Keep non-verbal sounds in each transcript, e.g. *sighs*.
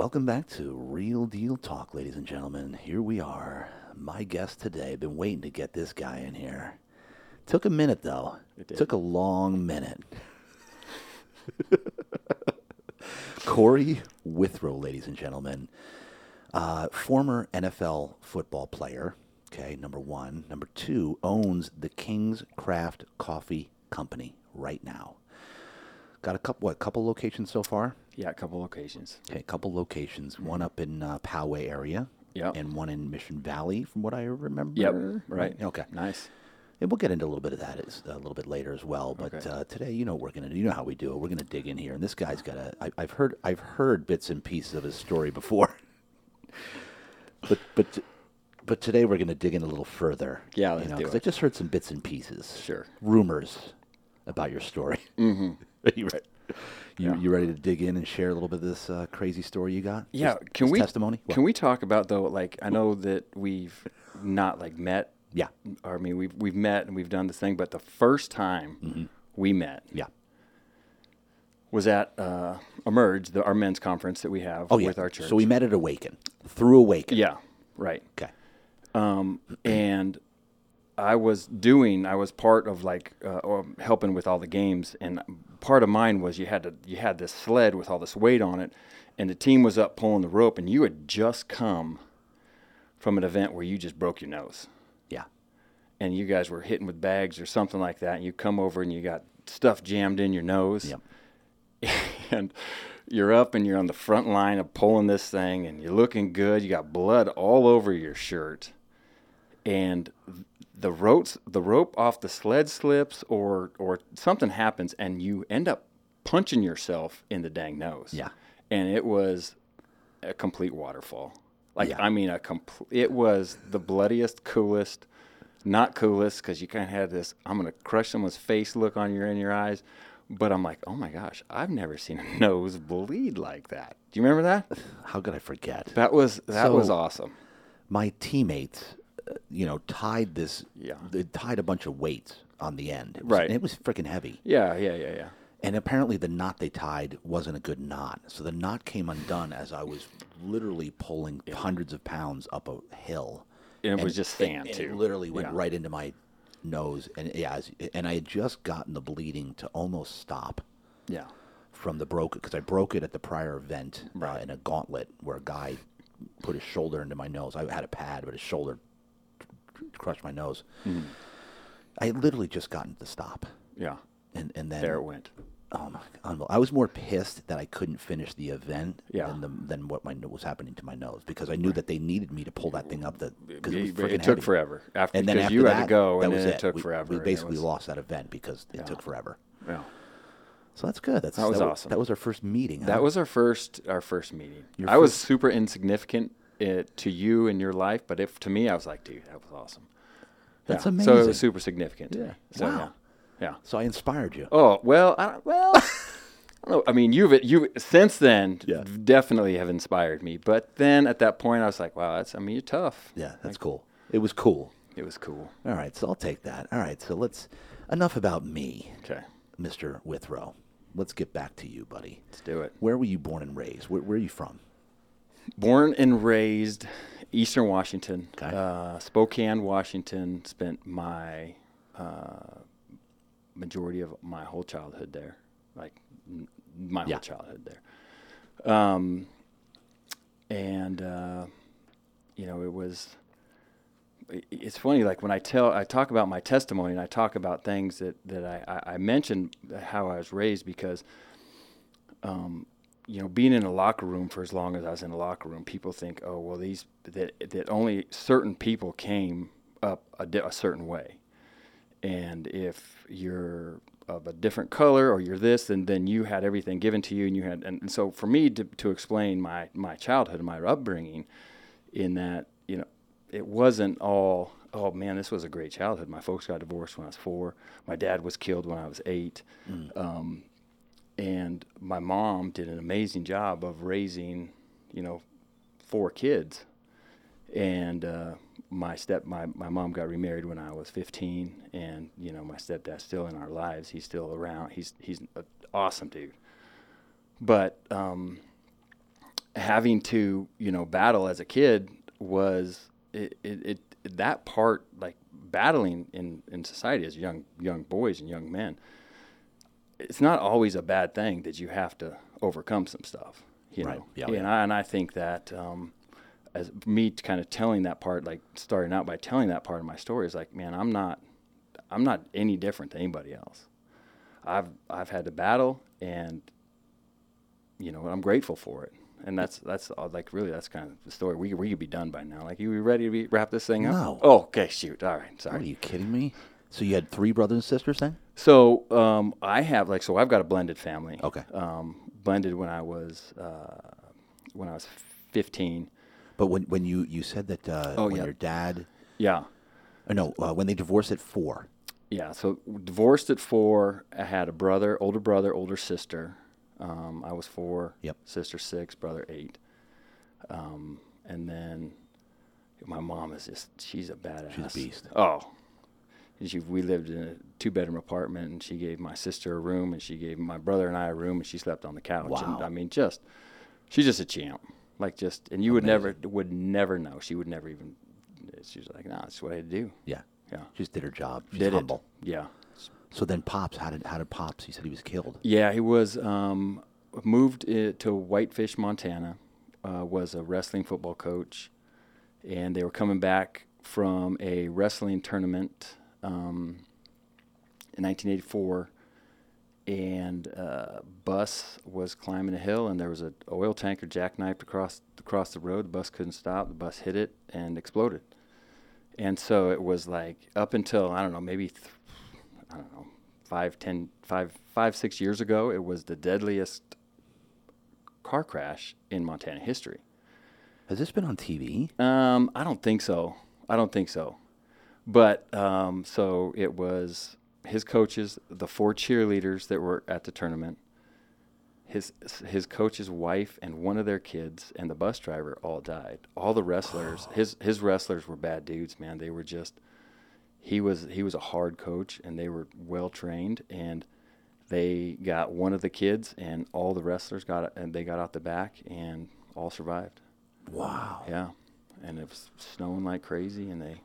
Welcome back to Real Deal Talk, ladies and gentlemen. Here we are. My guest today. Been waiting to get this guy in here. Took a minute though. It did. Took a long minute. *laughs* Corey Withrow, ladies and gentlemen, uh, former NFL football player. Okay, number one. Number two owns the King's Craft Coffee Company right now. Got a couple, what, couple locations so far? Yeah, a couple locations. Okay, a couple locations. One up in uh, Poway area. Yep. And one in Mission Valley, from what I remember. Yep. Right. Okay. Nice. And we'll get into a little bit of that as, a little bit later as well. But Okay. uh, today, you know, what we're gonna do. You know how we do it. We're gonna dig in here, and this guy's got a. I, I've heard. I've heard bits and pieces of his story before. *laughs* but but but today we're gonna dig in a little further. Yeah, let's know, do it. I just heard some bits and pieces. Sure. Rumors about your story. Mm-hmm. *laughs* you ready? You, Yeah. you ready to dig in and share a little bit of this uh, crazy story you got? Yeah. This- can this we testimony? What? Can we talk about though? Like, I know that we've not like met. Yeah. Or I mean, we've we've met and we've done this thing, but the first time Mm-hmm. we met Yeah. was at uh, Emerge, the, our men's conference that we have Oh yeah. with our church. So we met at Awaken. Through Awaken. Yeah. Right. Okay. um, and I was doing, I was part of like uh, or helping with all the games, and part of mine was you had to, you had this sled with all this weight on it, and the team was up pulling the rope, and you had just come from an event where you just broke your nose, Yeah. and you guys were hitting with bags or something like that, and you come over and you got stuff jammed in your nose, Yep. *laughs* and you're up and you're on the front line of pulling this thing and you're looking good. You got blood all over your shirt. And the ropes the rope off the sled slips or or something happens and you end up punching yourself in the dang nose. Yeah. And it was a complete waterfall. Like Yeah. I mean a complete it was the bloodiest, coolest, not coolest because you kind of had this I'm gonna crush someone's face look on your in your eyes. But I'm like, oh my gosh, I've never seen a *laughs* nose bleed like that. Do you remember that? How could I forget? That was that was awesome. My teammates, you know, tied this. Yeah. They tied a bunch of weights on the end. It was, Right. and it was freaking heavy. Yeah, yeah, yeah, yeah. And apparently, the knot they tied wasn't a good knot. So the knot came undone as I was literally pulling hundreds of pounds up a hill. And it was just sand, and too. It literally went Yeah. right into my nose, and yeah, as- and I had just gotten the bleeding to almost stop Yeah. from the broke because I broke it at the prior event uh, in a gauntlet where a guy put his shoulder into my nose. I had a pad, but his shoulder crushed my nose. Mm-hmm. I had literally just gotten to stop, Yeah. and and then There it went. Oh my! unbel- I was more pissed that I couldn't finish the event Yeah. than the, than what my was happening to my nose because I knew that they needed me to pull that thing up. That because it, was It, took heavy. forever after And then after you that, had to go, that and was then it, took we, forever. We basically was- lost that event because it Yeah. took forever. Yeah. So that's good. That's That was wa- awesome. That was our first meeting. That huh? was our first our first meeting. Your I was super insignificant uh, to you in your life, but if to me, I was like, dude, that was awesome. That's yeah. So it was super significant Yeah. So, Wow. Yeah. Yeah. so I inspired you. Oh well, I well. *laughs* I don't know. I mean, you've you since then Yeah. definitely have inspired me. But then at that point, I was like, wow, that's I mean, you're tough. Yeah, that's cool. It was cool. It was cool. All right, so I'll take that. All right, so let's enough about me, Okay, Mr. Withrow. Let's get back to you, buddy. let's do it. Where were you born and raised? Where, where are you from? Born and raised Eastern Washington, Okay. uh, Spokane, Washington. Spent my uh, majority of my whole childhood there, like m- my Yeah. whole childhood there. Um, and uh, you know, it was. It's funny, like when I tell, I talk about my testimony, and I talk about things that that I I, I mentioned how I was raised because um, you know, being in a locker room for as long as I was in a locker room, people think, oh, well, these that that only certain people came up a, di- a certain way, and if you're of a different color or you're this, then then you had everything given to you, and you had, and, and so for me to to explain my my childhood and my upbringing, in that you know, it wasn't all. Oh man, this was a great childhood. My folks got divorced when I was four. My dad was killed when I was eight. Um, and my mom did an amazing job of raising, you know, four kids. And uh, my step, my, my mom got remarried when I was 15, and you know, my stepdad's still in our lives. He's still around. He's he's an awesome dude. But um, having to you know battle as a kid was it, it, it that part like battling in in society as young young boys and young men it's not always a bad thing that you have to overcome some stuff you Right. know Yeah, and yeah. I and I think that um, as me kind of telling that part like starting out by telling that part of my story is like man I'm not I'm not any different than anybody else I've I've had to battle and you know I'm grateful for it and that's that's all, like really that's kind of the story we we could be done by now like you ready to be, wrap this thing up No. oh okay shoot all right Sorry. Are you kidding me? So you had three brothers and sisters then? so um, I have like so I've got a blended family. Okay. Um, blended when I was uh, when I was 15. But when when you you said that uh, Oh, when yeah. your dad, Yeah. or no, uh, when they divorced at four. Yeah. So divorced at four. I had a brother, older brother, older sister. Um, I was four. Yep. Sister six, brother eight. Um, and then my mom is just she's a badass. She's a beast. Oh. And She, we lived in a two bedroom apartment and she gave my sister a room and she gave my brother and I a room and she slept on the couch. And Wow. I mean just she's just a champ. Like just and you would never would never know. She would never even she was like, nah, that's what I had to do. Yeah, Yeah. she just did her job. She's Did humble. it. Yeah. So then pops, how did how did pops? He said he was killed. Yeah, he was um, moved to Whitefish, Montana. Uh, was a wrestling football coach, and they were coming back from a wrestling tournament um, in 1984. And uh, bus was climbing a hill, and there was an oil tanker jackknifed across across the road. The bus couldn't stop. The bus hit it and exploded. And so it was like up until I don't know, maybe th- I don't know, five, ten, five, five, six years ago, it was the deadliest car crash in Montana history. Has this been on TV? Um, I don't think so. I don't think so. But um, so it was his coaches, the four cheerleaders that were at the tournament, his his coach's wife and one of their kids and the bus driver all died. All the wrestlers, *sighs* his his wrestlers were bad dudes, man. They were just he was he was a hard coach and they were well trained and they got one of the kids and all the wrestlers got and they got out the back and all survived. Wow. Yeah, and it was snowing like crazy, and they.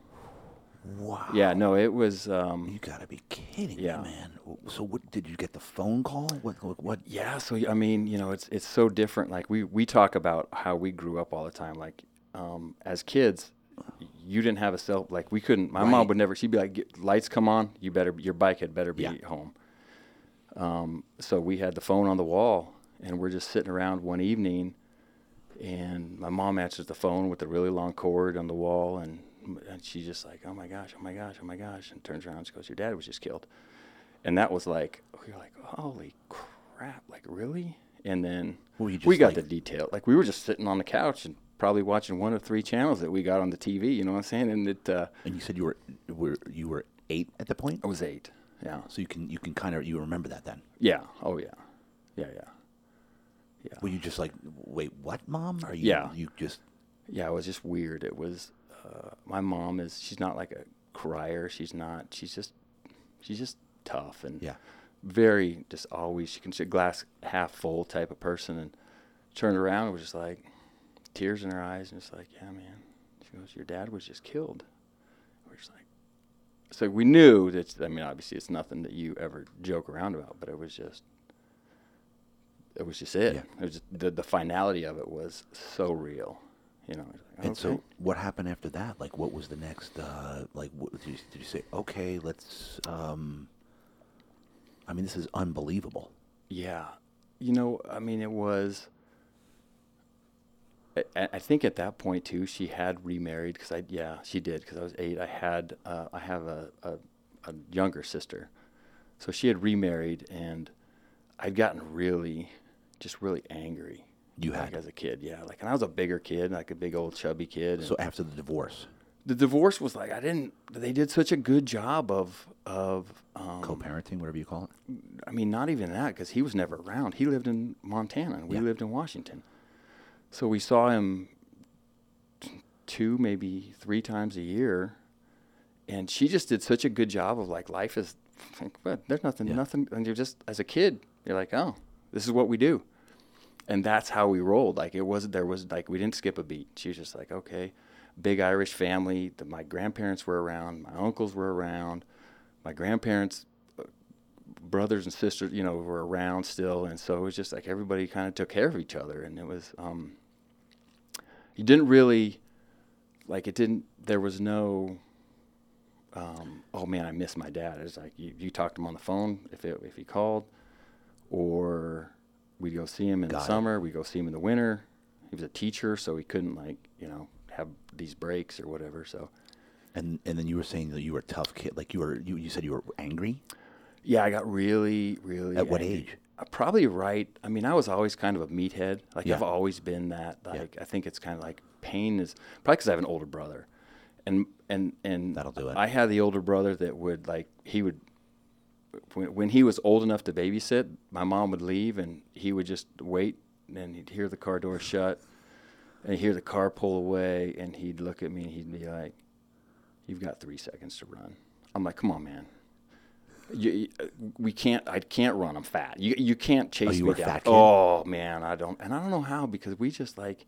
Wow. Yeah, no, it was. Um, You gotta be kidding Yeah. me, man. So what did you get the phone call? What what, what yeah, so I mean, you know, it's it's so different. Like we we talk about how we grew up all the time. Like um, as kids, you didn't have a cell. Like we couldn't. My Right. mom would never. She'd be like, "Get- "Lights come on. You better. Your bike had better be Yeah. home." Um, so we had the phone on the wall, and we're just sitting around one evening, and my mom answers the phone with a really long cord on the wall, and, and she's just like, "Oh my gosh, oh my gosh, oh my gosh," and turns around and she goes, "Your dad was just killed," and that was like, we were like, "Holy crap! Like really?" And then you we just got like- the detail. Like we were just sitting on the couch and probably watching one of three channels that we got on the TV. You know what I'm saying? And it, uh, and you said you were were you were eight at the point? I was eight. Yeah. So you can you can kind of you remember that then. Yeah. Oh yeah. Yeah. Yeah. Yeah. Were you just like, wait, what, mom? Are you Yeah. you just yeah, it was just weird. It was uh, my mom is she's not like a crier. She's not. She's just she's just tough and yeah. very just always she can see a glass half full type of person and turned around and was just like tears in her eyes and just like yeah man she goes your dad was just killed we're just like so we knew that I mean obviously it's nothing that you ever joke around about but it was just it was just it Yeah. it was just, the the finality of it was so real you know And so what happened after that? Like what was the next uh like what, did, you, did you say, "Okay, let's um I mean, this is unbelievable. Yeah, you know, I mean, it was. I, I think at that point too, she had remarried because I yeah she did because I was eight. I had uh, I have a, a a younger sister, so she had remarried and I'd gotten really, just really angry. You like had. as a kid, yeah. Like, and I was a bigger kid, like a big old chubby kid. So after the divorce, the divorce was like I didn't. They did such a good job of of um, co-parenting, whatever you call it. I mean, not even that, because he was never around. He lived in Montana, and we Yeah. lived in Washington. So we saw him t- two, maybe three times a year, and she just did such a good job of like life is, *laughs* like, but there's nothing, Yeah. nothing, and you're just as a kid, you're like, oh, this is what we do, and that's how we rolled. Like it wasn't there was like we didn't skip a beat. She was just like, okay, big Irish family. The, my grandparents were around, my uncles were around, my grandparents, uh, brothers and sisters, you know, were around still, and so it was just like everybody kind of took care of each other, and it was. Um, you didn't really, like, it didn't. There was no. Um, oh man, I miss my dad. It was like you, you talked to him on the phone if it, if he called, or we'd go see him in Got the it. summer. We'd go see him in the winter. He was a teacher, so he couldn't like you know have these breaks or whatever. So And and then you were saying that you were a tough kid. Like you were you, you said you were angry. yeah, I got really really. At what age? Uh, probably right. I mean, I was always kind of a meathead. Like Yeah. I've always been that. Yeah. Like I think it's kind of like pain is probably because I have an older brother, and and and That'll do it. I had the older brother that would like he would. When, when he was old enough to babysit, my mom would leave and he would just wait and he'd hear the car door shut and hear the car pull away and he'd look at me and he'd be like, You've got three seconds to run. I'm like, Come on, man. You, you- we can't. I can't run. I'm fat. You you can't chase Oh, you me down. Oh man, I don't. And I don't know how because we just like,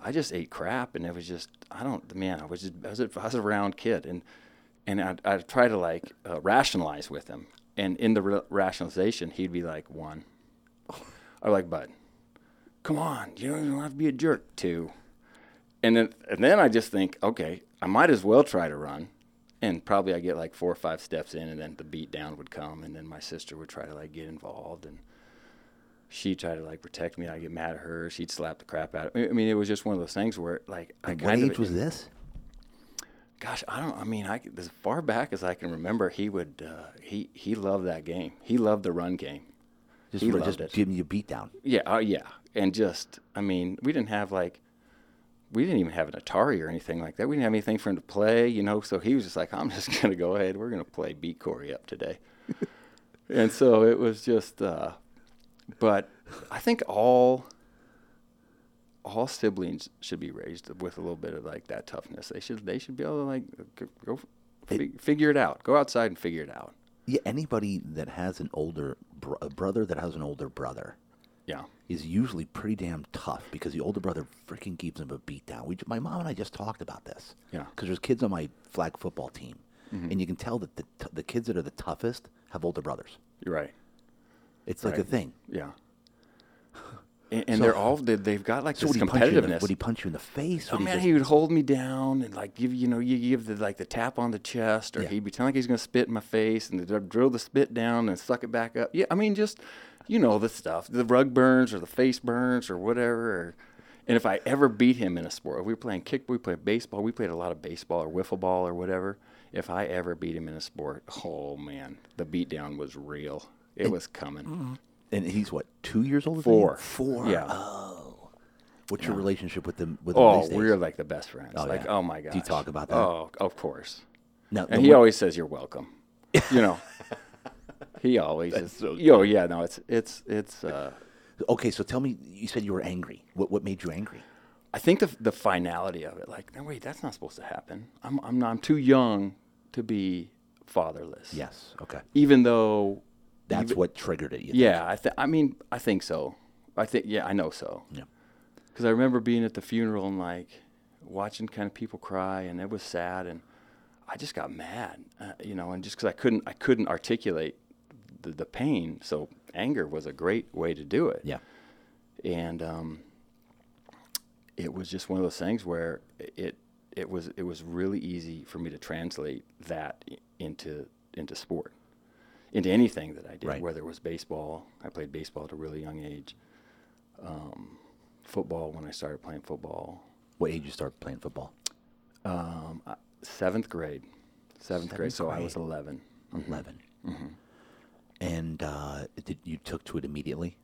I just ate crap and it was just. I don't. Man, I was just. I was a, I was a round kid and and I I try to like uh, rationalize with him. And in the ra- rationalization, he'd be like one. Or like, bud, come on, you don't, even have to be a jerk too. And then and then I just think, okay, I might as well try to run. And probably I get like four or five steps in, and then the beat down would come, and then my sister would try to like get involved, and she'd try to like protect me. I get mad at her. She'd slap the crap out of me. I mean, it was just one of those things where like I what kind age of was this? Gosh, I don't. I mean, I as far back as I can remember, he would uh, he he loved that game. He loved the run game. Just He loved just it. giving you a beat down. Yeah, uh, yeah, and just I mean, we didn't have like we didn't even have an Atari or anything like that. We didn't have anything for him to play, you know. So he was just like, I'm just *laughs* gonna go ahead. We're gonna play beat Corey up today. *laughs* and so it was just. Uh, but I think all all siblings should be raised with a little bit of like that toughness. They should they should be able to like go, fig- figure it out. Go outside and figure it out. Yeah, anybody that has an older br- a brother that has an older brother Yeah. is usually pretty damn tough because the older brother freaking gives him a beat down. We, my mom and I just talked about this. Yeah. Because there's kids on my flag football team, mm-hmm. and you can tell that the t- the kids that are the toughest have older brothers. You're right. It's like a thing. Yeah. And, and So- they're all they, they've got like So this would he punch you in the, competitiveness. would he punch you in the face? Oh he man, just- he would hold me down and like give you know you give the like the tap on the chest, or Yeah. he'd pretend like he's gonna spit in my face and they'd drill the spit down and suck it back up. Yeah, I mean just you know the stuff, the rug burns or the face burns or whatever. Or, and if I ever beat him in a sport, if we were playing kick, we played baseball, we played a lot of baseball or wiffle ball or whatever. If I ever beat him in a sport, oh man, the beat down was real. It was coming. Mm-hmm. And he's what two years older? than you? Four. Four. Yeah. Oh. What's your relationship with them? With Oh, these days? we're like the best friends. Oh, like, yeah. oh my god. Do you talk about that? Oh, of course. No. And he always says you're welcome. You know. *laughs* he always is. so Oh yeah, no, it's it's it's. Uh, Okay, so tell me. You said you were angry. What what made you angry? I think the the finality of it, like, no wait, that's not supposed to happen. I'm I'm not. I'm too young to be fatherless. Yes. Okay. Even though. That's even- what triggered it. you think? Yeah, I th- I mean, I think so. I think yeah, I know so. Yeah. because I remember being at the funeral and like watching kind of people cry, and it was sad, and I just got mad, uh, you know, and just because I couldn't, I couldn't articulate the, the pain, so anger was a great way to do it. Yeah. and um, it was just one of those things where it it was it was really easy for me to translate that into into sport, into anything that I did, Right. whether it was baseball. I played baseball at a really young age. Um, football when I started playing football. What age you start playing football? Um, uh, seventh grade. Seventh, grade. Seventh So I was 11. 11 Mm-hmm. And uh, did you took to it immediately?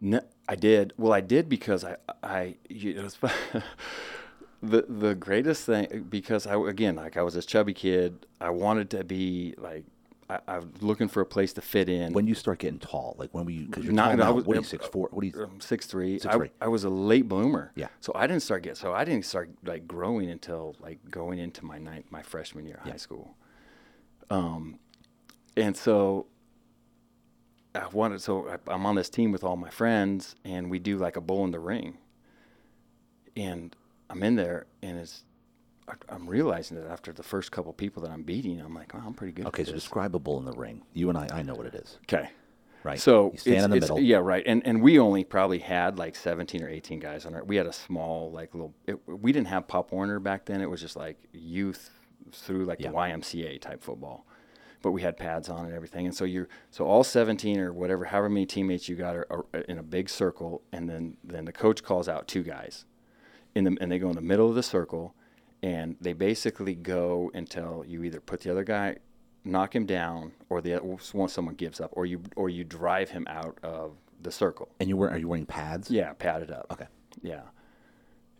No, I did. Well, I did because I, I, you, was *laughs* the the greatest thing because I again like I was this chubby kid. I wanted to be like I, I was looking for a place to fit in. When you start getting tall, like when were you? Because you're Not- tall I was- what are you uh, six four? What are you? um, six three. Six I, three. I was a late bloomer. Yeah. So I didn't start get so I didn't start like growing until like going into my ninth my freshman year of Yeah. high school. Um, and so I wanted so I, I'm on this team with all my friends, and we do like a bull in the ring. And I'm in there, and it's I'm realizing that after the first couple people that I'm beating, I'm like, oh, I'm pretty good. Okay, at so this. bull in the ring. You and I, I know what it is, Okay. right? So you stand in the middle. Yeah, right. And and we only probably had like 17 or 18 guys on our. We had a small like little. It, we didn't have Pop Warner back then. It was just like youth through like Yeah. the YMCA type football. But we had pads on and everything, and so you're so all 17 or whatever, however many teammates you got are, are in a big circle, and then then the coach calls out two guys, in the and they go in the middle of the circle, and they basically go until you either put the other guy, knock him down, or the once someone gives up, or you or you drive him out of the circle. and you wear, are you wearing pads? Yeah, padded up. Okay. Yeah,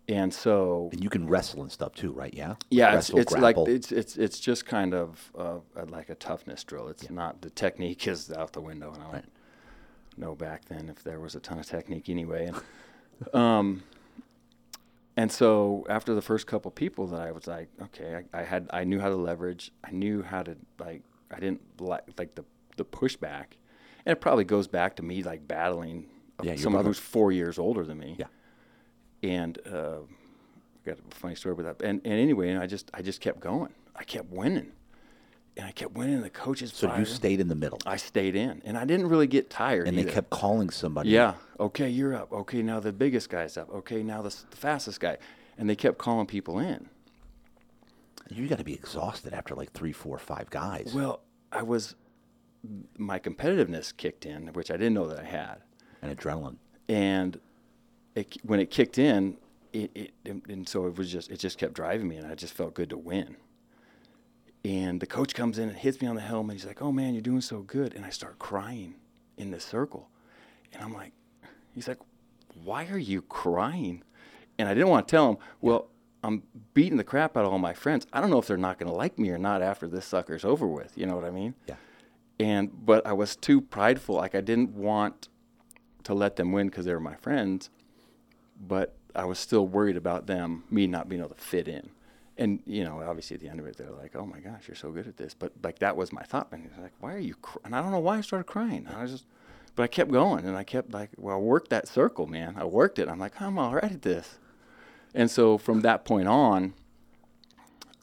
and so And you can wrestle and stuff too, right? Yeah. yeah, it's, Wrestle, it's like it's it's it's just kind of uh, like a toughness drill. It's not the technique *laughs* is out the window, and I don't Right. know back then if there was a ton of technique anyway. And *laughs* um, and so after the first couple people that I was like, okay, I, I had I knew how to leverage. I knew how to like I didn't like like the the pushback, and it probably goes back to me like battling Yeah, someone who's four years older than me Yeah. and uh, got a funny story about that. And, and anyway, and I just I just kept going. I kept winning, and I kept winning. The coaches. So you stayed in the middle, I stayed in, and I didn't really get tired. and they kept calling somebody. Yeah. Okay, you're up. Okay, now the biggest guy's up. Okay, now the, the fastest guy, and they kept calling people in. You got to be exhausted after like three, four, five guys. Well, I was. My competitiveness kicked in, which I didn't know that I had. and adrenaline. and it, when it kicked in, it, it and so it was just it just kept driving me, and I just felt good to win. And the coach comes in and hits me on the helmet. And he's like, "Oh man, you're doing so good," and I start crying in the circle, and I'm like, "He's like, why are you crying?" And I didn't want to tell him. Well, I'm beating the crap out of all my friends. I don't know if they're not going to like me or not after this sucker's over with. You know what I mean? Yeah. and but I was too prideful. Like I didn't want to let them win because they were my friends, but I was still worried about them, me not being able to fit in. And you know, obviously at the end of it, they're like, "Oh my gosh, you're so good at this." But like that was my thought. And he's like, "Why are you?" Cr-? And I don't know why I started crying. I was just, but I kept going, and I kept like, "Well, I worked that circle, man. I worked it." I'm like, "I'm all right at this." And so from that point on,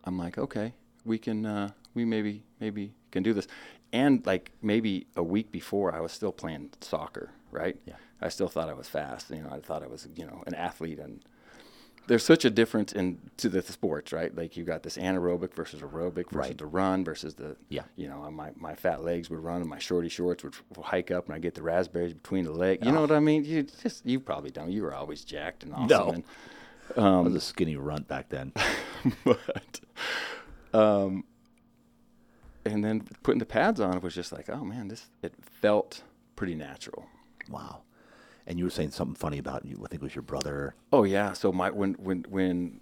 I'm like, okay, we can, uh, we maybe, maybe can do this. And like maybe a week before, I was still playing soccer, right? Yeah. I still thought I was fast. You know, I thought I was, you know, an athlete. And there's such a difference in to the sports, right? Like you got this anaerobic versus aerobic versus Right. the run versus the, Yeah. you know, my, my fat legs would run and my shorty shorts would hike up and I get the raspberries between the leg. You know what I mean? You just, you probably don't. You were always jacked and awesome. No. And, I Um, was a skinny runt back then. *laughs* but um, and then putting the pads on was just like, oh man, this it felt pretty natural. wow. And you were saying something funny about you. I think it was your brother. Oh yeah, so my when when when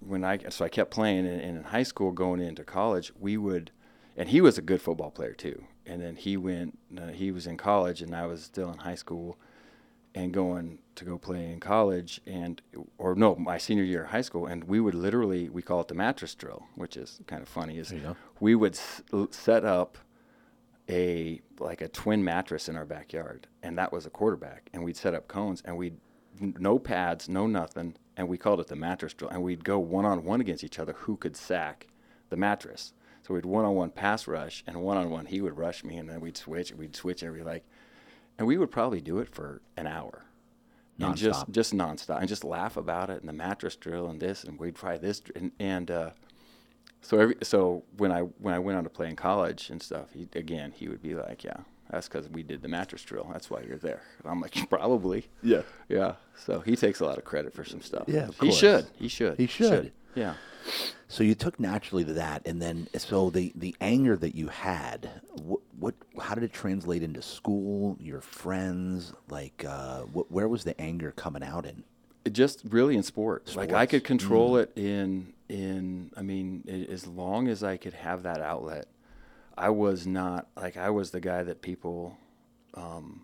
when I so I kept playing and, and in high school going into college, we would, and he was a good football player too. And then he went, uh, he was in college, and I was still in high school, and going to go play in college, and or no, my senior year of high school, and we would literally we call it the mattress drill, which is kind of funny. Is There you go. we would s- set up a like a twin mattress in our backyard, and that was a quarterback. And we'd set up cones, and we'd no pads, no nothing, and we called it the mattress drill. And we'd go one on one against each other, who could sack the mattress. So we'd one on one pass rush, and one on one he would rush me, and then we'd switch, and we'd switch every like, and we would probably do it for an hour. And just Nonstop. just nonstop, and just laugh about it, and the mattress drill, and this, and we'd try this, and, and uh, so every so when I when I went on to play in college and stuff, he again he would be like, "Yeah, that's because we did the mattress drill. That's why you're there." And I'm like, *laughs* "Probably." Yeah. Yeah. So he takes a lot of credit for some stuff. Yeah, he should. He should. He should. Yeah. So you took naturally to that, and then so the the anger that you had, what what how did it translate into school, your friends, like uh, what, where was the anger coming out in? It just really in sports. Like I could control it in in. I mean, i as long as I could have that outlet, I was not like I was the guy that people um,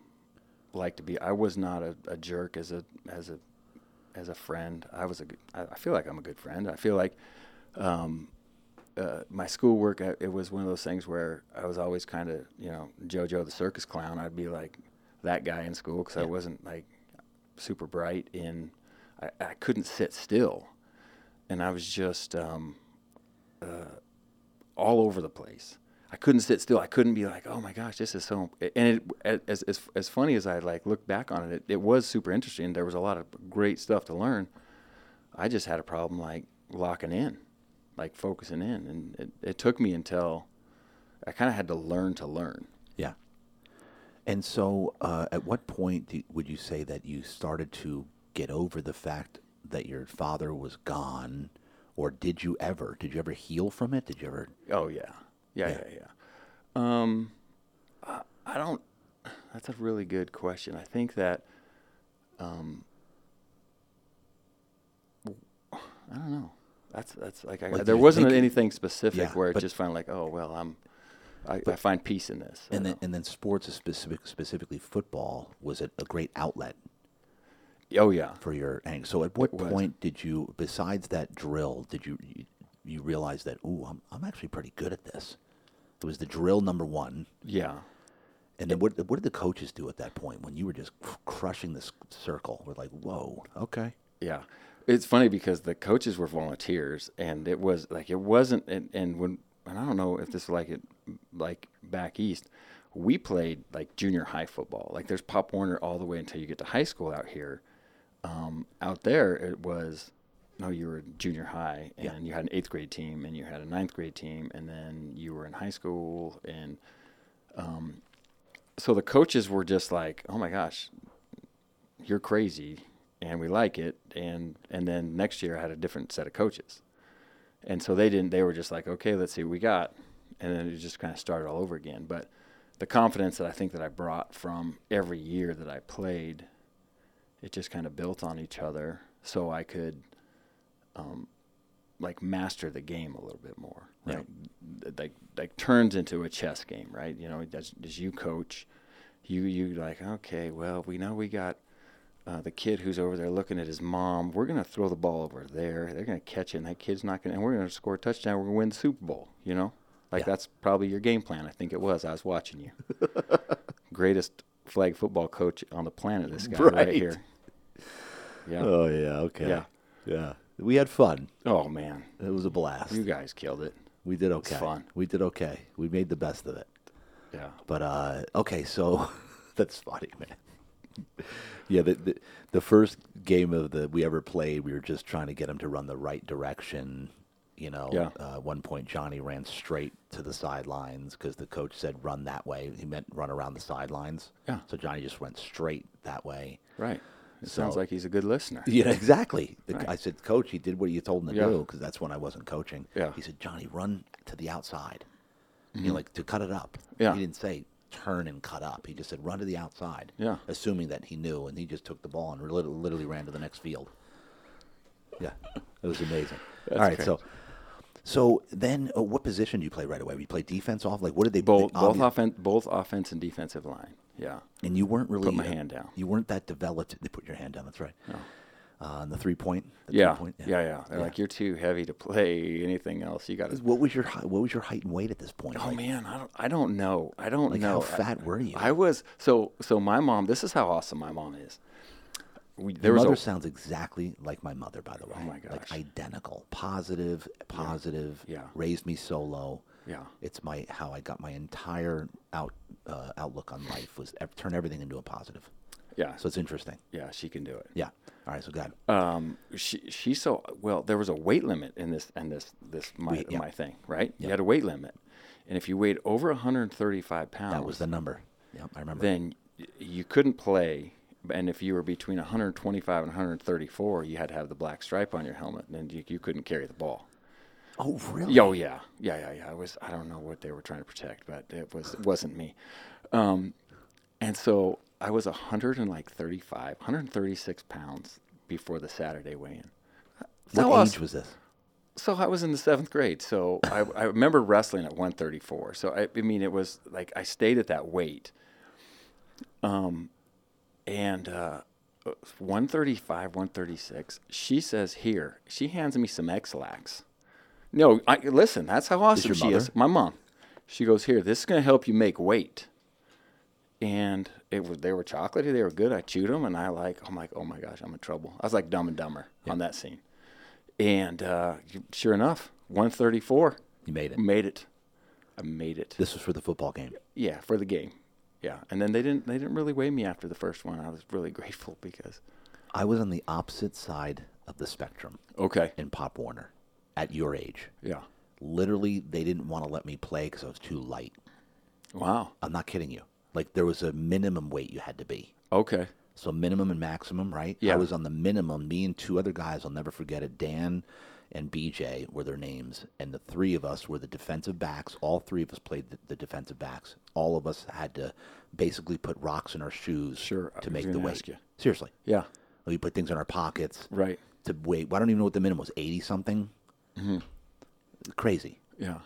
like to be. I was not a, a jerk as a as a as a friend. I was a. I feel like I'm a good friend. I feel like um, uh, my schoolwork, I, it was one of those things where I was always kind of, you know, JoJo the circus clown. I'd be like that guy in school because I wasn't like super bright. In I, I couldn't sit still, and I was just um, uh, all over the place. I couldn't sit still. I couldn't be like, oh my gosh, this is so. And it, as as as funny as I like look back on it, it, it was super interesting. There was a lot of great stuff to learn. I just had a problem like locking in, like focusing in, and it, it took me until I kind of had to learn to learn. Yeah. And so, uh, at what point do, would you say that you started to get over the fact that your father was gone, or did you ever? Did you ever heal from it? Did you ever? Oh yeah, yeah, Yeah. yeah, yeah. Um, I, I don't. That's a really good question. I think that, um, I don't know. That's that's like, I, Like, there wasn't anything specific Yeah, where it but- just found like, oh well, I'm. I, I find peace in this. And then, don't and then sports, specific, specifically football, was it a great outlet know. Oh yeah. for your ang So, at what It was. point did you, besides that drill, did you you, you realize that, ooh, I'm I'm actually pretty good at this? It was the drill number one, Yeah. and then what what did the coaches do at that point when you were just crushing this circle? We're like, whoa, okay, Yeah. It's funny because the coaches were volunteers and it was like it wasn't and, and when and I don't know if this is like it like back east, we played like junior high football. Like there's Pop Warner all the way until you get to high school out here. Um, out there it was no, you were junior high and Yeah. you had an eighth grade team and you had a ninth grade team and then you were in high school and um, so the coaches were just like, Oh my gosh, you're crazy and we like it and and then next year I had a different set of coaches. And so they didn't they were just like, okay, let's see what we got. And then it just kind of started all over again. But the confidence that I think that I brought from every year that I played, it just kind of built on each other so I could um, like master the game a little bit more, right? Th- Like like turns into a chess game, right? You know, as, as you coach, you you like okay, well we know we got uh, the kid who's over there looking at his mom. We're gonna throw the ball over there. They're gonna catch it, and that kid's not gonna. And we're gonna score a touchdown. We're gonna win the Super Bowl. You know, like Yeah. that's probably your game plan. I think it was. I was watching you. *laughs* Greatest flag football coach on the planet. This guy right, Right. here. Yeah. Oh yeah, okay. Yeah. Yeah. We had fun. oh man, It was a blast. you guys killed it. we did okay. fun. We did okay. We made the best of it. Yeah. But uh okay, so *laughs* that's funny, man. *laughs* Yeah, the, the the first game of the we ever played, we were just trying to get him to run the right direction. You know, Yeah. uh, at one point Johnny ran straight to the sidelines because the coach said run that way. He meant run around the sidelines. Yeah. So Johnny just went straight that way. Right. It sounds like he's a good listener. *laughs* Yeah, exactly. I said, Coach, he did what you told him to Yeah. do because that's when I wasn't coaching. Yeah. He said, Johnny, run to the outside. You know, like to cut it up. Yeah. He didn't say turn and cut up. He just said run to the outside. Yeah. Assuming that he knew, and he just took the ball and lit- literally ran to the next field. Yeah, it was amazing. *laughs* All right, great. so so then, uh, what position do you play right away? You play defense off. Like, what did they Both they both offense both offense and defensive line. Yeah. And you weren't really put my uh, hand down. You weren't that developed. They put your hand down. That's right. No. Uh, and the three point. The Yeah. three-point? yeah, yeah, They're like you're too heavy to play anything else. You got to. What was your what was your height and weight at this point? Oh Like, man, I don't. I don't know. I don't Like, know. how fat were you? I was so so. My mom. This is how awesome my mom is. We, there mother a, sounds exactly like my mother, by the way. Oh my Like gosh. identical, positive, positive. Yeah. Raised me solo. Yeah. It's my how I got my entire out uh, outlook on life was ev- turn everything into a positive. yeah. So it's interesting. yeah, she can do it. Yeah. All right. So God. Um, she she's so well. There was a weight limit in this and this this my We- yeah. my thing, right? You had a weight limit, and if you weighed over 135 pounds, That was the number. Yeah, I remember. then you couldn't play. And if you were between 125 and 134, you had to have the black stripe on your helmet, and you, you couldn't carry the ball. Oh, really? Oh yeah, yeah, yeah, yeah. I was. I don't know what they were trying to protect, but it was. It wasn't me. Um, and so I was 100 and like 35, 136 pounds before the Saturday weigh-in. What So age us- was this? So I was in the seventh grade. So I, I remember wrestling at 134. So I, I mean, it was like I stayed at that weight. Um, and uh, 135, 136. She says here. She hands me some Ex-Lax. No, I, listen, that's how awesome she mother? is. My mom. She goes, Here, this is going to help you make weight. And it was they were chocolatey, they were good. I chewed them, and I like, I'm like, oh my gosh, I'm in trouble. I was like Dumb and Dumber on that scene. And uh, sure enough, 134, You made it. made it. I made it. This was for the football game. Yeah, for the game. Yeah, and then they didn't they didn't really weigh me after the first one. I was really *laughs* grateful because. I was on the opposite side of the spectrum Okay. in Pop Warner at your age. Yeah. Literally, they didn't want to let me play because I was too light. Wow. I'm not kidding you. Like there was a minimum weight you had to be. Okay. So minimum and maximum, right? Yeah. I was on the minimum. Me and two other guys, I'll never forget it. Dan and BJ were their names, and the three of us were the defensive backs. All three of us played the, the defensive backs. All of us had to basically put rocks in our shoes Sure, to make the weight. Seriously, Yeah. we put things in our pockets Right. to weight. I don't even know what the minimum was. Eighty something. Mm-hmm. Crazy. Yeah.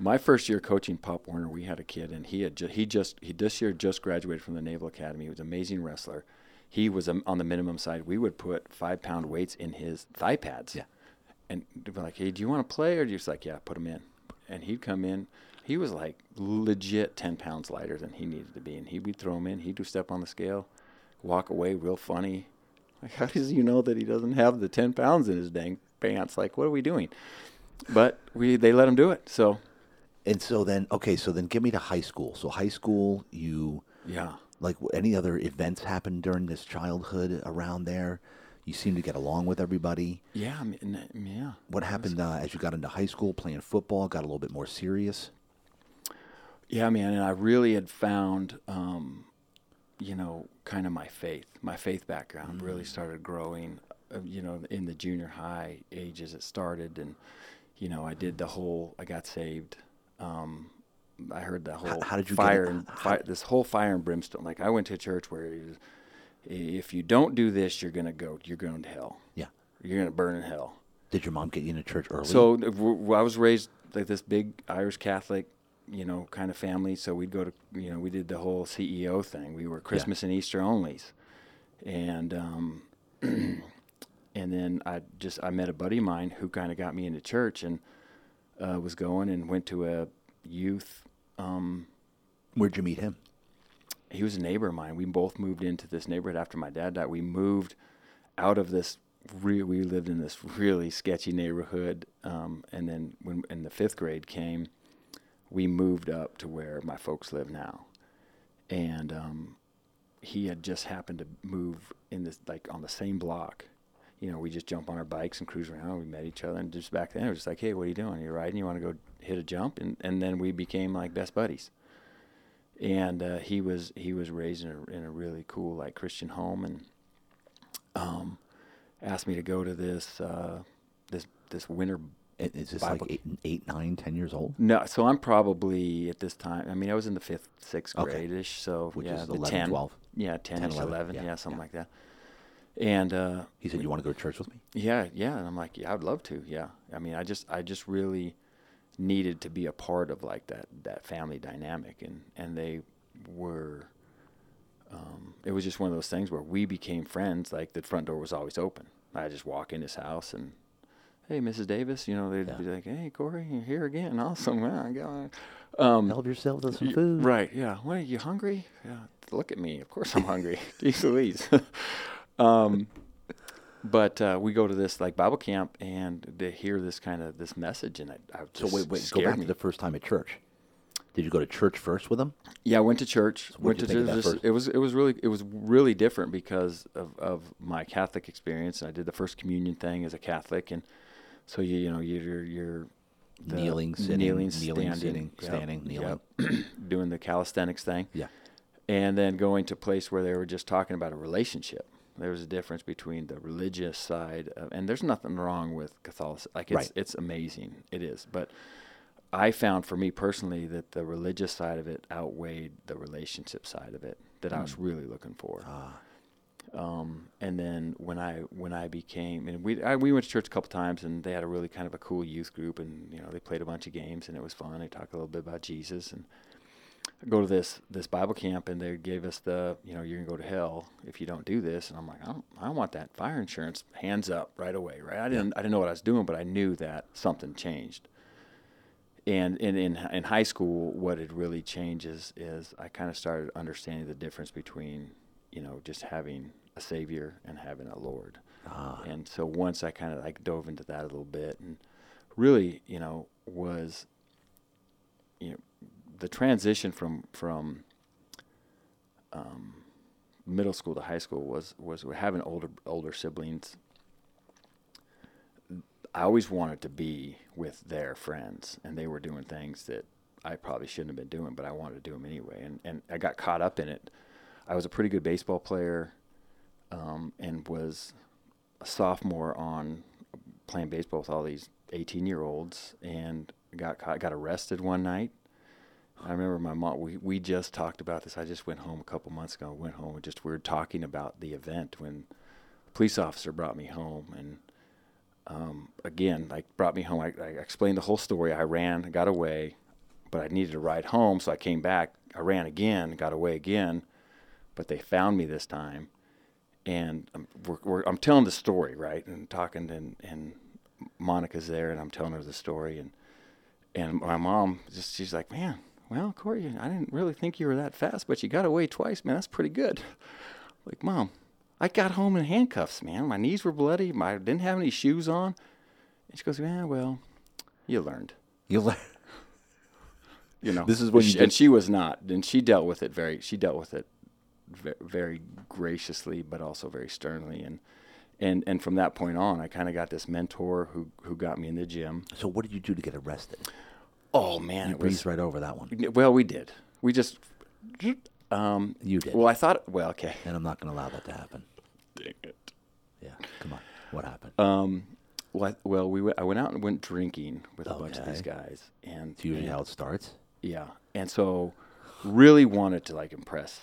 My first year coaching Pop Warner, we had a kid, and he had ju- he just he this year just graduated from the Naval Academy. He was an amazing wrestler. He was um, on the minimum side. We would put five pound weights in his thigh pads. Yeah. And be like, "Hey, do you want to play?" Or just like, "Yeah, put him in." And he'd come in. He was like legit ten pounds lighter than he needed to be, and he would throw him in. He'd do step on the scale, walk away real funny. Like, how does you know that he doesn't have the ten pounds in his dang pants? Like, what are we doing? But we they let him do it. So And so then, okay, so then get me to high school. So high school, you yeah. like any other events happened during this childhood around there? You seem to get along with everybody. Yeah, I mean, yeah. What happened uh, as you got into high school, playing football, got a little bit more serious? Yeah, man, and I really had found, um, you know, kind of my faith. My faith background really started growing, you know, in the junior high ages it started, and you know, I did the whole. I got saved. Um, I heard the whole how did you fire and fire, this whole fire and brimstone. Like I went to a church where, was, if you don't do this, you're gonna go. You're going to hell. Yeah. You're gonna burn in hell. Did your mom get you into church early? So I was raised like this big Irish Catholic, you know, kind of family. So we'd go to, you know, we did the whole CEO thing. We were Christmas and Easter onlys, and um, *clears throat* and then I just I met a buddy of mine who kind of got me into church and uh, was going and went to a youth. Um, where'd you meet him? he was a neighbor of mine. We both moved into this neighborhood after my dad died. We moved out of this. Re- we lived in this really sketchy neighborhood, um, and then when in the fifth grade came, we moved up to where my folks live now, and um, he had just happened to move in this like on the same block. You know, we just jump on our bikes and cruise around. We met each other, and just back then it was just like, "Hey, what are you doing? You're riding? You want to go hit a jump?" And and then we became like best buddies and uh, he was he was raised in a, in a really cool like Christian home and um, asked me to go to this uh, this this winter. Is this Bible- like eight, eight, nine, ten years old? No, so I'm probably at this time. I mean, I was in the fifth, sixth Okay. grade ish. So Which yeah, is the 11, 10, 12? Yeah, 10, 10, 11, 11, yeah, yeah, something yeah. like that. And uh, He said, "You want to go to church with me?" Yeah, yeah, and I'm like, yeah, I'd love to. Yeah, I mean, I just, I just really needed to be a part of like that that family dynamic, and and they were. Um, it was just one of those things where we became friends. Like the front door was always open. I just walk in his house and, hey, Mrs. Davis, you know, they'd be like, hey, Corey, you're here again. *laughs* Awesome. Yeah, I got. Um, Help yourself to some food. Right. Yeah. What are you hungry? Yeah. Look at me. Of course I'm hungry. *laughs* Jeez Louise. *laughs* um, but uh, we go to this like Bible camp and they hear this kind of this message and I, I So just wait, wait, go back me. to the first time at church. Did you go to church first with him? Yeah, I went to church. what'd went to think of that just- first? it was it was really it was really different because of, of my Catholic experience. And I did the first communion thing as a Catholic, and so you you know you're you're Kneeling, sitting, kneeling, kneeling, standing, sitting, yep, standing, kneeling. yep. doing the calisthenics thing. Yeah. and then going to a place where they were just talking about a relationship. There was a difference between the religious side, of, and there's nothing wrong with Catholicism. Like it's Right. it's amazing, it is. But I found for me personally that the religious side of it outweighed the relationship side of it that I was really looking for. Ah, Um, and then when I when I became and we I, we went to church a couple times and they had a really kind of a cool youth group and you know they played a bunch of games and it was fun. They talked a little bit about Jesus and go to this this Bible camp, and they gave us the you know you're gonna go to hell if you don't do this, and I'm like I don't I don't want that fire insurance. Hands up right away, right? I didn't I didn't know what I was doing, but I knew that something changed. And in in, in high school, what it really changes is I kind of started understanding the difference between you know just having a savior and having a Lord. Ah. And so once I kind of like dove into that a little bit and really, you know, was you know the transition from from um, middle school to high school was was having older older siblings. I always wanted to be with their friends, and they were doing things that I probably shouldn't have been doing, but I wanted to do them anyway. And and I got caught up in it. I was a pretty good baseball player, um, and was a sophomore on playing baseball with all these 18 year olds, and got caught, got arrested one night. I remember my mom. We we just talked about this. I just went home a couple months ago. Went home and just we were talking about the event when a police officer brought me home and um, again like brought me home. I, I explained the whole story. I ran, got away, but I needed a ride home, so I came back. I ran again, got away again, but they found me this time, and I'm, we're, we're, I'm telling the story right and talking and and Monica's there and I'm telling her the story and and my mom just she's like, man, well, Corey, I didn't really think you were that fast, but you got away twice, man. That's pretty good. *laughs* Like, mom, I got home in handcuffs, man. My knees were bloody. My, I didn't have any shoes on. And she goes, yeah, well, you learned. You learned. *laughs* You know, This is when you she, did- and she was not, and she dealt with it very. She dealt with it ve- very graciously, but also very sternly. And and and from that point on, I kind of got this mentor who who got me in the gym. So what did you do to get arrested? Oh man, You it was right over that one. Well, we did. We just. Um, You did. Well, I thought. Well, okay. And I'm not going to allow that to happen. Dang it. Yeah. Come on. What happened? Um, well, I- well, we went, I went out and went drinking with a bunch of these Okay. guys, and It's usually and- how it starts. yeah, and so really wanted to like impress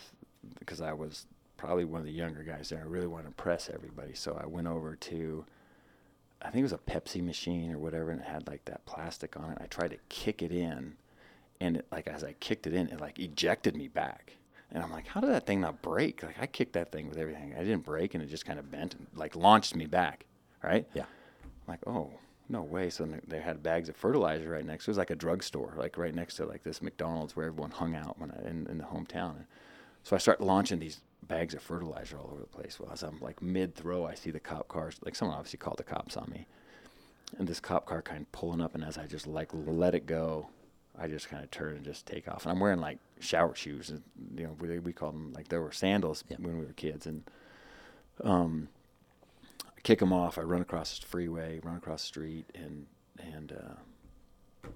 because I was probably one of the younger guys there. I really wanted to impress everybody, so I went over to. I think it was a Pepsi machine or whatever, and it had like that plastic on it. I tried to kick it in, and it, like as I kicked it in, it like ejected me back. And I'm like, how did that thing not break? Like I kicked that thing with everything. I didn't break, and it just kind of bent and like launched me back. Right? Yeah. I'm like, oh, no way. So they had bags of fertilizer right next. It was like a drugstore, like right next to like this McDonald's where everyone hung out when I, in, in the hometown. And so I start launching these bags of fertilizer all over the place. Well, as I'm like mid throw, I see the cop cars. Like someone obviously called the cops on me, and this cop car kind of pulling up. And as I just like let it go, I just kind of turn and just take off. And I'm wearing like shower shoes. And, you know, we, we called them like there were sandals Yeah. when we were kids. And um, I kick them off. I run across the freeway, run across the street, and and uh,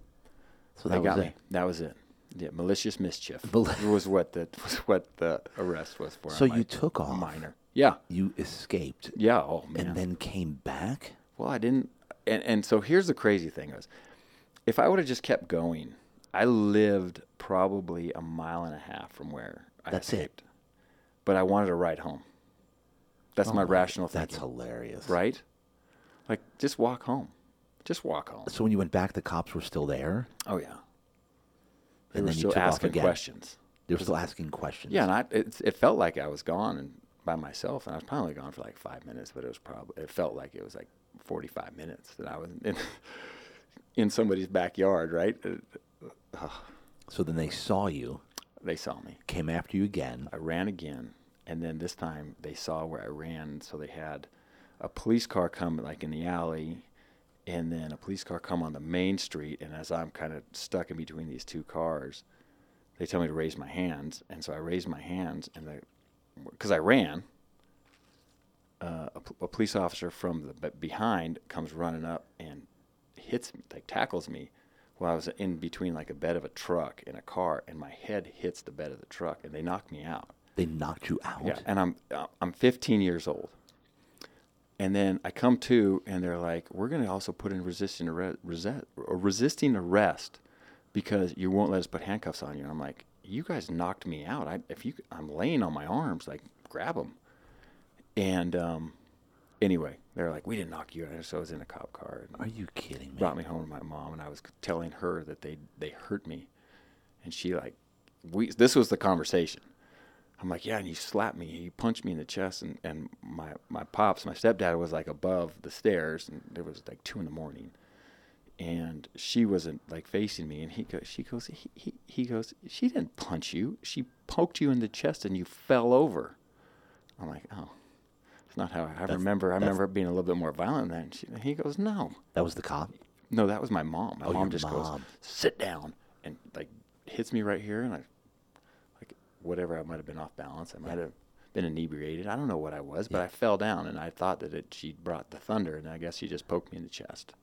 So that got was me. it. That was it. Yeah, malicious mischief Mal- was what the was what the arrest was for. So you took off. minor. Yeah, You escaped yeah. Oh man. and then came back. well, I didn't. And and so here's the crazy thing is, if I would have just kept going, I lived probably a mile and a half from where I That's it. escaped. But I wanted to ride home. That's Oh my rational thing. That's hilarious. right? Like just walk home. Just walk home. So when you went back, the cops were still there. Oh yeah. They And were then you still took off asking again. questions. They were still asking questions. Yeah, and I, it, it felt like I was gone and by myself, and I was probably gone for like five minutes, but it was probably it felt like it was like forty-five minutes that I was in *laughs* in somebody's backyard. Right? Uh, So then they saw you, They saw me. came after you again. I ran again, and then this time they saw where I ran, so they had a police car come like in the alley, and then a police car come on the main street. And as I'm kind of stuck in between these two cars, they tell me to raise my hands, and so I raise my hands, and because I ran, uh, a, a police officer from the b- behind comes running up and hits me, like tackles me while I was in between like a bed of a truck and a car, and my head hits the bed of the truck, and they knock me out. They knocked you out. Yeah, and I'm uh, I'm 15 years old. And then I come to, and they're like, "We're going to also put in resisting arrest, resist, resisting arrest because you won't let us put handcuffs on you." And I'm like, "You guys knocked me out. I, if you, I'm laying on my arms, like grab them." And um, anyway, they're like, "We didn't knock you out." So I was in a cop car. And Are you kidding me? brought me home to my mom, and I was telling her that they they hurt me, and she like we this was the conversation. I'm like, yeah, and he slapped me. He punched me in the chest, and, and my my pops, my stepdad was like above the stairs, and it was like two in the morning, and she wasn't like facing me, and he goes, she goes, he, he, he goes, she didn't punch you, she poked you in the chest, and you fell over. I'm like, oh, it's not how I remember. I remember being a little bit more violent than that. And, he goes, no, That was the cop. no, that was my mom. My Oh, mom just goes, sit down, and like hits me right here, and I, whatever, I might have been off balance. I might have been inebriated. I don't know what I was, but Yeah. I fell down, and I thought that it, she brought the thunder, and I guess she just poked me in the chest.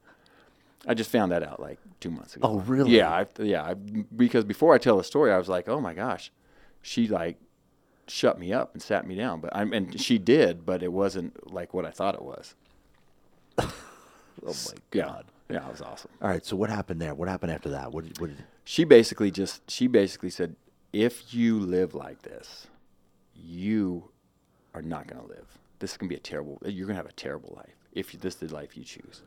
I just found that out like two months ago. Oh, really? Yeah, I, yeah. I, because before I tell the story, I was like, oh my gosh, she like shut me up and sat me down, but I'm and she did, but it wasn't like what I thought it was. *laughs* Oh my Yeah, god. yeah, it was awesome. All right. So what happened there? What happened after that? What did, what did, she basically just she basically said if you live like this you are not going to live. This is going to be a terrible you're going to have a terrible life if this is the life you choose.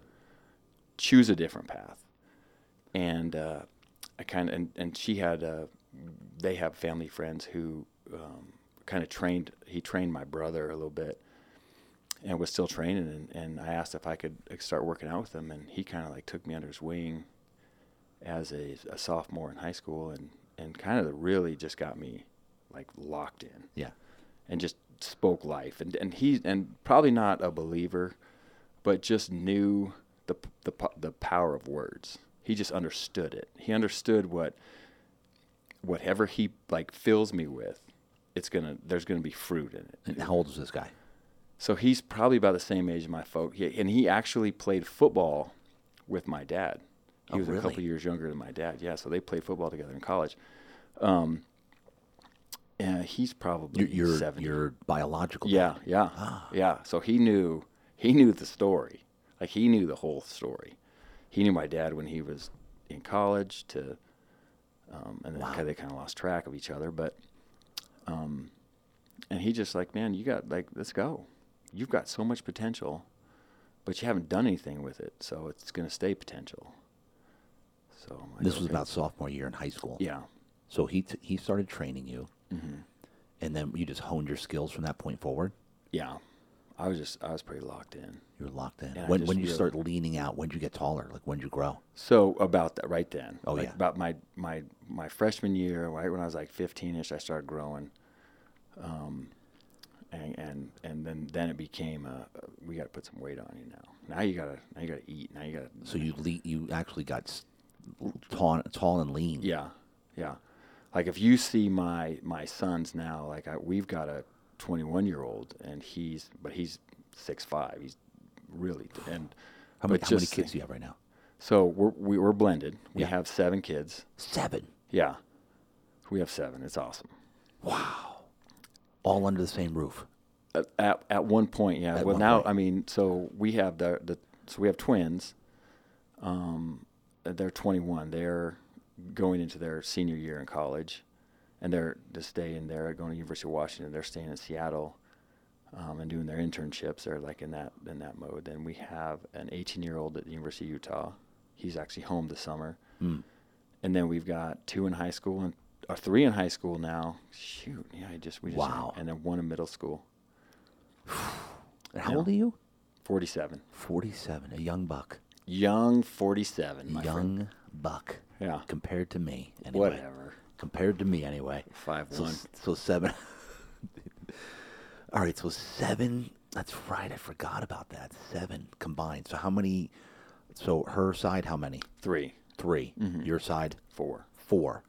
Choose a different path. And uh, i kind of and, and she had uh, they have family friends who um, kind of trained he trained my brother a little bit and was still training and, and i asked if i could start working out with him and he kind of like took me under his wing as a, a sophomore in high school and, and kind of really just got me like locked in. Yeah. and just spoke life. And and he and probably not a believer but just knew the the the power of words. He just understood it. He understood what whatever he like fills me with it's gonna there's gonna be fruit in it. And how old was this guy? so he's probably about the same age as my folk. He, and he actually played football with my dad he Oh, was a really? couple years younger than my dad yeah so they played football together in college um, and he's probably Your your, 70 your biological. yeah, dad. yeah, Ah. yeah. So he knew he knew the story, like he knew the whole story. He knew my dad when he was in college to, um, and then Wow. they kind of lost track of each other. But, um, and he just like, man, you got like, let's go. You've got so much potential, but you haven't done anything with it, so it's gonna stay potential. So like, This was okay. about sophomore year in high school. yeah. So he t- he started training you, hmm and then you just honed your skills from that point forward. Yeah, I was just I was pretty locked in. You were locked in. And when when you really- start leaning out, when did you get taller? Like when did you grow? So about that right then. Oh, like yeah. About my my my freshman year, right when I was like 15ish, I started growing. Um, and and and then then it became uh, we got to put some weight on you now. Now you gotta now you gotta eat. Now you gotta. So you le- you actually got tall tall and lean. Yeah, yeah. Like if you see my my sons now, like I, we've got a 21 year old, and he's but he's six five. He's really and How many, how many kids think- do you have right now? So we're we, we're blended. We Yeah. have seven kids. Seven. Yeah, we have seven. It's awesome. Wow. All under the same roof. At, at, at one point, yeah. At well, now point. I mean, so we have the the so we have twins. Um, they're 21. They're going into their senior year in college, and they're to stay in there, going to University of Washington. They're staying in Seattle, um, and doing their internships. They're like in that in that mode. Then we have an 18 year old at the University of Utah. He's actually home this summer, Mm. and then we've got two in high school and or three in high school now. Shoot, yeah, I just we just Wow. and then one in middle school. *sighs* How Yeah. old are you? 47. Forty-seven. A young buck. Young 47, my young friend. buck. Yeah. Compared to me. Anyway. Whatever. Compared to me, anyway. Five So, one. so seven. *laughs* All right, so seven. That's right. I forgot about that. Seven combined. So how many? So her side, how many? Three. 3 Mhm. Your side, Four. four.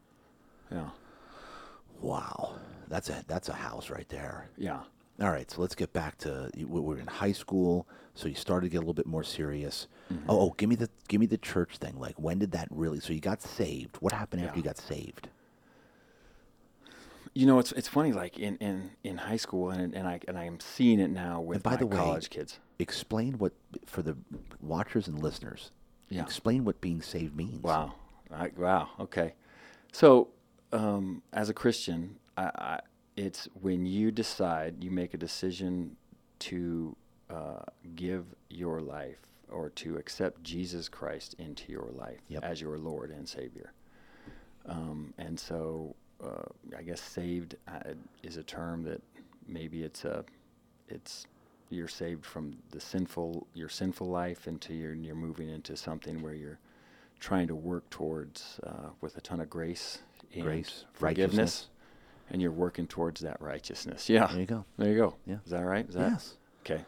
Yeah. Wow, that's a that's a house right there. Yeah. All right, so let's get back to you- we're in high school. So you started to get a little bit more serious. Mm-hmm. Oh, oh, give me the give me the church thing. Like when did that really? So you got saved. What happened after Yeah. you got saved? You know, it's it's funny. Like in, in, in high school, and and I and I'm seeing it now with by my the way- college kids. Explain what for the watchers and listeners. Yeah. Explain what being saved means. Wow. I, wow. Okay. So, um, as a Christian, I, I, it's when you decide, you make a decision to uh, give your life or to accept Jesus Christ into your life Yep. as your Lord and Savior. Um, and so, uh, I guess saved uh, is a term that maybe it's a, it's you're saved from the sinful your sinful life into your you're moving into something where you're trying to work towards uh, with a ton of grace and Grace, forgiveness righteousness. And you're working towards that righteousness yeah There you go. there you go Yeah. is that right is that Yes. okay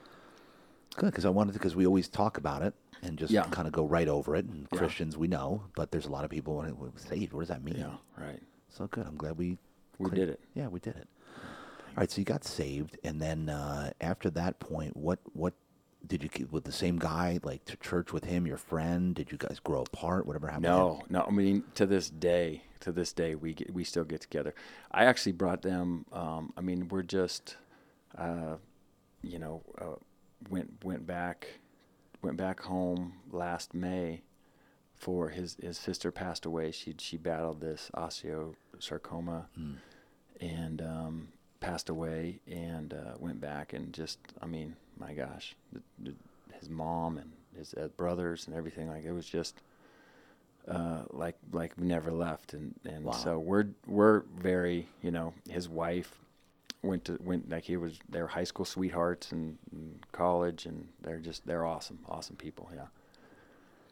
Good, because I wanted to, because we always talk about it and just Yeah. kind of go right over it. And Yeah. Christians, we know, but there's a lot of people when it saved. What does that mean? yeah right So good. I'm glad we we clear- did it Yeah, we did it. All right, so you got saved, and then uh, after that point, what what did you keep with the same guy, like to church with him, your friend? Did you guys grow apart? Whatever happened? No, no. I mean, to this day, to this day, we get, we still get together. I actually brought them. Um, I mean, we're just, uh, you know, uh, went went back, went back home last May, for his his sister passed away. She she battled this osteosarcoma, Hmm. and um, passed away, and uh, went back and just, I mean, my gosh, the, the, his mom and his uh, brothers and everything like it was just uh, like like we never left, and and Wow. so we're we're very you know his wife went to went like he was they were high school sweethearts and, and college, and they're just they're awesome awesome people, yeah.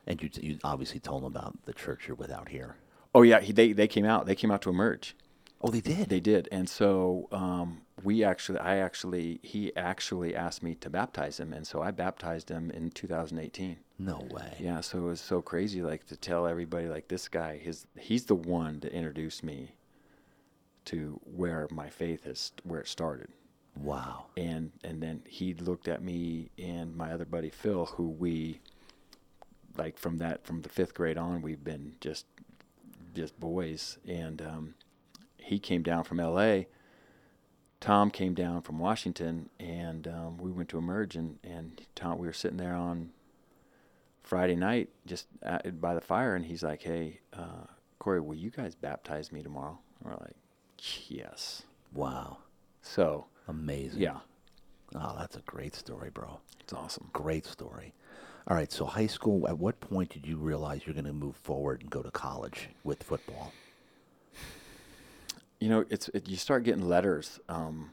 And you, you obviously told them about the church you're without here. Oh yeah, he, they they came out they came out to emerge. Oh, they did. They did, and so um, we actually, I actually, he actually asked me to baptize him, and so I baptized him in 2018. No way. Yeah, so it was so crazy, like to tell everybody, like this guy, his, he's the one to introduce me to where my faith is, where it started, Wow. and and then he looked at me and my other buddy Phil, who we, like from that from the fifth grade on, we've been just, just boys, and um, he came down from L.A. Tom came down from Washington, and um, we went to emerge, and and Tom, we were sitting there on Friday night, just at, by the fire, and he's like, "Hey, uh, Corey, will you guys baptize me tomorrow?" And we're like, "Yes." Wow. So Amazing. yeah, Oh, that's a great story, bro. it's awesome. Great story. All right, so high school, at what point did you realize you're going to move forward and go to college with football? You know, it's it, you start getting letters. Um,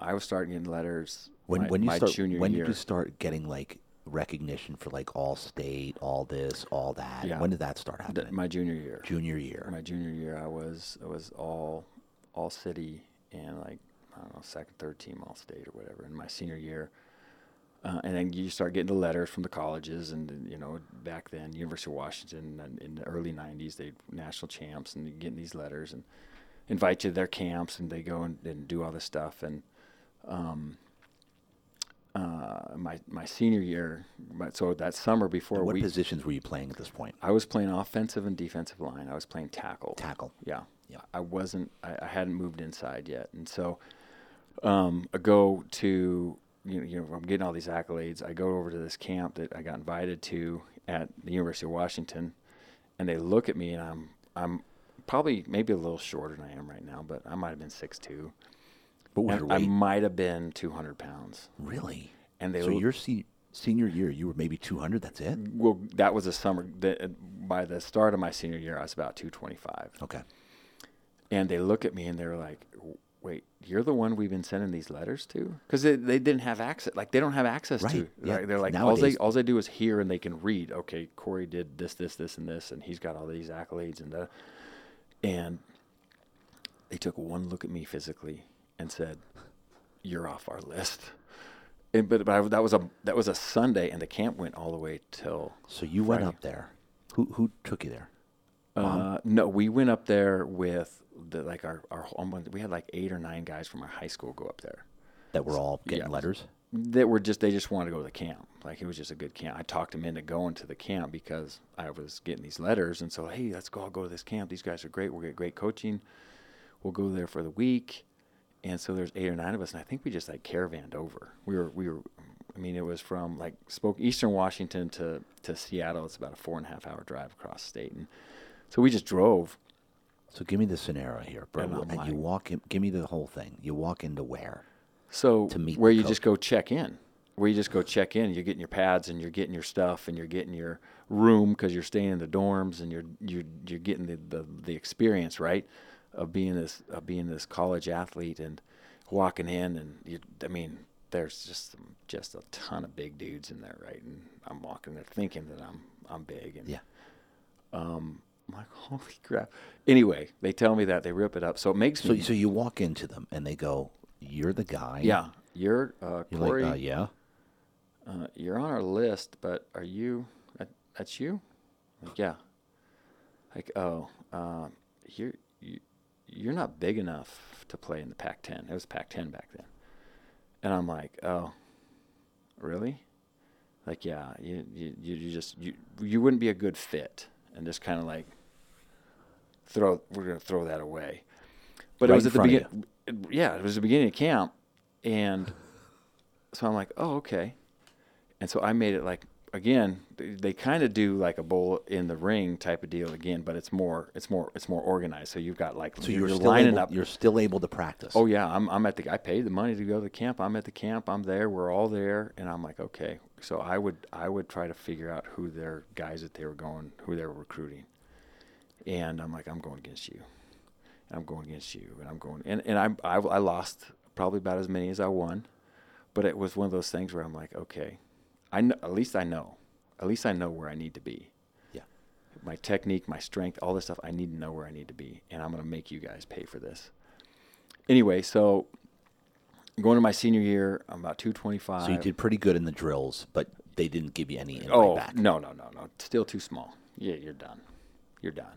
I was starting getting letters When my, when you start when year. did you start getting like recognition for like all state, all this, all that? Yeah. When did that start happening? my junior year. Junior year. My junior year, I was I was all all city and like I don't know second, third team all state or whatever. In my senior year, uh, and then you start getting the letters from the colleges, and you know back then University of Washington and in the early '90s they national champs, and you getting these letters and invite you to their camps, and they go and, and do all this stuff. And um, uh, my my senior year, my, so that summer before And what we, positions were you playing at this point? I was playing offensive and defensive line. I was playing tackle. Tackle. Yeah. Yeah. I wasn't. I, I hadn't moved inside yet, and so um, I go to you know, you know I'm getting all these accolades. I go over to this camp that I got invited to at the University of Washington, and they look at me, and I'm I'm probably maybe a little shorter than I am right now, but I might have been six two. Was your I weight? might have been 200 pounds. really? And they so look- your se- senior year, you were maybe 200. That's it. well, that was a summer. The, by the start of my senior year, I was about 225. Okay. and they look at me and they're like, "Wait, you're the one we've been sending these letters to?" Because they, they didn't have access, like they don't have access to. Right, yeah. Like, they're like, all they all they do is hear and they can read. Okay, Corey did this, this, this, and this, and he's got all these accolades and the, and they took one look at me physically and said, "You're off our list." And, but but I, that was a that was a Sunday, and the camp went all the way till So you went up there. Who who took you there? Uh, no, we went up there with the like our our we had like eight or nine guys from our high school go up there. That were all getting yeah. letters. That were just they just wanted to go to the camp. Like it was just a good camp. I talked them into going to the camp because I was getting these letters, and so hey, let's go. I'll go to this camp. These guys are great. We'll get great coaching. We'll go there for the week. And so there's eight or nine of us, and I think we just like caravanned over. We were we were. I mean, it was from like spoke Eastern Washington to to Seattle. It's about a four and a half hour drive across state, and so we just drove. So give me the scenario here, bro. And And, I'm you walk in. Give me the whole thing. You walk into where? So to meet where you just go check in, where you just go check in, you're getting your pads and you're getting your stuff and you're getting your room because you're staying in the dorms and you're you're you're getting the the, the experience right. Of being this of being this college athlete and walking in and you, I mean there's just just a ton of big dudes in there, right? And I'm walking there thinking that I'm I'm big and Yeah. um, I'm like holy crap. Anyway, they tell me that they rip it up, so it makes So me so you walk into them and they go, "You're the guy." yeah. You're uh, You're Corey. like, uh, "Yeah." uh, you're on our list, but are you? That, that's you? Like, yeah. Like, oh, uh, you're you, you're not big enough to play in the Pac-10. It was Pac-10 back then, and I'm like, oh, really? Like, yeah, you you, you just you you wouldn't be a good fit, and just kind of like throw we're gonna throw that away. But Right it was at the beginning. Yeah, it was the beginning of camp, and so I'm like, oh, okay. And so I made it like again, they, they kind of do like a bull in the ring type of deal again, but it's more it's more it's more organized. So you've got like So you're, you're still lining able, up. You're still able to practice. Oh yeah, I'm I'm at the I paid the money to go to the camp. I'm at the camp. I'm there. We're all there, and I'm like, okay. So I would I would try to figure out who their guys that they were going, who they were recruiting, and I'm like, I'm going against you. I'm going against you, and I'm going, and and I I, I lost probably about as many as I won, but it was one of those things where I'm like, okay, I know, at least I know, at least I know where I need to be. Yeah. My technique, my strength, all this stuff, I need to know where I need to be, and I'm going to make you guys pay for this. Anyway, so going to my senior year, I'm about 225. So you did pretty good in the drills, but they didn't give you any invite Oh back. no, no, no, no! Still too small. Yeah, you're done. You're done.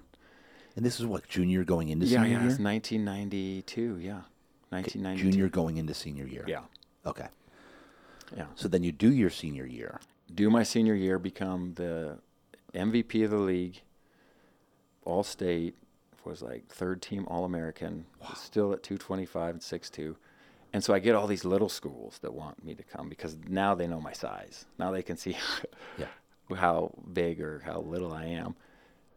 And this is what junior going into yeah, senior yeah. year. It's 1992. Yeah, 1992. Junior going into senior year. Yeah, Okay. Yeah. So then you do your senior year. do my senior year, become the MVP of the league, all state, was like third team All American, still at 225 and 6'2. And so I get all these little schools that want me to come because now they know my size. Now they can see *laughs* Yeah. how big or how little I am.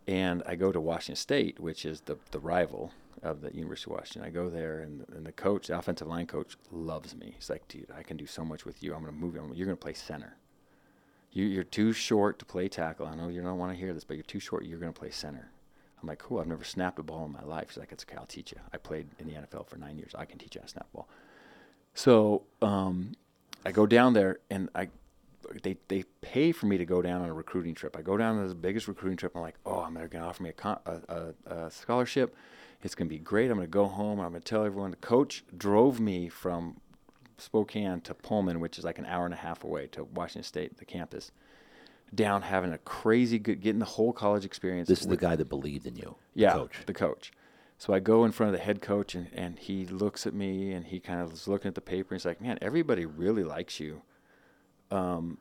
And I go to Washington State, which is the, the rival of the University of Washington. I go there, and, and the coach, the offensive line coach, loves me. He's like, dude, I can do so much with you. I'm going to move you. You're going to play center. You, you're too short to play tackle. I know you don't want to hear this, but you're too short. You're going to play center. I'm like, cool. I've never snapped a ball in my life. He's like, it's okay. I'll teach you. I played in the NFL for nine years. I can teach you how to snap a ball. So um, I go down there, and I they they pay for me to go down on a recruiting trip. I go down on the biggest recruiting trip. I'm like, oh, I'm they're gonna offer me a, con- a, a, a scholarship. It's gonna be great. I'm gonna go home. I'm gonna tell everyone. The coach drove me from Spokane to Pullman, which is like an hour and a half away to Washington State, the campus. Down having a crazy good, getting the whole college experience. This is the guy that believed in you. the yeah, Coach. the coach. So I go in front of the head coach, and, and he looks at me, and he kind of is looking at the paper, and he's like, "Man, everybody really likes you, um,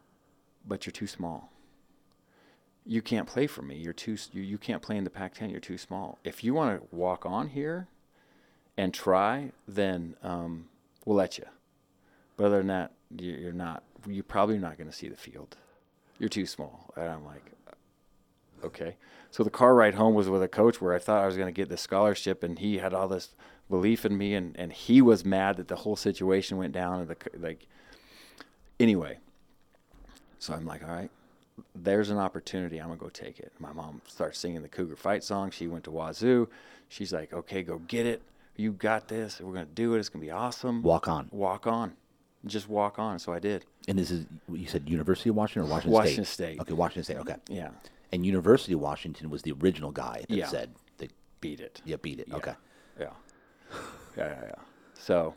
but you're too small. You can't play for me. You're too. You, you can't play in the Pac-10. You're too small. If you want to walk on here, and try, then um, we'll let you. But other than that, you- you're not. You're probably not going to see the field. You're too small." And I'm like, okay. So the car ride home was with a coach where I thought I was going to get this scholarship, and he had all this belief in me, and, and he was mad that the whole situation went down. And the like, anyway. So I'm like, all right, there's an opportunity. I'm gonna go take it. My mom starts singing the Cougar Fight song. She went to Wazoo. She's like, okay, go get it. You got this. We're gonna do it. It's gonna be awesome. Walk on. Walk on. Just walk on. So I did. And this is you said University of Washington or Washington, Washington State? State. Okay, Washington State. Okay. Yeah. And University of Washington was the original guy that Yeah. said they Beat it. yeah beat it. Yeah. Okay. Yeah. Yeah, yeah, yeah. So,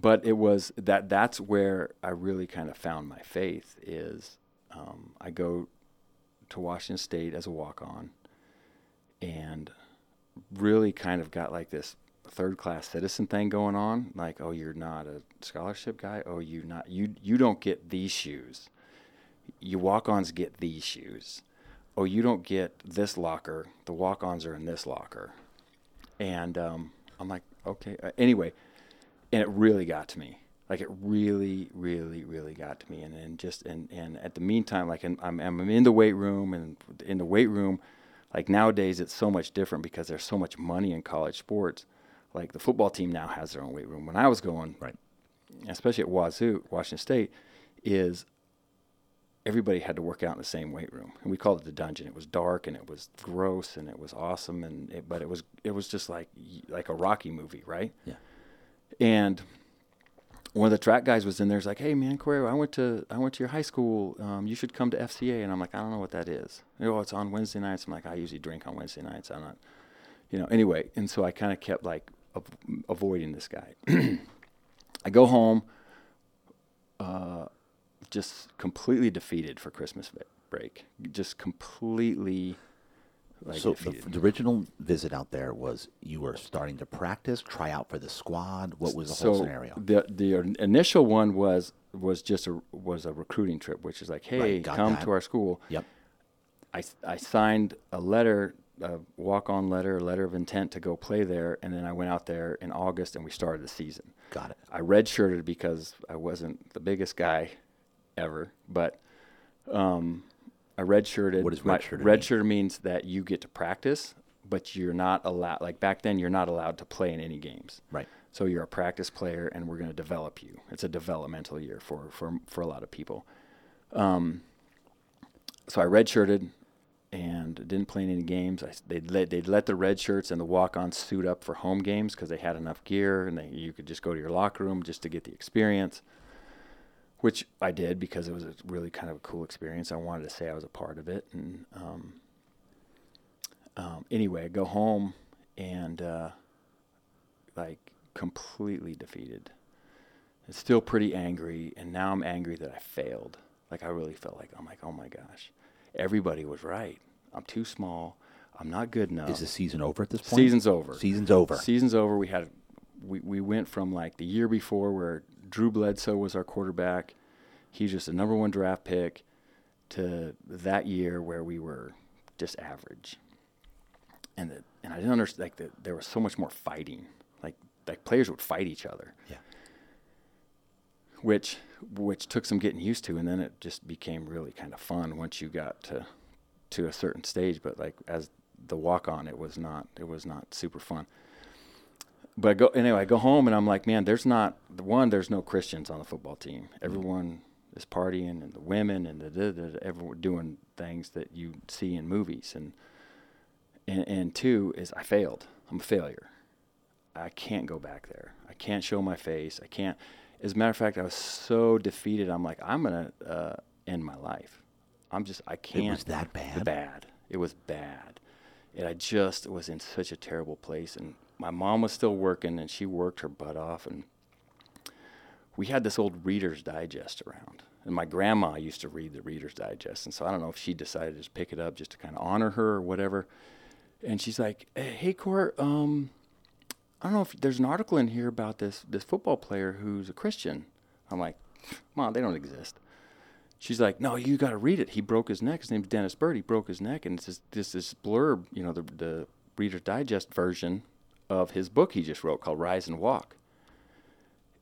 but it was that that's where I really kind of found my faith is um, I go to Washington State as a walk on and really kind of got like this third class citizen thing going on like oh you're not a scholarship guy? Oh you not you you don't get these shoes. You walk-ons get these shoes. Oh you don't get this locker. The walk-ons are in this locker. And um, I'm like, okay. Uh, anyway, and it really got to me. Like it really, really, really got to me. And then just and and at the meantime, like I'm I'm in the weight room and in the weight room, like nowadays it's so much different because there's so much money in college sports. Like the football team now has their own weight room. When I was going, Right. especially at Wazoo, Washington State, is everybody had to work out in the same weight room, and we called it the dungeon. It was dark and it was gross and it was awesome, and it, but it was it was just like like a Rocky movie, right? Yeah. And one of the track guys was in there. He's like, "Hey man, Corey, I went to I went to your high school. Um, you should come to FCA." And I'm like, "I don't know what that is." Oh, it's on Wednesday nights. I'm like, "I usually drink on Wednesday nights. I'm not, you know." Anyway, and so I kind of kept like av- avoiding this guy. *clears throat* I go home, uh, just completely defeated for Christmas break. Just completely like so the, the original visit out there was you were starting to practice, try out for the squad. What was the so whole scenario? The the initial one was was just a was a recruiting trip, which is like, hey, got come to our school. Yep. I I signed a letter, a walk on letter, a letter of intent to go play there, and then I went out there in August and we started the season. Got it. I redshirted because I wasn't the biggest guy ever, but um, I redshirted. What does my- redshirted mean? Redshirted means that you get to practice, but you're not allowed. Like back then, you're not allowed to play in any games. Right. So you're a practice player, and we're going to develop you. It's a developmental year for for for a lot of people. Um, so I redshirted and didn't play in any games. I, they'd let they'd let the red shirts and the walk-ons suit up for home games because they had enough gear, and they, you could just go to your locker room just to get the experience. Which I did because it was a really kind of a cool experience. I wanted to say I was a part of it, and um, um, anyway, I go home and uh, like completely defeated. And still pretty angry, and now I'm angry that I failed. Like I really felt like I'm like, oh my gosh, everybody was right. I'm too small. I'm not good enough. Is the season over at this point? Season's over. Season's over. Season's over. We had we, we went from like the year before where Drew Bledsoe was our quarterback. He's just a number one draft pick to that year where we were just average. And the, and I didn't understand like the, there was so much more fighting. Like like players would fight each other, yeah. which which took some getting used to and then it just became really kind of fun once you got to to a certain stage, but like as the walk on it was not it was not super fun but I go anyway. I go home and I'm like, man, there's not the one. There's no Christians on the football team. Everyone is partying, and the women and the, the, the everyone doing things that you see in movies. And and and two is I failed. I'm a failure. I can't go back there. I can't show my face. I can't. As a matter of fact, I was so defeated. I'm like, I'm gonna uh, end my life. I'm just. I can't. It was that bad. Bad. It was bad. And I just was in such a terrible place. And my mom was still working, and she worked her butt off. And we had this old Reader's Digest around. And my grandma used to read the Reader's Digest. And so I don't know if she decided to just pick it up just to kind of honor her or whatever. And she's like, "Hey, court um, I don't know if there's an article in here about this this football player who's a Christian." I'm like, "Mom, they don't exist." She's like, "No, you got to read it. He broke his neck. His name's Dennis Byrd. He broke his neck, and it's just this this blurb, you know, the the Reader's Digest version of his book he just wrote called Rise and Walk.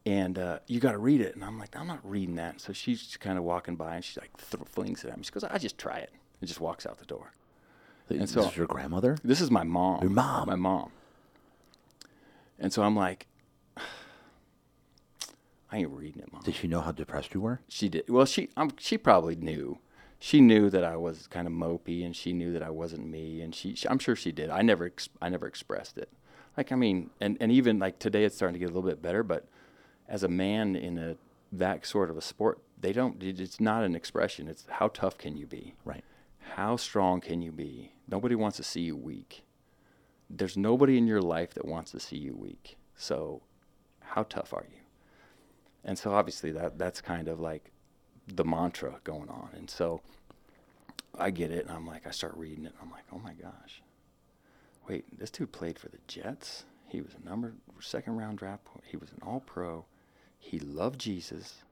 And uh, you got to read it." And I'm like, "I'm not reading that." So she's kind of walking by, and she like th- flings it at me. She goes, "I just try it," and just walks out the door. And so- this is your grandmother? This is my mom. Your mom? My mom. And so I'm like, I ain't reading it, mom. Did she know how depressed you were? She did. Well, she um, she probably knew. She knew that I was kind of mopey, and she knew that I wasn't me, and she, she I'm sure she did. I never ex- I never expressed it. Like I mean, and and even like today, it's starting to get a little bit better. But as a man in a that sort of a sport, they don't. It's not an expression. It's how tough can you be? Right. How strong can you be? Nobody wants to see you weak. There's nobody in your life that wants to see you weak. So, how tough are you? And so, obviously, that that's kind of like the mantra going on. And so, I get it, and I'm like, I start reading it, and I'm like, oh my gosh, wait, this dude played for the Jets. He was a number second round draft. He was an All Pro. He loved Jesus.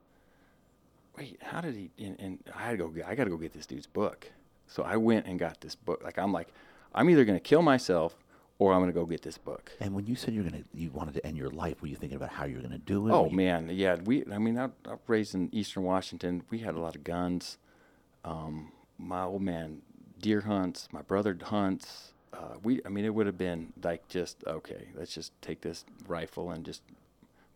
Wait, how did he? And, and I had to go. Get, I got to go get this dude's book. So I went and got this book. Like I'm like, I'm either gonna kill myself or I'm gonna go get this book. And when you said you're gonna, you wanted to end your life, were you thinking about how you're gonna do it? Oh man, yeah. We, I mean, I, I was raised in Eastern Washington. We had a lot of guns. Um, my old man deer hunts. My brother hunts. Uh, we, I mean, it would have been like just okay. Let's just take this rifle and just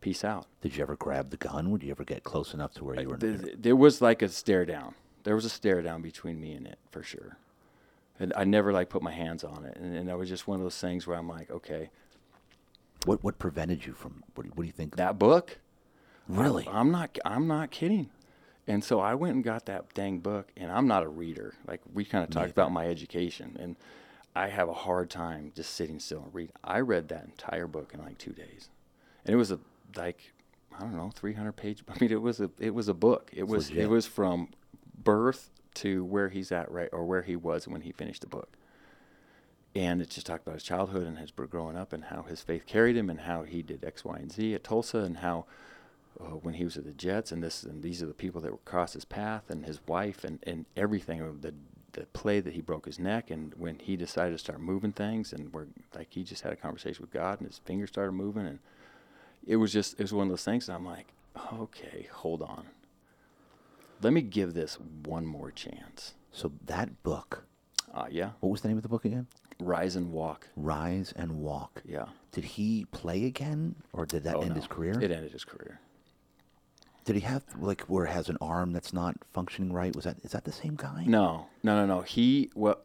peace out. Did you ever grab the gun? Would you ever get close enough to where you were? Th- th- there was like a stare down. There was a stare down between me and it for sure. And I never like put my hands on it, and, and that was just one of those things where I'm like, okay, What what prevented you from? What, do you- what do you think? that book. really? I'm not. I'm not kidding. And so I went and got that dang book, and I'm not a reader. Like we kind of talked about my education, and I have a hard time just sitting still and reading. I read that entire book in like two days, and it was a like I don't know, 300 page. *laughs* I mean, it was a it was a book. It was legit. it was from birth to where he's at right or where he was when he finished the book. And it just talked about his childhood and his growing up and how his faith carried him and how he did X, Y, and Z at Tulsa and how uh, when he was at the Jets and this and these are the people that were crossed his path and his wife and, and everything the the play that he broke his neck and when he decided to start moving things and where like he just had a conversation with God and his fingers started moving and it was just it was one of those things and I'm like okay hold on let me give this one more chance so that book. uh, yeah What was the name of the book again? rise and walk Rise and Walk. yeah Did he play again, or did that Oh, end no. his career? it ended his career Did he have like where it has an arm that's not functioning right? Was that is that the same guy? No, no, no, no. He well,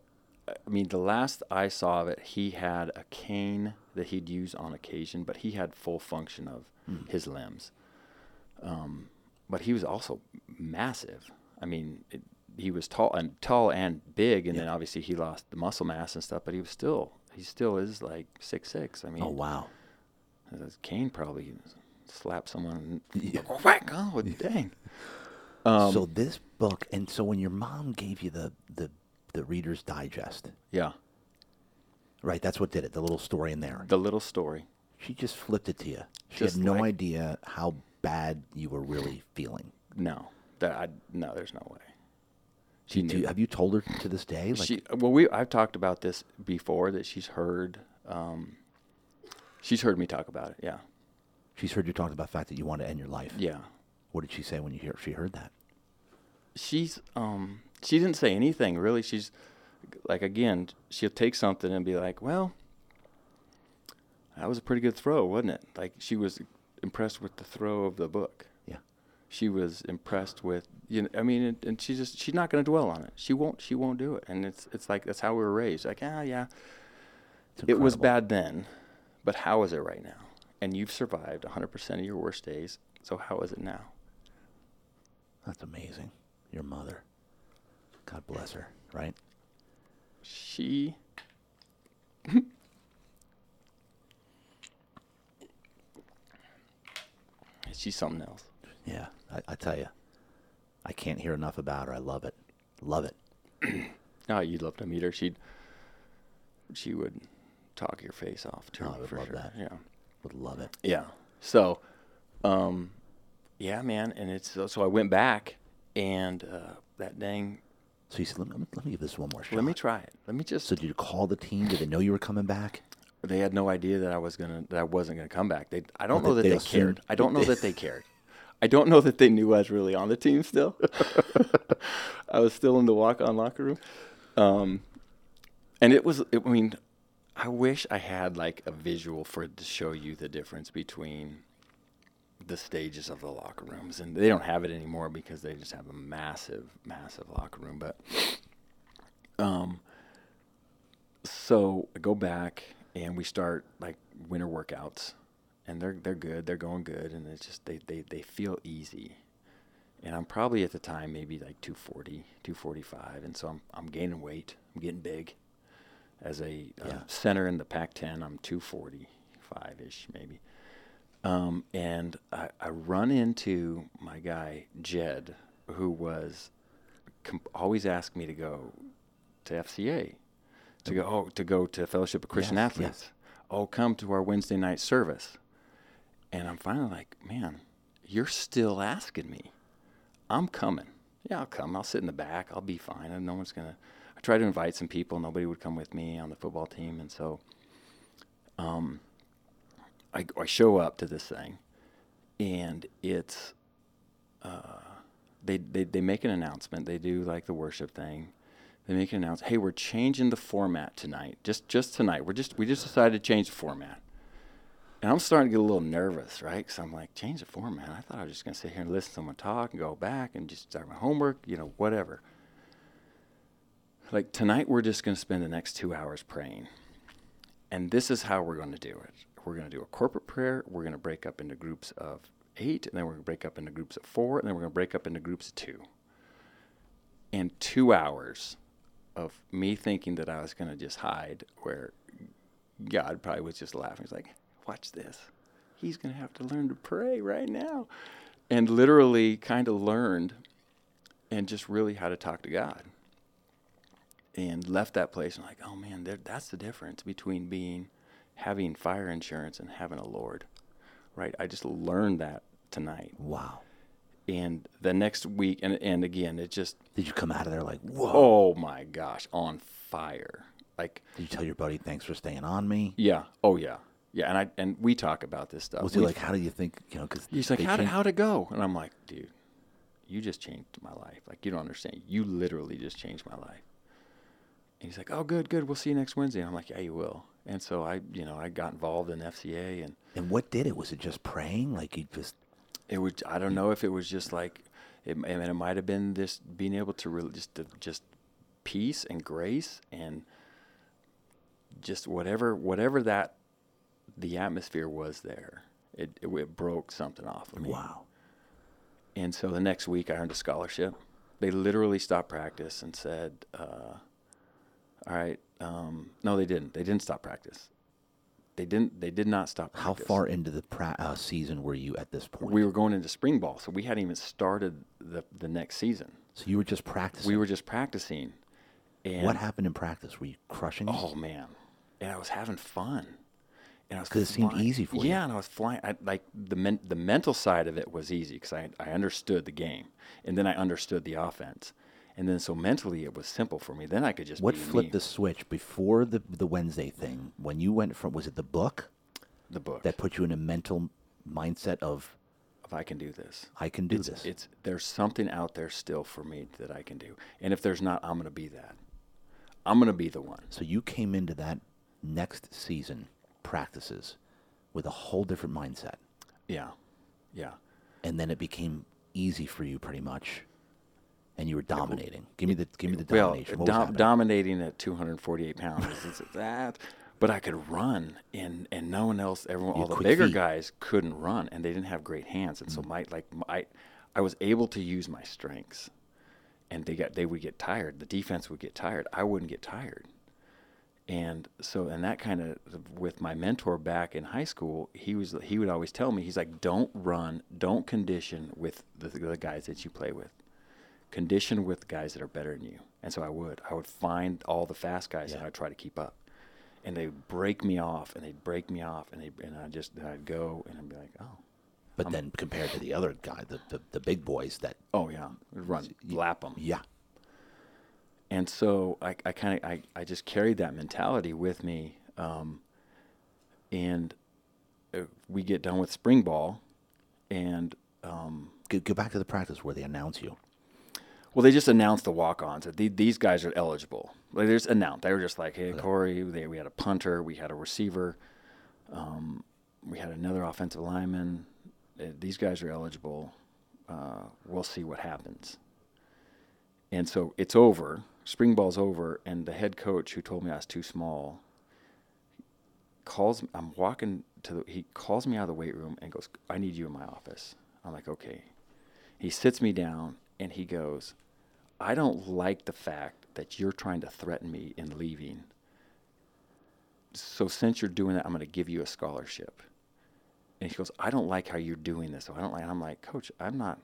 I mean, the last I saw of it, he had a cane that he'd use on occasion, but he had full function of his limbs. Um, but he was also massive. I mean, it, he was tall and tall and big, and then obviously he lost the muscle mass and stuff. But he was still, he still is like six six. I mean, Oh wow. his cane probably slapped someone. *laughs* Yeah. Whack! Oh, dang. Um, so this book, and so when your mom gave you the the the Reader's Digest, yeah, right? That's what did it. The little story in there. the little story. She just flipped it to you. She Just had no like- idea how bad you were really feeling. No, that I no, there's no way. She Do have you told her to this day? Like, she well, we I've talked about this before that she's heard. Um, she's heard me talk about it. Yeah, she's heard you talk about the fact that you want to end your life. yeah. What did she say when you hear she heard that? She's um she didn't say anything really. She's like again, she'll take something and be like, well. That was a pretty good throw, wasn't it? Like she was impressed with the throw of the book. Yeah. she was impressed with you know i mean and, and she just she's not going to dwell on it she won't she won't do it and it's it's like that's how we were raised like ah yeah it was bad then but how is it right now and you've survived 100% of your worst days so how is it now That's amazing. Your mother. God bless her. Right. she *laughs* she's something else Yeah. I, I tell you, I can't hear enough about her. I love it. Love it. *clears throat* oh you'd love to meet her she'd she would talk your face off too Oh, I would for love sure that. yeah Would love it. Yeah. So, um, yeah, man, and it's so, so I went back and uh, that dang. So you said, let me, let me give this one more shot. Let me try it. Let me just. So did you call the team? Did they know you were coming back? they had no idea that I was gonna that I wasn't gonna come back. They I don't Well, know that they they, cared. I don't know that they *laughs* cared. I don't know that they knew I was really on the team still. *laughs* I was still in the walk on locker room. Um, and it was it, I mean, I wish I had like a visual for to show you the difference between the stages of the locker rooms and they don't have it anymore because they just have a massive massive locker room but um so I go back and we start like winter workouts and they're they're good they're going good and it's just they they, they feel easy. And I'm probably at the time maybe like 240 245 and so I'm I'm gaining weight I'm getting big as a uh, Yeah. center in the Pac-10 I'm 245 ish maybe um, and I, I run into my guy Jed who was com- always asked me to go to FCA to go oh to go to Fellowship of Christian Yes, Athletes. yes. Oh, come to our Wednesday night service. And I'm finally like, man, you're still asking me. I'm coming. Yeah, I'll come. I'll sit in the back. I'll be fine. And no one's gonna. I tried to invite some people. Nobody would come with me on the football team, and so, um, I, I show up to this thing, and it's, uh, they, they they make an announcement. They do like the worship thing. They make an announcement. Hey, we're changing the format tonight. Just just tonight. We're just we just decided to change the format. And I'm starting to get a little nervous, right? Because I'm like, change the format. I thought I was just going to sit here and listen to someone talk and go back and just start my homework, you know, whatever. Like tonight, we're just going to spend the next two hours praying. And this is how we're going to do it. We're going to do a corporate prayer. We're going to break up into groups of eight, and then we're going to break up into groups of four, and then we're going to break up into groups of two. And two hours of me thinking that I was going to just hide, where God probably was just laughing. He's like, watch this. He's going to have to learn to pray right now. And literally kind of learned and just really how to talk to God. And left that place and like, oh man, there, that's the difference between being having fire insurance and having a Lord. Right? I just learned that tonight. Wow. And the next week, and, and again, it just, Did you come out of there like, whoa? oh my gosh, on fire. Like, Did you tell your buddy, thanks for staying on me? yeah, oh yeah. Yeah, and I and we talk about this stuff. Was he We've- like, how do you think, you know, because He's like, how did, how'd it go? And I'm like, dude, you just changed my life. Like, you don't understand. You literally just changed my life. And he's like, oh, good, good. We'll see you next Wednesday. And I'm like, yeah, you will. And so I, you know, I got involved in FCA, and And what did it? Was it just praying? Like you just, it was. I don't know if it was just like, it, I mean, it might have been this being able to really just to, just peace and grace and just whatever whatever that the atmosphere was there. It, it, it broke something off of me. wow. And so the next week, I earned a scholarship. They literally stopped practice and said, uh, "All right, um, no, they didn't. They didn't stop practice. They didn't. They did not stop. How far into the pra- uh, season were you at this point? We were going into spring ball, so we hadn't even started the the next season. so you were just practicing. We were just practicing. And what happened in practice? Were you crushing? it? Oh man, and I was having fun. And I was because it seemed easy for you. Yeah, and I was flying. I, like the men, the mental side of it was easy because I I understood the game, and then I understood the offense, and then so mentally it was simple for me. Then I could just What flipped me. the switch before the the Wednesday thing? When you went from, was it the book the book that put you in a mental mindset of if I can do this. I can do it's, this? It's there's something out there still for me that I can do, and if there's not, I'm gonna be that. I'm gonna be the one. So you came into that next season practices with a whole different mindset, Yeah, yeah. and then it became easy for you pretty much, and you were dominating. Give me the give me the well, domination. What dom- dominating at 248 pounds that. But I could run, and and no one else, everyone, all the bigger feet. guys couldn't run, and they didn't have great hands, and so Mm. my like my, I was able to use my strengths, and they got they would get tired. The defense would get tired. I wouldn't get tired, and so and that kind of with my mentor back in high school, he was he would always tell me he's like, don't run, don't condition with the, the guys that you play with condition with guys that are better than you. And so I would. I would find all the fast guys and I'd try to keep up. And they'd break me off and they'd break me off and they and I just I'd go and I'd be like, Oh. but then compared to the other guy, the, the, the big boys that Oh yeah. Run lap them. yeah, And so I, I kind of I, I just carried that mentality with me. Um, and uh, we get done with spring ball and um, go, go back to the practice where they announce you. Well, they just announced the walk-ons that the, these guys are eligible. Like they just announced. They were just like, "Hey, Cory, they, we had a punter, we had a receiver, um, we had another offensive lineman. Uh, these guys are eligible. Uh, we'll see what happens." And so it's over. Spring ball's over, and the head coach, who told me I was too small, calls. I'm walking to the. He calls me out of the weight room and goes, "I need you in my office." I'm like, "Okay." He sits me down and he goes, I don't like the fact that you're trying to threaten me in leaving. So since you're doing that, I'm going to give you a scholarship. And he goes, I don't like how you're doing this. So I don't like. I'm like, Coach, I'm not.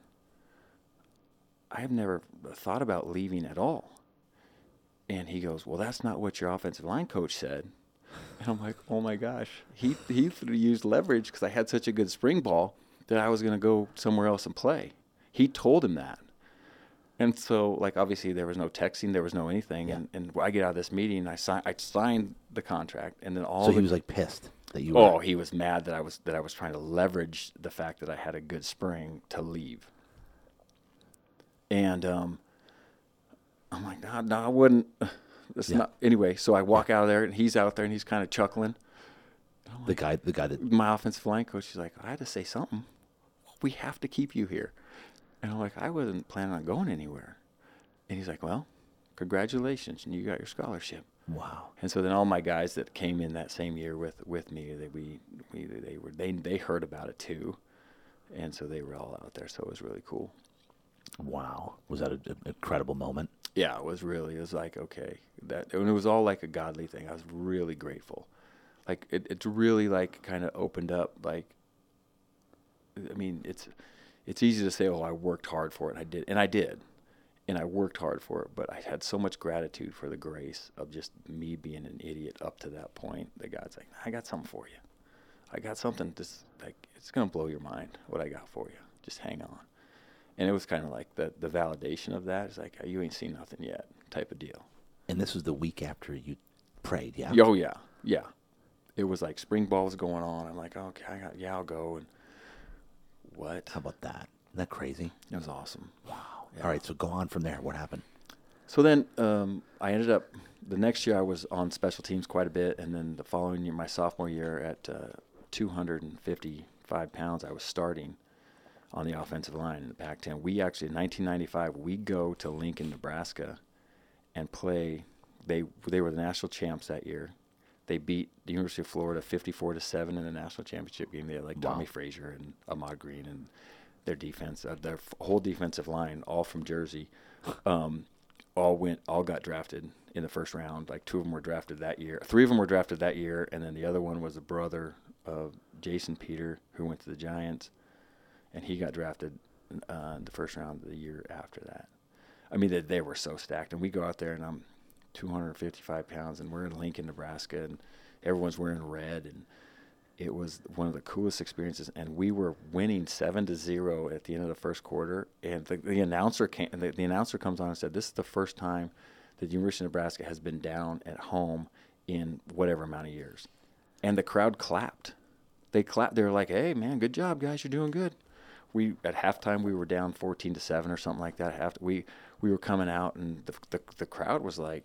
I have never thought about leaving at all. And he goes, Well, that's not what your offensive line coach said. And I'm like, Oh my gosh. He he used leverage because I had such a good spring ball that I was going to go somewhere else and play. He told him that. And so, like, obviously, there was no texting, there was no anything. And, and I get out of this meeting, I sign, I signed the contract, and then all So the, he was like pissed that you. oh, were, he was mad that I was that I was trying to leverage the fact that I had a good spring to leave. And um, I'm like, no, no, I wouldn't. *sighs* That's Yeah. not. Anyway, so I walk out of there, and he's out there, and he's kind of chuckling. The guy, the guy that my offensive line coach is like, I had to say something. We have to keep you here. And I'm like, I wasn't planning on going anywhere. And he's like, Well, congratulations, and you got your scholarship. wow. And so then all my guys that came in that same year with with me, they we, we they were they they heard about it too, and so they were all out there. So it was really cool. Wow. Was that an incredible moment? Yeah, it was really. It was like okay, that and it was all like a godly thing. I was really grateful. Like it, it's really like kind of opened up. Like, I mean, it's it's easy to say, oh, I worked hard for it, and I did, and I did, and I worked hard for it. But I had so much gratitude for the grace of just me being an idiot up to that point. That God's like, I got something for you. I got something. Just like it's gonna blow your mind what I got for you. Just hang on. And it was kind of like the the validation of that is like you ain't seen nothing yet type of deal. And this was the week after you prayed, yeah? Oh yeah, yeah. It was like spring ball was going on. I'm like, okay, I got, yeah, I'll go. And what? How about that? Isn't that crazy? It was awesome. Wow. Yeah. All right, so go on from there. What happened? So then um, I ended up the next year I was on special teams quite a bit, and then the following year, my sophomore year at uh, 255 pounds, I was starting on the offensive line in the Pac-10. We actually in 1995 we go to Lincoln, Nebraska, and play. They they were the national champs that year. They beat the University of Florida 54 to seven in the national championship game. They had like Wow. Tommie Frazier and Ahman Green and their defense, uh, their f- whole defensive line, all from Jersey, um, all went, all got drafted in the first round. Like two of them were drafted that year. Three of them were drafted that year, and then the other one was the brother of Jason Peter, who went to the Giants, and he got drafted uh, in the first round of the year after that. I mean, they, they were so stacked, and we go out there, and I'm 255 pounds, and we're in Lincoln, Nebraska, and everyone's wearing red, and it was one of the coolest experiences. And we were winning seven to zero at the end of the first quarter, and the, the announcer came, the, the announcer comes on and said, "This is the first time that the University of Nebraska has been down at home in whatever amount of years," and the crowd clapped. They clapped. They were like, "Hey, man, good job, guys! You're doing good." we at halftime we were down 14 to 7 or something like that after we we were coming out and the the, the crowd was like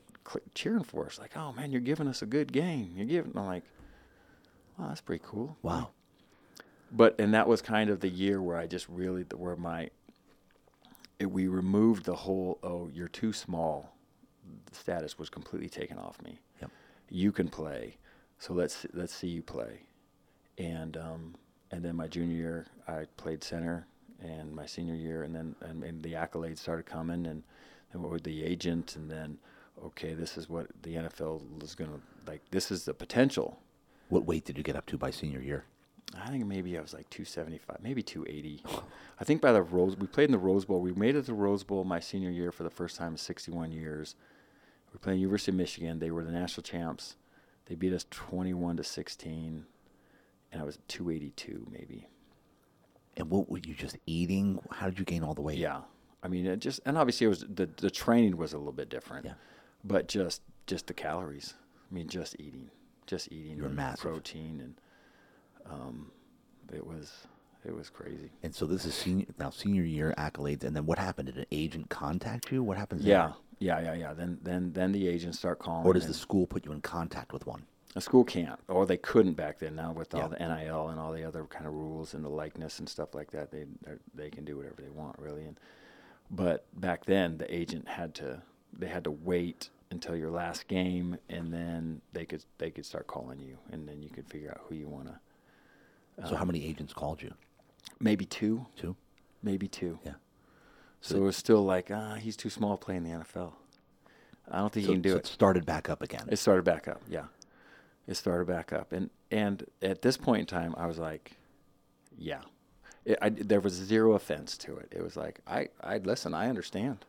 cheering for us like oh man you're giving us a good game you're giving I'm like wow that's pretty cool Wow. but and that was kind of the year where I just really where my it, we removed the whole oh you're too small status was completely taken off me Yep. you can play so let's let's see you play and um, and then my junior year I played center and my senior year and then and, and the accolades started coming and and what with the agent and then okay this is what the NFL is going to like this is the potential What weight did you get up to by senior year? I think maybe I was like 275, maybe 280. I think by the Rose, we played in the Rose Bowl. We made it to the Rose Bowl my senior year for the first time in 61 years. We played University of Michigan. They were the national champs. They beat us 21 to 16, and I was 282 maybe. And what were you just eating? How did you gain all the weight? Yeah, I mean, it just and obviously it was the the training was a little bit different. Yeah. But just just the calories. I mean, just eating, just eating protein, and um, it was it was crazy. And so this is senior now senior year accolades, and then what happened? Did an agent contact you? What happens? Yeah, yeah, yeah, yeah. Then then then the agents start calling. Or does the school put you in contact with one? a school can't, or they couldn't back then. Now with all Yeah. the NIL and all the other kind of rules and the likeness and stuff like that, they they can do whatever they want really. And but back then the agent had to they had to wait until your last game, and then they could they could start calling you, and then you could figure out who you want to. so how many agents called you? Maybe two, Two. maybe two. Yeah. So, it was still like, ah, he's too small to play in the NFL. I don't think So, he can do so it. started back up again. It started back up, yeah. It started back up, and and at this point in time, I was like, yeah. It, I, there was zero offense to it. It was like, I, I listen. I understand.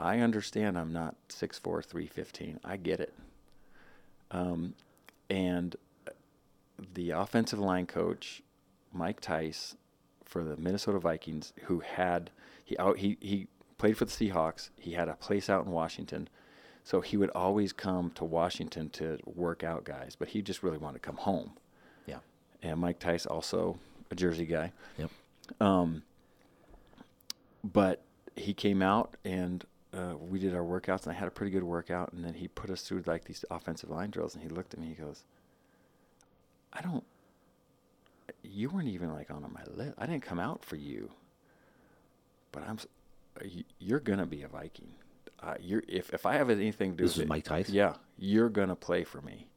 I understand. I'm not six four, three fifteen. I get it. Um, and the offensive line coach, Mike Tice, for the Minnesota Vikings, who had he out he he played for the Seahawks. He had a place out in Washington, so he would always come to Washington to work out guys. But he just really wanted to come home. yeah. And Mike Tice also a Jersey guy. Yep. Um, but he came out and uh, we did our workouts, and I had a pretty good workout. And then he put us through like these offensive line drills, and he looked at me. He goes, I don't. You weren't even like on my list. I didn't come out for you. But I'm. You're gonna be a Viking. Uh, you're if if I have anything to do This with is Mike Tyson? Yeah, you're gonna play for me.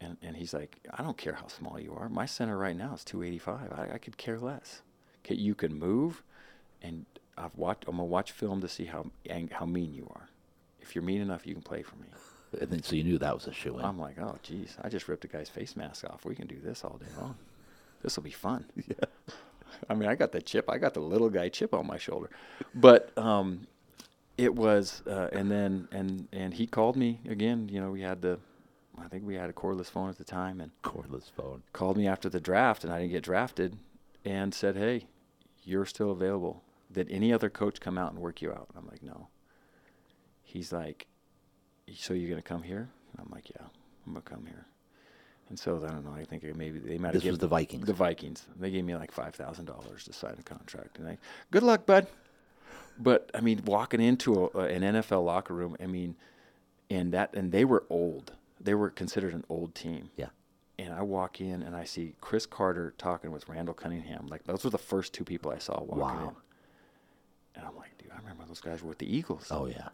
And and he's like, I don't care how small you are. My center right now is 285. I, I could care less. Okay, you can move, and I've watched. I'm gonna watch film to see how ang- how mean you are. If you're mean enough, you can play for me. And then, so you knew that was a shoe in. I'm like, oh, geez, I just ripped a guy's face mask off. We can do this all day long. This will be fun. *laughs* yeah. I mean, I got the chip. I got the little guy chip on my shoulder, but um, it was. Uh, and then and and he called me again. You know, we had the, I think we had a cordless phone at the time, and Cordless phone. called me after the draft, and I didn't get drafted, and said, hey, you're still available. Did any other coach come out and work you out? And I'm like, no. He's like, so you're gonna come here? I'm like, yeah, I'm gonna come here. And so I don't know. I think maybe they might have This was the Vikings. the Vikings. They gave me like five thousand dollars to sign a contract, and I, good luck, bud. But I mean, walking into a, an NFL locker room, I mean, and that and they were old. They were considered an old team. Yeah. And I walk in and I see Cris Carter talking with Randall Cunningham. Like those were the first two people I saw walking Wow. in. And I'm like, dude, I remember those guys were with the Eagles Oh yeah.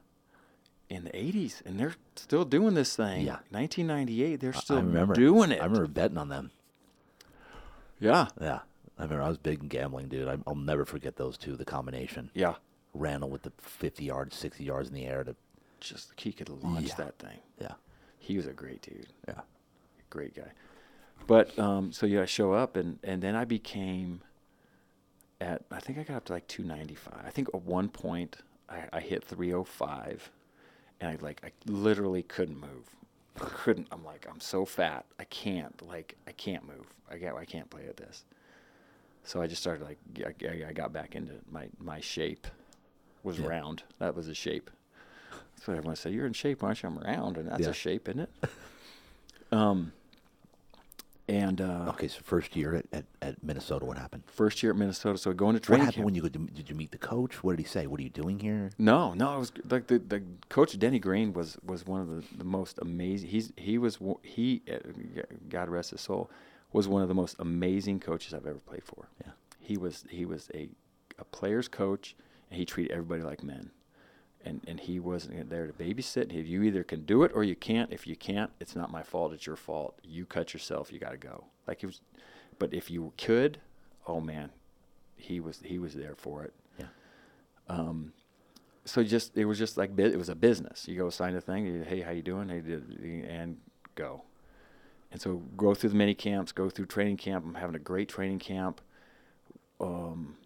in the '80s, and they're still doing this thing. Yeah. 1998, they're still I remember doing it. I remember betting on them. Yeah. Yeah. I remember I was big in gambling, dude. I, I'll never forget those two. The combination. Yeah. Randall with the 50 yards, 60 yards in the air. To Just he could launch Yeah. that thing. yeah. He was a great dude. Yeah. great guy. But um, so yeah, I show up and and then I became at I think I got up to like 295. I think at one point I, I hit 305, and I like I literally couldn't move. I couldn't. I'm like I'm so fat. I can't like I can't move. I got I can't play at this. So I just started like I, I got back into my my shape was Yeah. round. That was a shape. That's what everyone said. You're in shape, aren't you? I'm round, and that's Yeah. a shape, isn't it? *laughs* um. And uh, Okay, so first year at, at, at Minnesota, what happened? first year at Minnesota, so going to training. What happened camp. when you go? To, did you meet the coach? What did he say? What are you doing here? No, no, it was like the, the coach Denny Green was was one of the, the most amazing. He's he was he uh, God rest his soul was one of the most amazing coaches I've ever played for. Yeah. He was he was a a player's coach and he treated everybody like men. And and he wasn't there to babysit. If you either can do it or you can't. If you can't, it's not my fault. It's your fault. You cut yourself. You got to go. Like it was, but if you could, oh man, he was he was there for it Yeah. um, so just it was just like it was a business. You go sign a thing. You, hey, how you doing? Hey, and go. And so go through the mini camps, go through training camp. I'm having a great training camp. Um,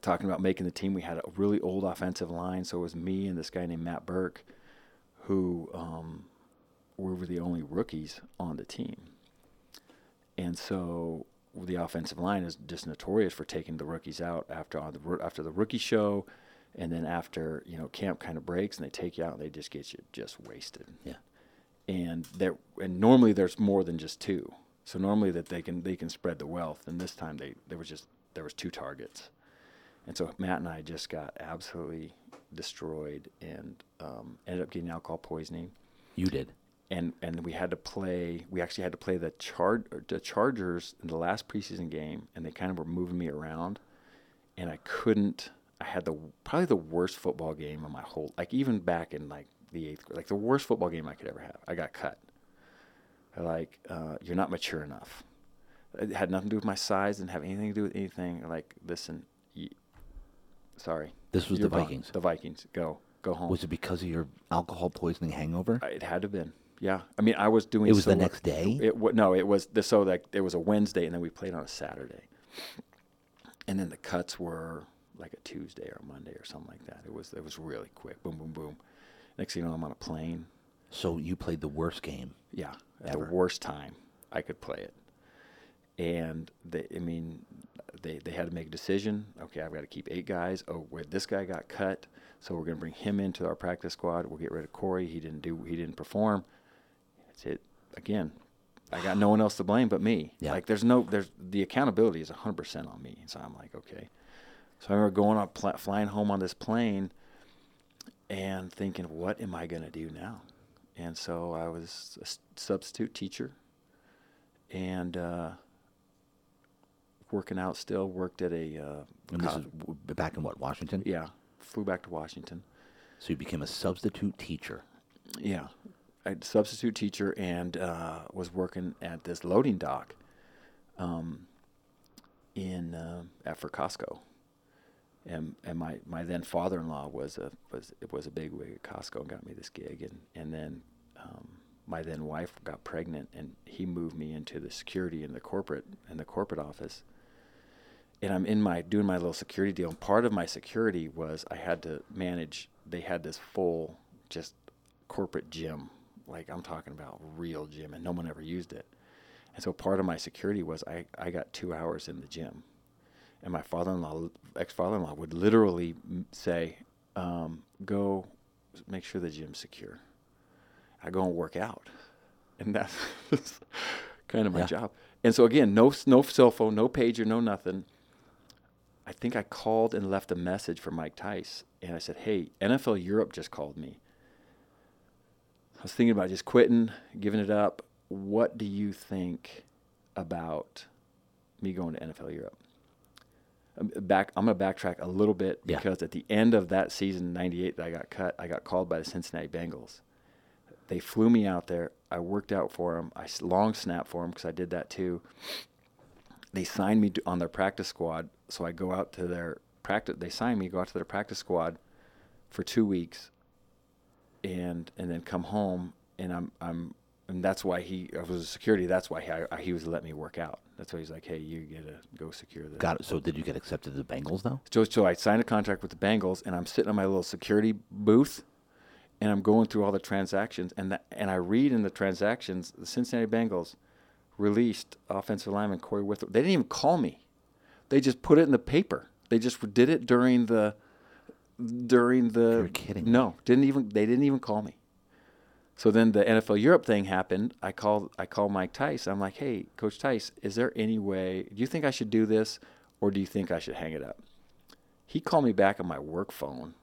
talking about making the team, we had a really old offensive line. So it was me and this guy named Matt Birk, who um, we were the only rookies on the team. And so the offensive line is just notorious for taking the rookies out after on the after the rookie show, and then after you know camp kind of breaks and they take you out and they just get you just wasted. Yeah. And there and normally there's more than just two. So normally that they can they can spread the wealth, and this time they there was just there was two targets, and so Matt and I just got absolutely destroyed and um, ended up getting alcohol poisoning You did. and and we had to play. We actually had to play the char the Chargers in the last preseason game, and they kind of were moving me around, and I couldn't. I had the probably the worst football game of my whole like even back in like the eighth grade, like the worst football game I could ever have. I got cut. I like uh, you're not mature enough. It had nothing to do with my size, didn't have anything to do with anything. Like listen, sorry. This was you're the. Vikings. The Vikings. Go go home. Was it because of your alcohol poisoning hangover? Uh, It had to have been. Yeah. I mean, I was doing. It was so the next day? It wa- no, it was the so like it was a Wednesday, and then we played on a Saturday, and then the cuts were like a Tuesday or a Monday or something like that. It was it was really quick. Boom, boom, boom. Next thing you know, I'm on a plane. So you played the worst game. Yeah, at Ever. the worst time I could play it. And they, I mean, they they had to make a decision. Okay, I've got to keep eight guys. Oh, wait, this guy got cut, so we're going to bring him into our practice squad. We'll get rid of Cory. He didn't do. He didn't perform. That's it. Again, I got no one else to blame but me. Yeah. Like there's no there's the accountability is 100% on me. So I'm like, okay. So I remember going up pl- flying home on this plane and thinking, what am I going to do now? And so I was a s- substitute teacher and uh, working out still. Worked at a uh, And this co- is w- back in what Washington. yeah. Flew back to Washington. So you became a substitute teacher. Yeah, a substitute teacher and uh, was working at this loading dock, um, in uh, at for Costco, and and my, my then father in law was a was it was a big wig at Costco and got me this gig and and then um, my then wife got pregnant and he moved me into the security in the corporate in the corporate office. And I'm in my doing my little security deal. And part of my security was I had to manage. They had this full just corporate gym, like I'm talking about real gym, and no one ever used it. And so part of my security was I, I got two hours in the gym, and my father-in-law, ex-father-in-law, would literally say, um, "Go, make sure the gym's secure." I go and work out, and *laughs* that's kind of my Yeah. job. And so again, no no cell phone, no pager, no nothing. I think I called and left a message for Mike Tice, and I said, "Hey, NFL Europe just called me. I was thinking about just quitting, giving it up. What do you think about me going to NFL Europe?" Um, Back, I'm gonna backtrack a little bit Yeah. because at the end of that season, '98, that I got cut. I got called by the Cincinnati Bengals. They flew me out there. I worked out for them. I long snap for them because I did that too. They signed me on their practice squad, so I go out to their practice. They sign me, go out to their practice squad for two weeks, and and then come home. And I'm I'm and that's why he I was a security. That's why he I, he was let me work out. That's why he's like, hey, you gotta go secure this. Got it. So did you get accepted to the Bengals though? So, so I signed a contract with the Bengals, and I'm sitting in my little security booth, and I'm going through all the transactions, and that, and I read in the transactions the Cincinnati Bengals released offensive lineman Cory Withrow. They didn't even call me; they just put it in the paper. They just did it during the during the. You're kidding. No, didn't even they didn't even call me. So then the NFL Europe thing happened. I called I called Mike Tice. I'm like, hey, Coach Tice, is there any way? Do you think I should do this, or do you think I should hang it up? He called me back on my work phone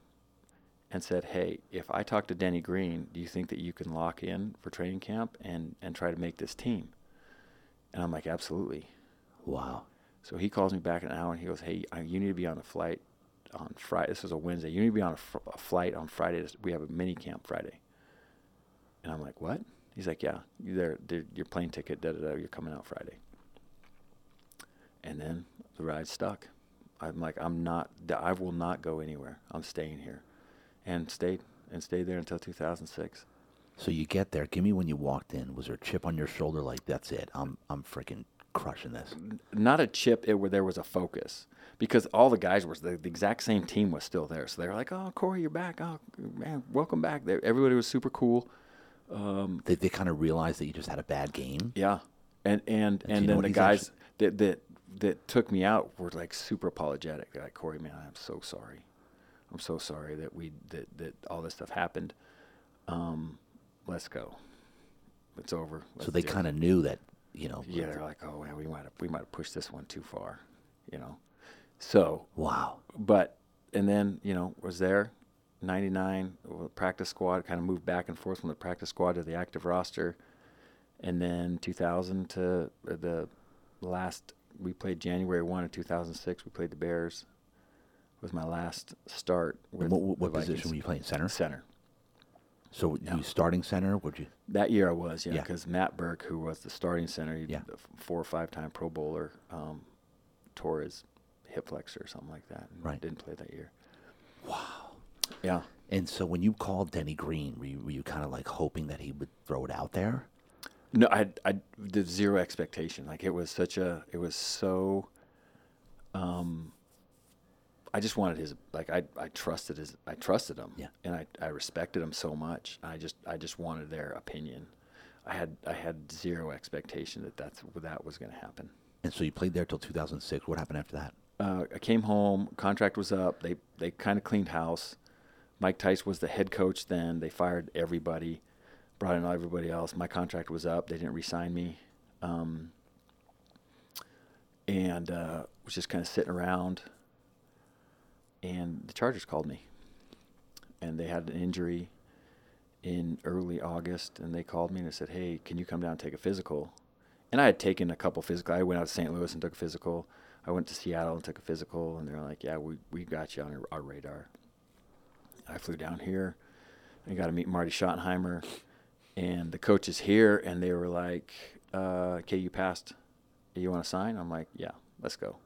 and said, hey, if I talk to Denny Green, do you think that you can lock in for training camp and and try to make this team? And I'm like, absolutely. Wow. So he calls me back in an hour and he goes, hey, you need to be on a flight on Friday. This was a Wednesday. You need to be on a, fr- a flight on Friday. We have a mini camp Friday. And I'm like, what? He's like, yeah, you there, there, your plane ticket, da da da, you're coming out Friday. And then the ride stuck. I'm like, I'm not, I will not go anywhere. I'm staying here. And stayed, and stayed there until 2006. So you get there. Give me when you walked in. Was there a chip on your shoulder? Like that's it. I'm I'm freaking crushing this. not a chip it where there was a focus because all the guys were the, the exact same team was still there. So they were like oh cory you're back. Oh man welcome back. They, everybody was super cool. Um, They they kind of realized that you just had a bad game. yeah. And and And and then the guys that that that took me out were like super apologetic. They're like cory man i'm so sorry. I'm so sorry that we that that all this stuff happened. Um, let's go. It's over. So Let's they kind of knew that you know. yeah they're like oh man we might have we might have pushed this one too far you know so Wow. but and then you know was there 99 uh, practice squad kind of moved back and forth from the practice squad to the active roster and then 2000 to uh, the last we played january 1 of 2006 we played the bears was my last start with what what, what position were you playing? Center. center So were you starting center? Would you? that year i was yeah Yeah. because matt birk who was the starting center he Yeah. the four or five time pro bowler um, tore his hip flexor or something like that and Right. didn't play that year wow yeah And so when you called Denny Green, were you, were you kind of like hoping that he would throw it out there? No, I I did zero expectation. Like it was such a it was so um I just wanted his like I I trusted his I trusted him. Yeah. And I I respected him so much. I just I just wanted their opinion. I had I had zero expectation that that's that was going to happen. And so you played there till 2006. What happened after that? Uh, I came home, contract was up. They they kind of cleaned house. Mike Tice was the head coach then. They fired everybody, brought in everybody else. My contract was up. They didn't re-sign me, um, and uh, was just kind of sitting around. And the Chargers called me, and they had an injury in early August, and they called me and they said, "Hey, can you come down and take a physical?" and I had taken a couple physical. I went out to St. Louis and took a physical. I went to Seattle and took a physical, and they're like, "Yeah, we we got you on our, our radar." I flew down here. I got to meet Marty Schottenheimer, and the coaches here, and they were like, uh, "Okay, you passed. You want to sign?" I'm like, "Yeah, let's go."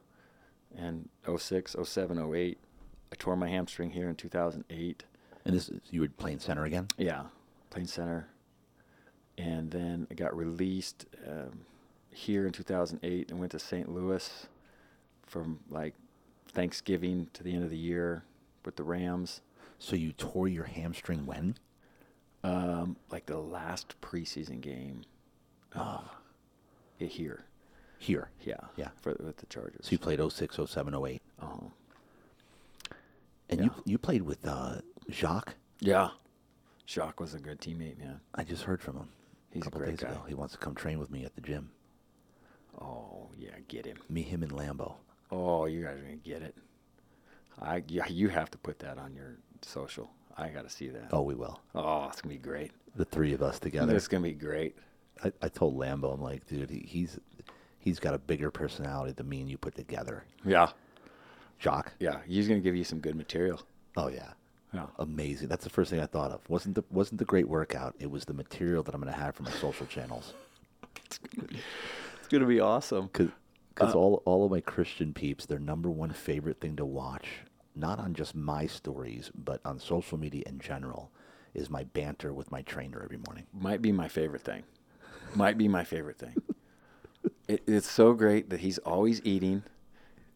And 06, 07, 08, I tore my hamstring here in 2008. And this is, you were playing center again. Yeah, playing center, and then I got released um, here in 2008 and went to St. Louis from like Thanksgiving to the end of the year with the Rams. So you tore your hamstring when? Um, like the last preseason game. Uh, yeah, here. Here. Yeah. Yeah. For, with the Chargers. So you played 06, 07, 08. Oh. And Yeah. you you played with uh, Jacques. Yeah. Jacques was a good teammate, man. I just heard from him He's a a couple great days guy. ago. He wants to come train with me at the gym. Oh, yeah, get him. Me, him, and Lambo. Oh, you guys are going to get it. I, yeah, you have to put that on your social. I got to see that. Oh, we will. Oh, it's going to be great. The three of us together. It's going to be great. I, I told Lambo, I'm like, dude, he, he's he's got a bigger personality than me and you put together. Yeah. Jacques. Yeah. He's going to give you some good material. Oh yeah. Yeah. Amazing. That's the first thing I thought of. wasn't the wasn't the great workout. It was the material that I'm going to have for my social channels. It's going to be awesome. Because uh, all all of my Christian peeps, their number one favorite thing to watch, not on just my stories, but on social media in general, is my banter with my trainer every morning. Might be my favorite thing. Might be my favorite thing. *laughs* it, it's so great that he's always eating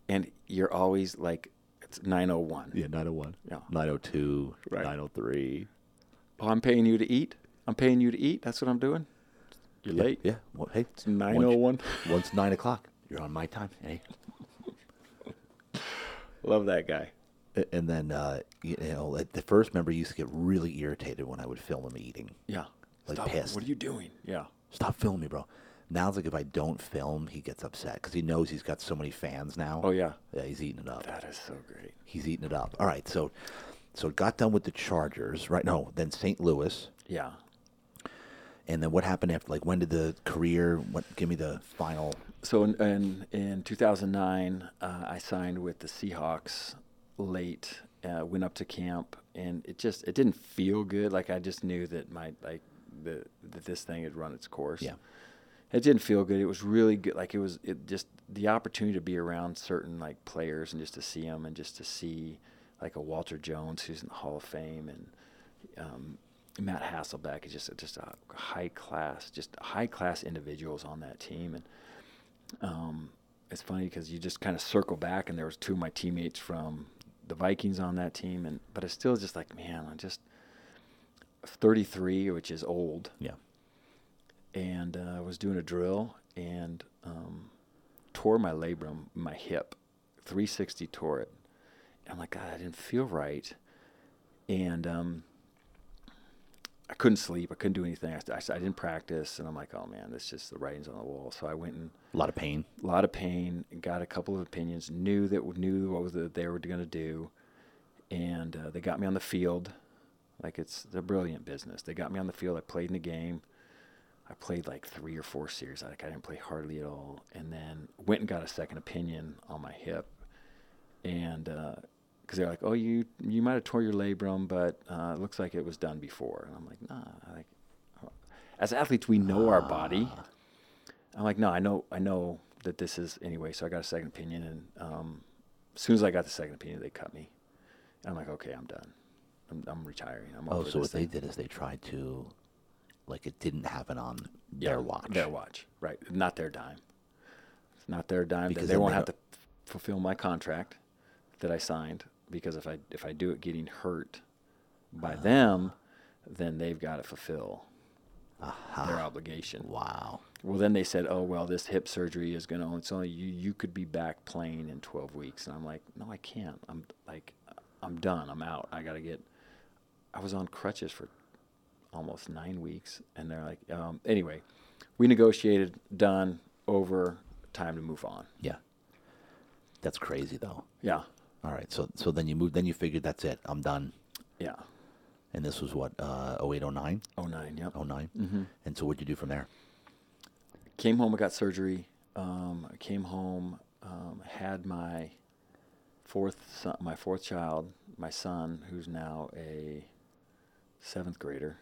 and you're always like, it's 901. Yeah, 901. Yeah. 902, Right. 903. Oh, I'm paying you to eat? I'm paying you to eat? That's what I'm doing? You're Yeah, late. Yeah. Well, hey, It's 901. Once nine o'clock, you're on my time. Hey. *laughs* Love that guy. And then, uh, you know, at the first member used to get really irritated when I would film him eating. Yeah. Like Stop. pissed. What are you doing? Yeah. Stop filming me, bro. Now it's like if I don't film, he gets upset because he knows he's got so many fans now. Oh, yeah. Yeah, he's eating it up. That is so great. He's eating it up. All right, so so it got done with the Chargers, right? No, then St. Louis, Yeah. and then what happened after? Like, when did the career? What? Give me the final. So in in, in 2009, uh, I signed with the Seahawks late. Uh, went up to camp, and it just it didn't feel good. Like I just knew that my like the that this thing had run its course. Yeah. It didn't feel good. It was really good. Like it was it just the opportunity to be around certain like players and just to see them and just to see like a Walter Jones who's in the Hall of Fame and um, Matt Hasselbeck is just just a high class, just high class individuals on that team, and um, it's funny because you just kind of circle back, and there was two of my teammates from the Vikings on that team, and but it's still just like, man, I'm just 33, which is old, Yeah. And uh, I was doing a drill and um, tore my labrum, my hip, 360 tore it. And I'm like, God, I didn't feel right, and um, I couldn't sleep. I couldn't do anything. I, I, I didn't practice, and I'm like, oh man, this just the writing's on the wall. So I went and A lot of pain. a lot of pain. Got a couple of opinions. Knew that knew what was that they were going to do, and uh, they got me on the field. Like it's a brilliant business. They got me on the field. I played in the game. I played like three or four series. Like I didn't play hardly at all, and then went and got a second opinion on my hip, and because they're like, oh, you you might have tore your labrum, but uh, it looks like it was done before. And I'm like, nah. Like, as athletes, we know our body. I'm like, no, I know, I know that this is anyway. So I got a second opinion, and um, as soon as I got the second opinion, they cut me. And I'm like, okay, I'm done. I'm, I'm retiring. I'm Oh, so what they did is they tried to, like, it didn't happen on Yeah, their watch. Their watch, right? Not their dime. It's not their dime. Because they won't they have to fulfill my contract that I signed because if I if I do it getting hurt by Ah. them, then they've got to fulfill Aha. their obligation. Wow. Well, then they said, "Oh well, this hip surgery is going to. It's only you. You could be back playing in 12 weeks." And I'm like, "No, I can't. I'm like, I'm done. I'm out. I got to get." I was on crutches for almost nine weeks, and they're like, um, "Anyway, we negotiated. Done. Over. Time to move on." Yeah. That's crazy, though. Yeah, All right. So so then you moved. Then you figured that's it. I'm done. yeah. And this was what uh, 08, 09? Oh nine. Yep. 09? Mm-hmm. And so what'd you do from there? came home. I got surgery. Um, I came home. Um, had my fourth son, my fourth child, my son, who's now a seventh grader,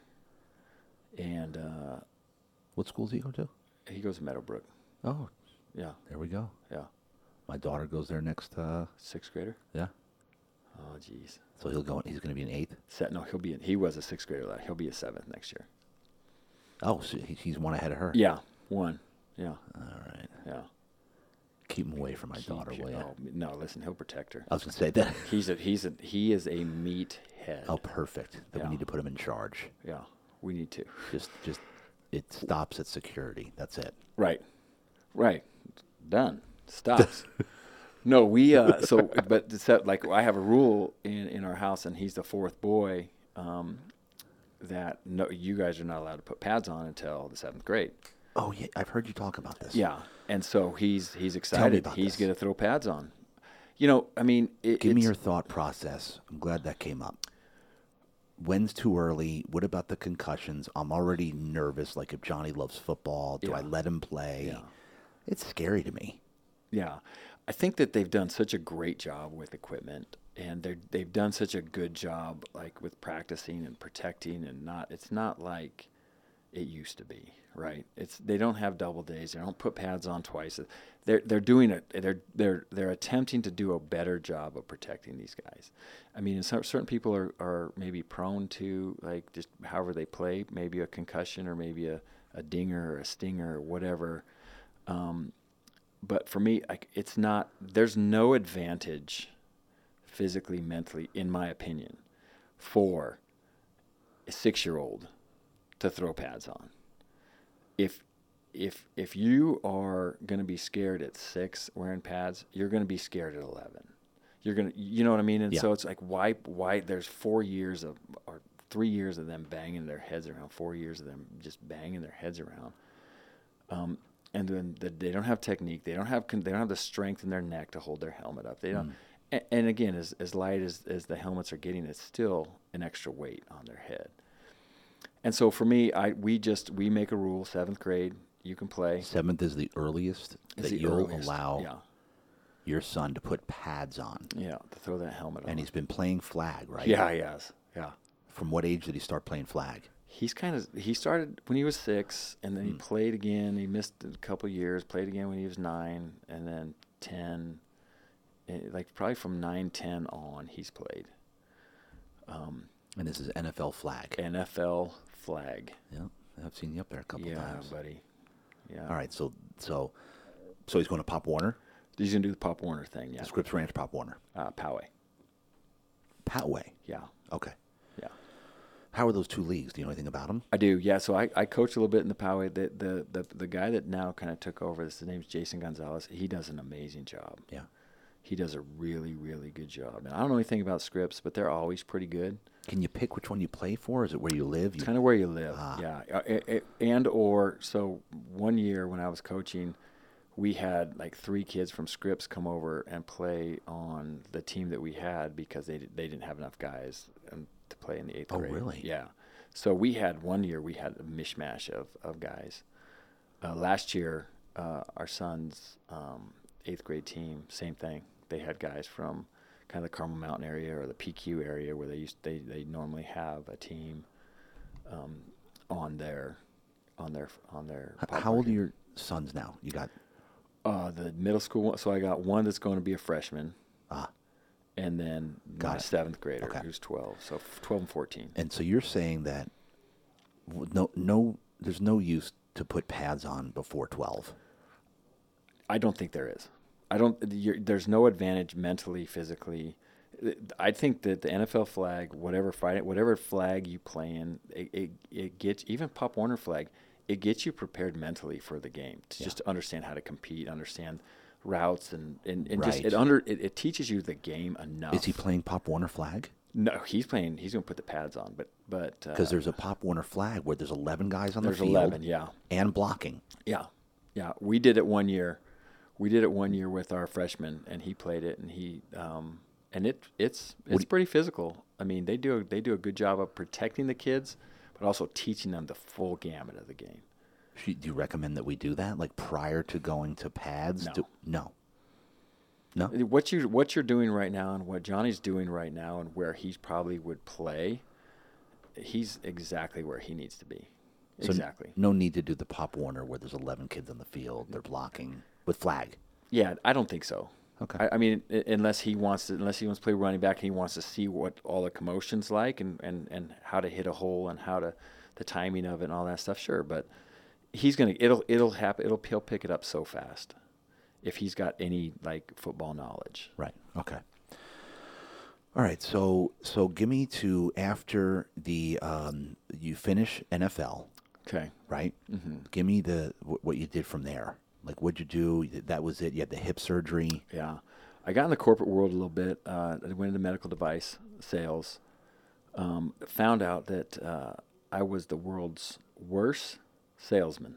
and uh, What school does he go to? he goes to Meadowbrook. Oh, Yeah, there we go. yeah, My daughter goes there next. Uh, sixth grader. yeah. Oh, jeez. So he'll go. He's going to be an eighth. Se- no, he'll be. In, he was a sixth grader. last- He'll be a seventh next year. Oh, so he- he's one ahead of her. Yeah, one. Yeah, All right. yeah. Keep him away from my daughter, will oh, no, listen, he'll protect her. I was going to say that. He's a he's a he is a meat head. oh, perfect. Then Yeah. we need to put him in charge. Yeah, we need to. Just, just, it stops at security. That's it. Right, right, done. Stops. *laughs* no, we uh so but that, like I have a rule in in our house, and he's the fourth boy. Um, that no, you guys are not allowed to put pads on until the seventh grade. Oh yeah, I've heard you talk about this. Yeah, and so he's he's excited. He's this. going to throw pads on. You know, I mean, it, Give me your thought process. I'm glad that came up. When's too early? What about the concussions? I'm already nervous. Like if Johnny loves football, do I let him play? Yeah. It's scary to me. Yeah, I think that they've done such a great job with equipment, and they they've done such a good job, like with practicing and protecting, and not. It's not like it used to be, right? It's they don't have double days. They don't put pads on twice. They're they're doing it. They're they're they're attempting to do a better job of protecting these guys. I mean, some, certain people are are maybe prone to like just however they play, maybe a concussion or maybe a a dinger or a stinger or whatever. Um, but for me, it's not. There's no advantage, physically, mentally, in my opinion, for a six-year-old to throw pads on. If if if you are going to be scared at six wearing pads, you're going to be scared at eleven. You're gonna, you know what I mean? And Yeah. so it's like, why? Why? There's four years of, or three years of them banging their heads around. Four years of them just banging their heads around. Um, and then the, they don't have technique. They don't have con- they don't have the strength in their neck to hold their helmet up. They don't. And, and again, as as light as as the helmets are getting, it's still an extra weight on their head. And so for me, I we just we make a rule: seventh grade, you can play. Seventh is the earliest It's that the you'll earliest. allow Yeah, your son to put pads on. yeah, to throw that helmet on. And he's been playing flag, right? yeah, he has. Yeah. From what age did he start playing flag? He's kind of he started when he was six, and Hmm. then he played again. He missed a couple years. Played again when he was nine, and then ten. eh, Like probably from nine, ten on, he's played Um, And this is NFL flag. NFL flag. Yeah, I've seen you up there a couple yeah, times. buddy. Yeah. All right, so so so he's going to Pop Warner, He's gonna do the Pop Warner thing. Yeah. Scripps Ranch, Pop Warner, Uh, Poway. Patway. Yeah. Okay. Yeah. How are those two leagues? Do you know anything about them? I do, yeah. So I, I coached a little bit in the Poway. The the the, the guy that now kind of took over, his name's Jason Gonzalez. He does an amazing job. Yeah. He does a really really good job. And I don't know anything about Scripps, but they're always pretty good. Can you pick which one you play for? Is it where you live? You, It's kind of where you live, Ah. yeah. Uh, And or so one year when I was coaching, we had like three kids from Scripps come over and play on the team that we had because they they didn't have enough guys um, to play in the eighth Oh, grade. Oh, really? Yeah. So we had one year we had a mishmash of of guys. Uh, last year, uh, our son's um, eighth grade team, same thing. They had guys from kind of the Carmel Mountain area or the PQ area where they used they they normally have a team um, on their on their on their. How old are your sons now? You got Uh, the middle school one. So I got one that's going to be a freshman, ah, and then Got my it. seventh grader Okay. who's twelve. So twelve and fourteen. and so you're saying that no no there's no use to put pads on before 12. I don't think there is. I don't. You're, there's no advantage mentally, physically. I think that the NFL flag, whatever fight, whatever flag you play in, it, it, it gets even Pop Warner flag. It gets you prepared mentally for the game to Yeah. just understand how to compete, understand routes, and and, and just it under it, it teaches you the game enough. Is he playing Pop Warner flag? No, he's playing. He's gonna put the pads on, but but Because uh, there's a Pop Warner flag where there's 11 guys on there's the field eleven. Yeah, and blocking. Yeah, yeah. We did it one year. We did it one year with our freshman, and he played it, and he um, and it it's it's do pretty physical. I mean, they do a, they do a good job of protecting the kids, but also teaching them the full gamut of the game. Do you recommend that we do that, like prior to going to pads? No. To, no. No. What you what you're doing right now and what Johnny's doing right now and where he probably would play, he's exactly where he needs to be. So Exactly. no need to do the Pop Warner where there's 11 kids on the field. They're blocking with flag. Yeah, I don't think so. Okay. I, I mean, unless he wants to, unless he wants to play running back and he wants to see what all the commotions like and, and, and how to hit a hole and how to the timing of it and all that stuff. Sure, but he's gonna it'll it'll happen. It'll he'll pick it up so fast if he's got any like football knowledge. Right. Okay. All right. So so give me to after the um, you finish NFL, Okay. right? Mm-hmm. Give me the what you did from there. Like what'd you do? That was it. You had the hip surgery. Yeah, I got in the corporate world a little bit. Uh, I went into medical device sales. Um, found out that uh, I was the world's worst salesman.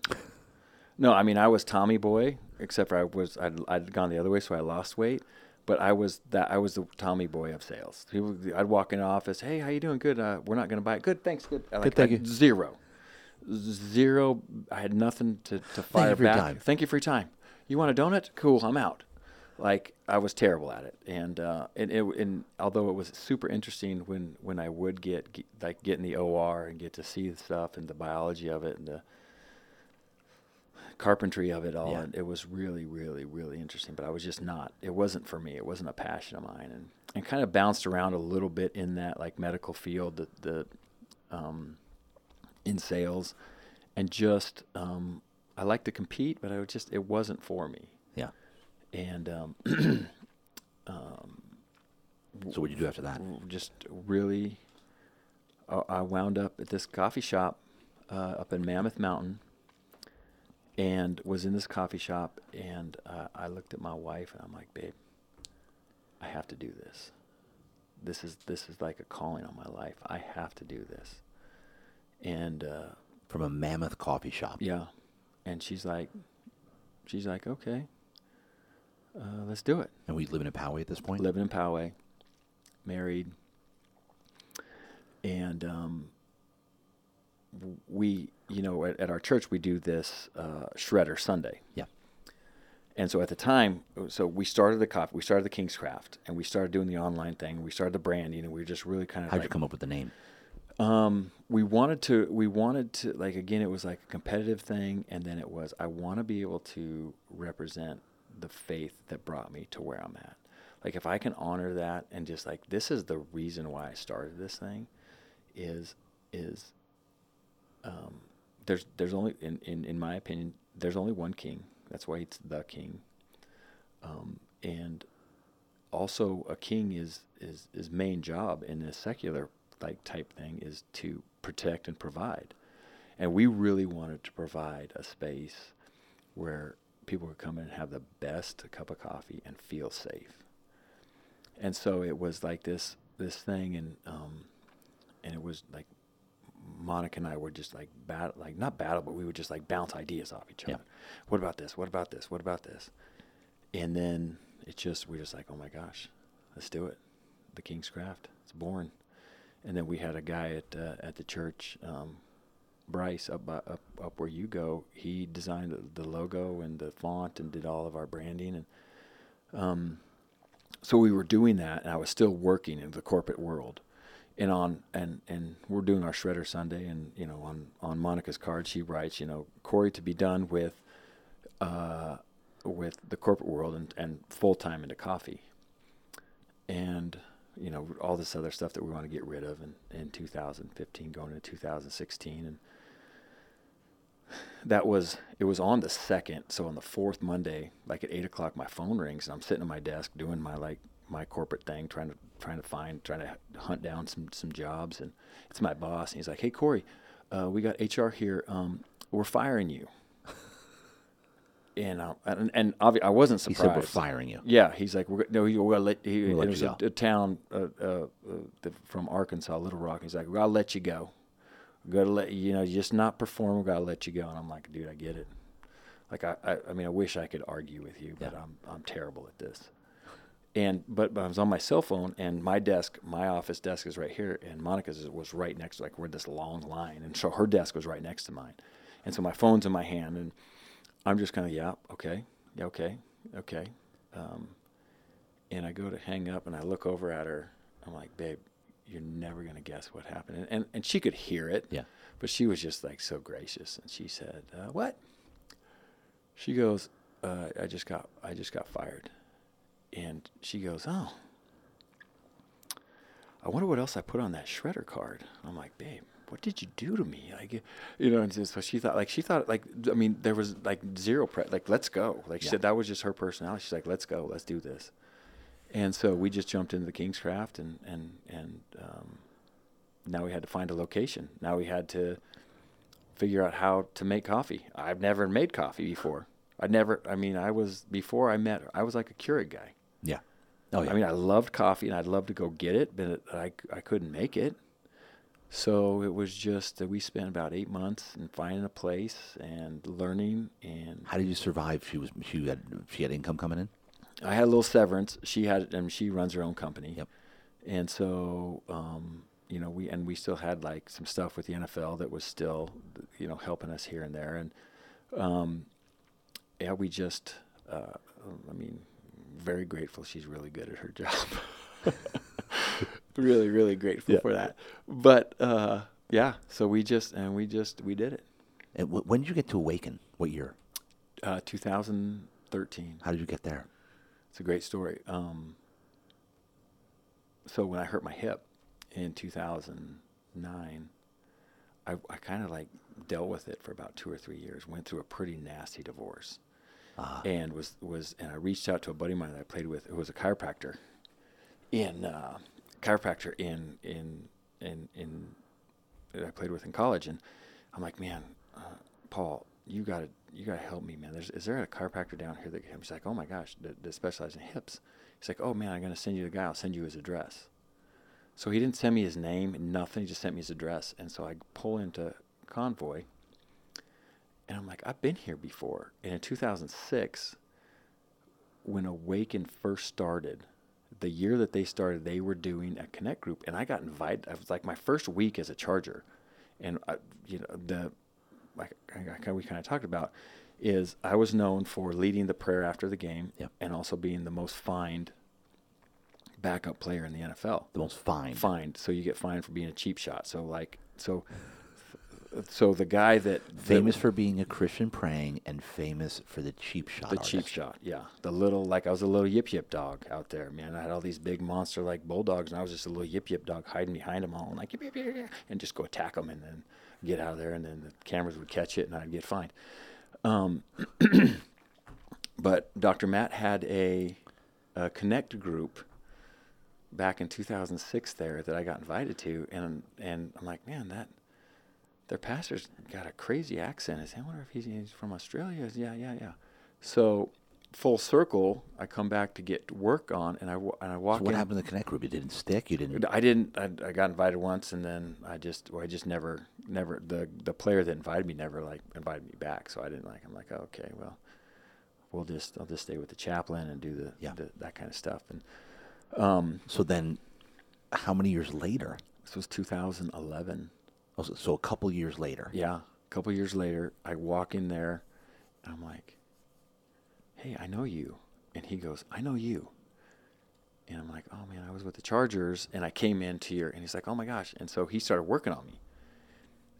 *laughs* no, I mean I was Tommy Boy, except for I was I'd, I'd gone the other way, so I lost weight. But I was that I was the Tommy Boy of sales. People, I'd walk in the office, hey, how you doing? Good. Uh, we're not going to buy it. Good, thanks. Good. Like, thank I- you. Zero, zero. I had nothing to, to fire you for back. time. Thank you for your time. You want a donut? Cool, I'm out. Like I was terrible at it, and uh, and, it, and although it was super interesting when when I would get, get like get in the OR and get to see the stuff and the biology of it and the carpentry of it all, Yeah. and it was really really really interesting. But I was just not. It wasn't for me. It wasn't a passion of mine, and and kind of bounced around a little bit in that like medical field, the the um, in sales, and just um, I like to compete, but I just it wasn't for me. Yeah. And um, *clears throat* So what'd you do after that? just really, uh, I wound up at this coffee shop uh, up in Mammoth Mountain, and was in this coffee shop, and uh, I looked at my wife, and I'm like, babe, I have to do this. This is this is like a calling on my life. I have to do this. And uh, From a mammoth coffee shop. yeah, and she's like, she's like, okay, uh, let's do it. And we live in Poway at this point. living in Poway, married, and um, we, you know, at, at our church we do this uh, Shredder Sunday. Yeah. And so at the time, so we started the coffee, we started the King's Craft, and we started doing the online thing. We started the branding, and we were just really kind of How'd like, you come up with the name? um, we wanted to, we wanted to, like, again, it was like a competitive thing. And then it was, I want to be able to represent the faith that brought me to where I'm at. Like, if I can honor that and just like, this is the reason why I started this thing is, is, um, there's, there's only, in, in, in my opinion, there's only one king. That's why it's the king. Um, and also a king is is his main job in a secular like type thing is to protect and provide and we really wanted to provide a space where people could come in and have the best cup of coffee and feel safe and so it was like this this thing and um and it was like Monica and I would just like battle, like not battle, but we would just like bounce ideas off each Yeah. other. What about this? What about this? What about this? And then it just we're just like, oh my gosh, let's do it. The King's Craft. It's born. And then we had a guy at uh, at the church, um, Bryce, up, by, up up where you go. He designed the, logo and the font and did all of our branding. And um, so we were doing that, and I was still working in the corporate world. And on and and we're doing our shredder Sunday, and you know on on Monica's card she writes, you know, Cory to be done with, uh, with the corporate world and and full time into coffee. And you know all this other stuff that we want to get rid of in in 2015, going into 2016, and that was it was on the second so on the fourth monday like at eight o'clock my phone rings and i'm sitting at my desk doing my like my corporate thing trying to trying to find trying to hunt down some some jobs and it's my boss and he's like hey cory uh, we got hr here um, we're firing you and uh, and, and i wasn't surprised. He said we're firing you. yeah, he's like, we're, no, we're gonna let. He, We'll let was you a, a town uh, uh, uh, the, from Arkansas, Little Rock. He's like, we gotta let you go. We gotta let you know, you just not perform. We gotta let you go. And I'm like, dude, I get it. Like, I, I, I mean, I wish I could argue with you, but Yeah. I'm, I'm terrible at this. And but, but I was on my cell phone, and my desk, my office desk is right here, and Monica's was right next, like we're this long line, and so her desk was right next to mine. And so my phone's in my hand, and I'm just kind of, yeah, okay, yeah, okay, okay. Um, and I go to hang up, and I look over at her. I'm like, babe, you're never gonna guess what happened. And and, and she could hear it, Yeah. but she was just like so gracious, and she said, uh, "What?" She goes, uh, "I just got I just got fired," and she goes, "Oh." I wonder what else I put on that shredder card. I'm like, babe, what did you do to me? Like, you know, and so she thought, like, she thought, like, I mean, there was like zero pre, like, let's go. Like, she Yeah. said that was just her personality. She's like, let's go, let's do this. And so we just jumped into the King's Craft, and and and um, now we had to find a location. Now we had to figure out how to make coffee. I've never made coffee before. I never. I mean, I was before I met her. I was like a Keurig guy. Yeah. Oh yeah. I mean, I loved coffee and I'd love to go get it, but it, I, I couldn't make it. So it was just that we spent about eight months in finding a place and learning. And How did you survive? She was she had she had income coming in. I had a little severance. She had, and she runs her own company. Yep. And so, um, you know, we and we still had like some stuff with the NFL that was still, you know, helping us here and there. And um, yeah, we just, uh, I mean, very grateful. She's really good at her job. *laughs* really, really grateful Yeah. for that. But uh, yeah, so we just and we just we did it. And wh- when did you get to Awaken? What year? Uh, 2013. How did you get there? It's a great story. Um, so when I hurt my hip in 2009, I, I kind of like dealt with it for about two or three years. Went through a pretty nasty divorce, Ah. and was was and I reached out to a buddy of mine that I played with, who was a chiropractor, in uh, chiropractor in in in in that I played with in college, and I'm like, man, uh, Paul, you gotta you gotta help me, man. There's is there a chiropractor down here that can help? He's like, oh my gosh, that, specializes in hips. He's like, oh man, I'm gonna send you the guy. I'll send you his address. So he didn't send me his name, nothing. He just sent me his address, and so I pull into Convoy, and I'm like, I've been here before. And in 2006, when Awaken first started, the year that they started, they were doing a connect group, and I got invited. I was like my first week as a charger, and I, you know the like I, I, we kind of talked about is I was known for leading the prayer after the game, Yep. and also being the most fined backup player in the NFL The most fine. fined. So you get fined for being a cheap shot. So like so so the guy that that- Famous for being a Christian praying and famous for the cheap shot. the cheap shot, yeah. The little like I was a little yip yip dog out there, man. I had all these big monster like bulldogs, and I was just a little yip yip dog hiding behind them all, and like yip yip yip, yip, and just go attack them, and then get out of there, and then the cameras would catch it, and I'd get fined. Um, *clears throat* but Dr. Matt had a, a connect group back in 2006 there that I got invited to, and and I'm like, man, that their pastor's got a crazy accent. I say, I wonder if he's, he's from Australia. Says, yeah, yeah, yeah. So full circle, I come back to get work on, and I and I walk So what in. happened to the Connect group? You didn't stick. You didn't. I didn't. I, I got invited once, and then I just, well, I just never, never. The the player that invited me never like invited me back. So I didn't like. I'm like, oh, okay, well, we'll just, I'll just stay with the chaplain and do the, Yeah. the that kind of stuff. And um, So then, how many years later? this was 2011. Oh, so- a couple years later. Yeah. A couple years later, I walk in there, and I'm like, "Hey, I know you," and he goes, "I know you." And I'm like, "Oh man, I was with the Chargers, and I came into your," and he's like, "Oh my gosh!" And so he started working on me,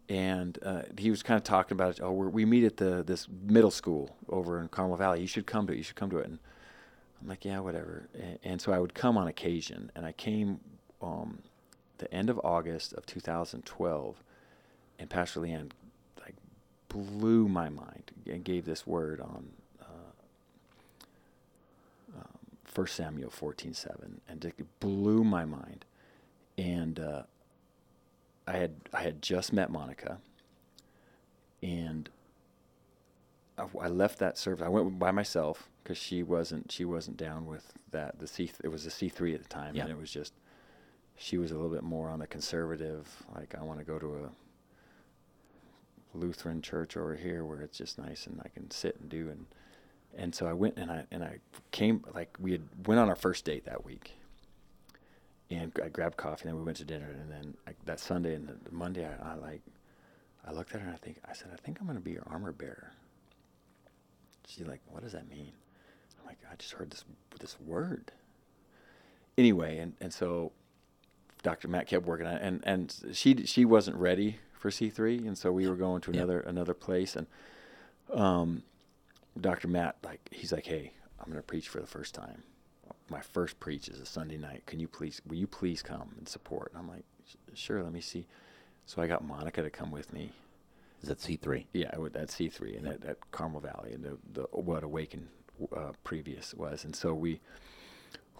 and uh, he was kind of talking about, it. "Oh, we meet at the this middle school over in Carmel Valley. You should come to it. You should come to it." And I'm like, "Yeah, whatever." And, and so I would come on occasion, and I came um, the end of August of 2012 and Pastor Leanne like blew my mind and gave this word on uh, um, 1 Samuel 14:7 and it blew my mind and uh, I had I had just met Monica and I, I left that service I went by myself because she wasn't she wasn't down with that the C it was a C3 at the time Yeah. and it was just she was a little bit more on the conservative like I want to go to a Lutheran church over here where it's just nice and I can sit and do and and so I went and I and I came like we had went on our first date that week and I grabbed coffee and then we went to dinner and then I, that Sunday and the Monday I, I like I looked at her and I think I said, I think I'm to be your armor bearer. She's like, what does that mean? I'm like, I just heard this this word. Anyway, and, and so Dr. Matt kept working on it, and, and she she wasn't ready for C3, and so we were going to Yeah. another another place, and um, Dr. Matt like he's like, hey, I'm to preach for the first time. My first preach is a Sunday night. Can you please, will you please come and support? And I'm like, sure, let me see. So I got Monica to come with me. Is that C3? Yeah, that C3 and at, at Carmel Valley and the, the what Awaken uh, previous was, and so we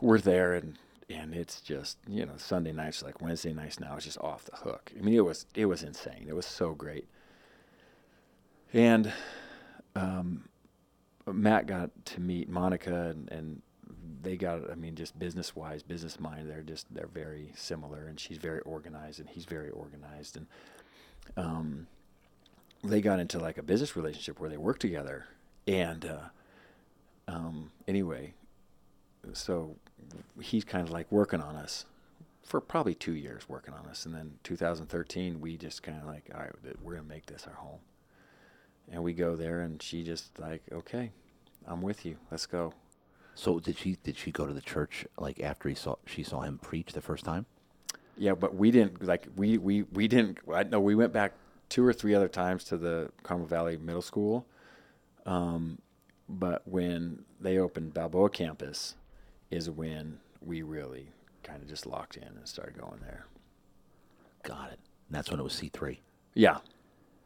were there, and and it's just you know Sunday nights like Wednesday nights now is just off the hook. I mean it was it was insane. It was so great, and um, Matt got to meet Monica, and, and they got I mean just business wise, business mind. They're just they're very similar, and she's very organized, and he's very organized, and um, they got into like a business relationship where they work together. And uh, um, anyway, so he's kind of like working on us for probably two years, working on us. And then 2013, we just kind of like, all right, we're gonna make this our home. And we go there, and she just like, okay, I'm with you. Let's go. So did she did she go to the church like after he saw she saw him preach the first time? Yeah, but we didn't like we we we didn't. I know we went back two or three other times to the Carmel Valley Middle School, um, but when they opened Balboa campus, is when we really kind of just locked in and started going there. Got it. And that's when it was C3. Yeah,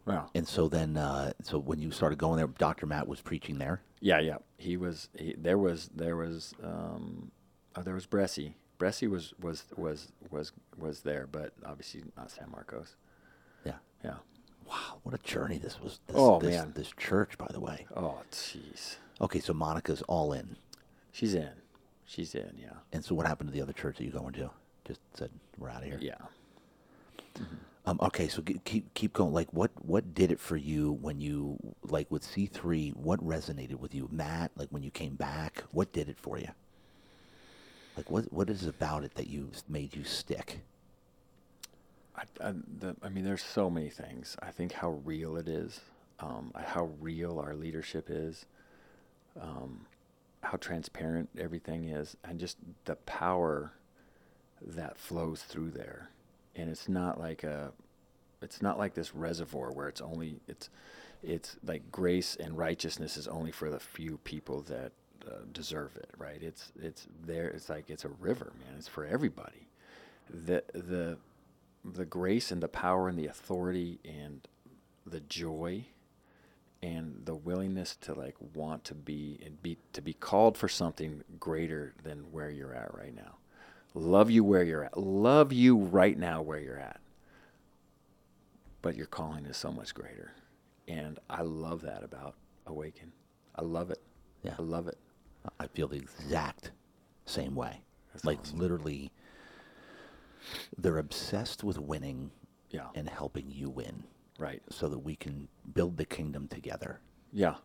well, And so then, uh, so when you started going there, Dr. Matt was preaching there. yeah, yeah. He was. He, there was there was um, oh, there was Bressie. Bressie was was was was was there, but obviously not San Marcos. Yeah. Yeah. Wow, what a journey this was. This, Oh, this, man. this church, by the way. Oh, jeez. Okay, so Monica's all in. She's in. She's in. Yeah. And so what happened to the other church that you going to? Just said we're out of here. Yeah. Um, okay, so g- keep keep going. Like, what what did it for you when you like with C three? What resonated with you, Matt? Like when you came back, what did it for you? Like, what what is about it that you made you stick? I, I, the, I mean, there's so many things. I think how real it is, um, how real our leadership is, um, how transparent everything is, and just the power that flows through there. And it's not like a, it's not like this reservoir where it's only it's, it's like grace and righteousness is only for the few people that uh, deserve it, right? It's it's there. It's like it's a river, man. It's for everybody. The the the grace and the power and the authority and the joy and the willingness to like want to be and be to be called for something greater than where you're at right now. Love you where you're at. Love you right now where you're at. But your calling is so much greater. And I love that about Awaken. I love it. Yeah. I love it. I feel the exact same way. That's like awesome. literally, they're obsessed with winning Yeah. and helping you win, Right. so that we can build the kingdom together, Yeah.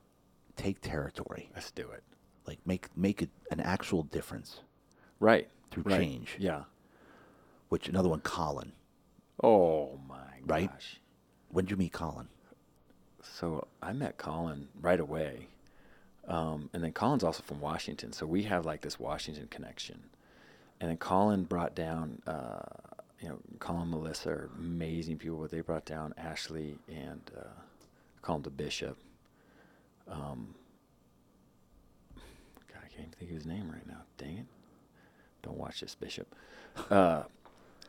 take territory, Let's do it. like make make it an actual difference. Right. Through right. change. Yeah. Which another one, Colin. Oh my Right? gosh. When did you meet Colin? So I met Colin right away. Um, and then Colin's also from Washington. So we have like this Washington connection. And then Colin brought down, uh, you know, Colin and Melissa are amazing people, but they brought down Ashley and uh, call him the bishop. Um, God, I can't even think of his name right now. Dang it. Don't watch this, Bishop. Uh,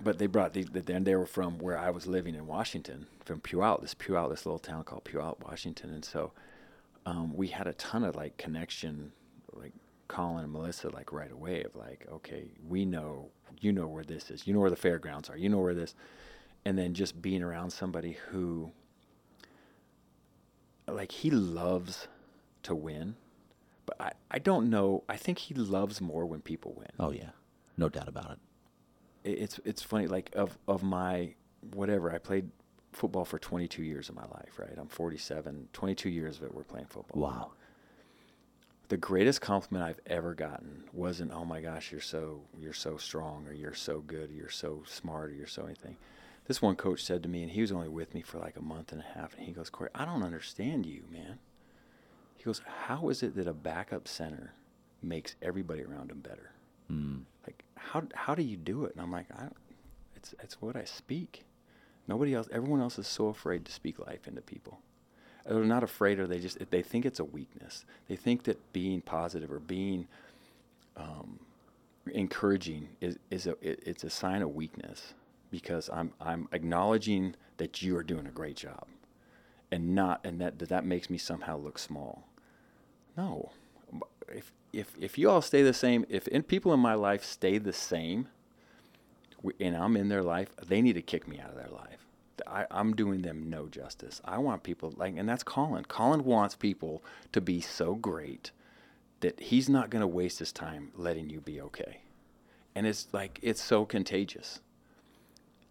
but they brought the, the then they were from where I was living in Washington, from Puyallup, this Puyallup, this little town called Puyallup, Washington, and so um, we had a ton of like connection, like Colin and Melissa, like right away of like, okay, we know, you know where this is, you know where the fairgrounds are, you know where this, and then just being around somebody who, like, he loves to win, but I, I don't know, I think he loves more when people win. Oh yeah, no doubt about it. it- it's it's funny like of of my whatever I played football for 22 years of my life right? I'm 47 22 years of it we're playing football Wow. The greatest compliment I've ever gotten wasn't oh my gosh you're so you're so strong or you're so good or you're so smart or you're so anything this one coach said to me, and he was only with me for like a month and a half, and he goes, Cory, I don't understand you, man. He goes, How is it that a backup center makes everybody around him better? Mm. Like, how, how do you do it? And I'm like, I it's, it's what I speak. Nobody else, everyone else is so afraid to speak life into people. They're not afraid, or they just, they think it's a weakness. They think that being positive or being um, encouraging is, is a, it, it's a sign of weakness because I'm I'm acknowledging that you are doing a great job, and not and that that, makes me somehow look small. No, if if if you all stay the same, if in people in my life stay the same, and I'm in their life, they need to kick me out of their life. I, I'm doing them no justice. I want people like, and that's Colin. Colin wants people to be so great that he's not going to waste his time letting you be okay. And it's like it's so contagious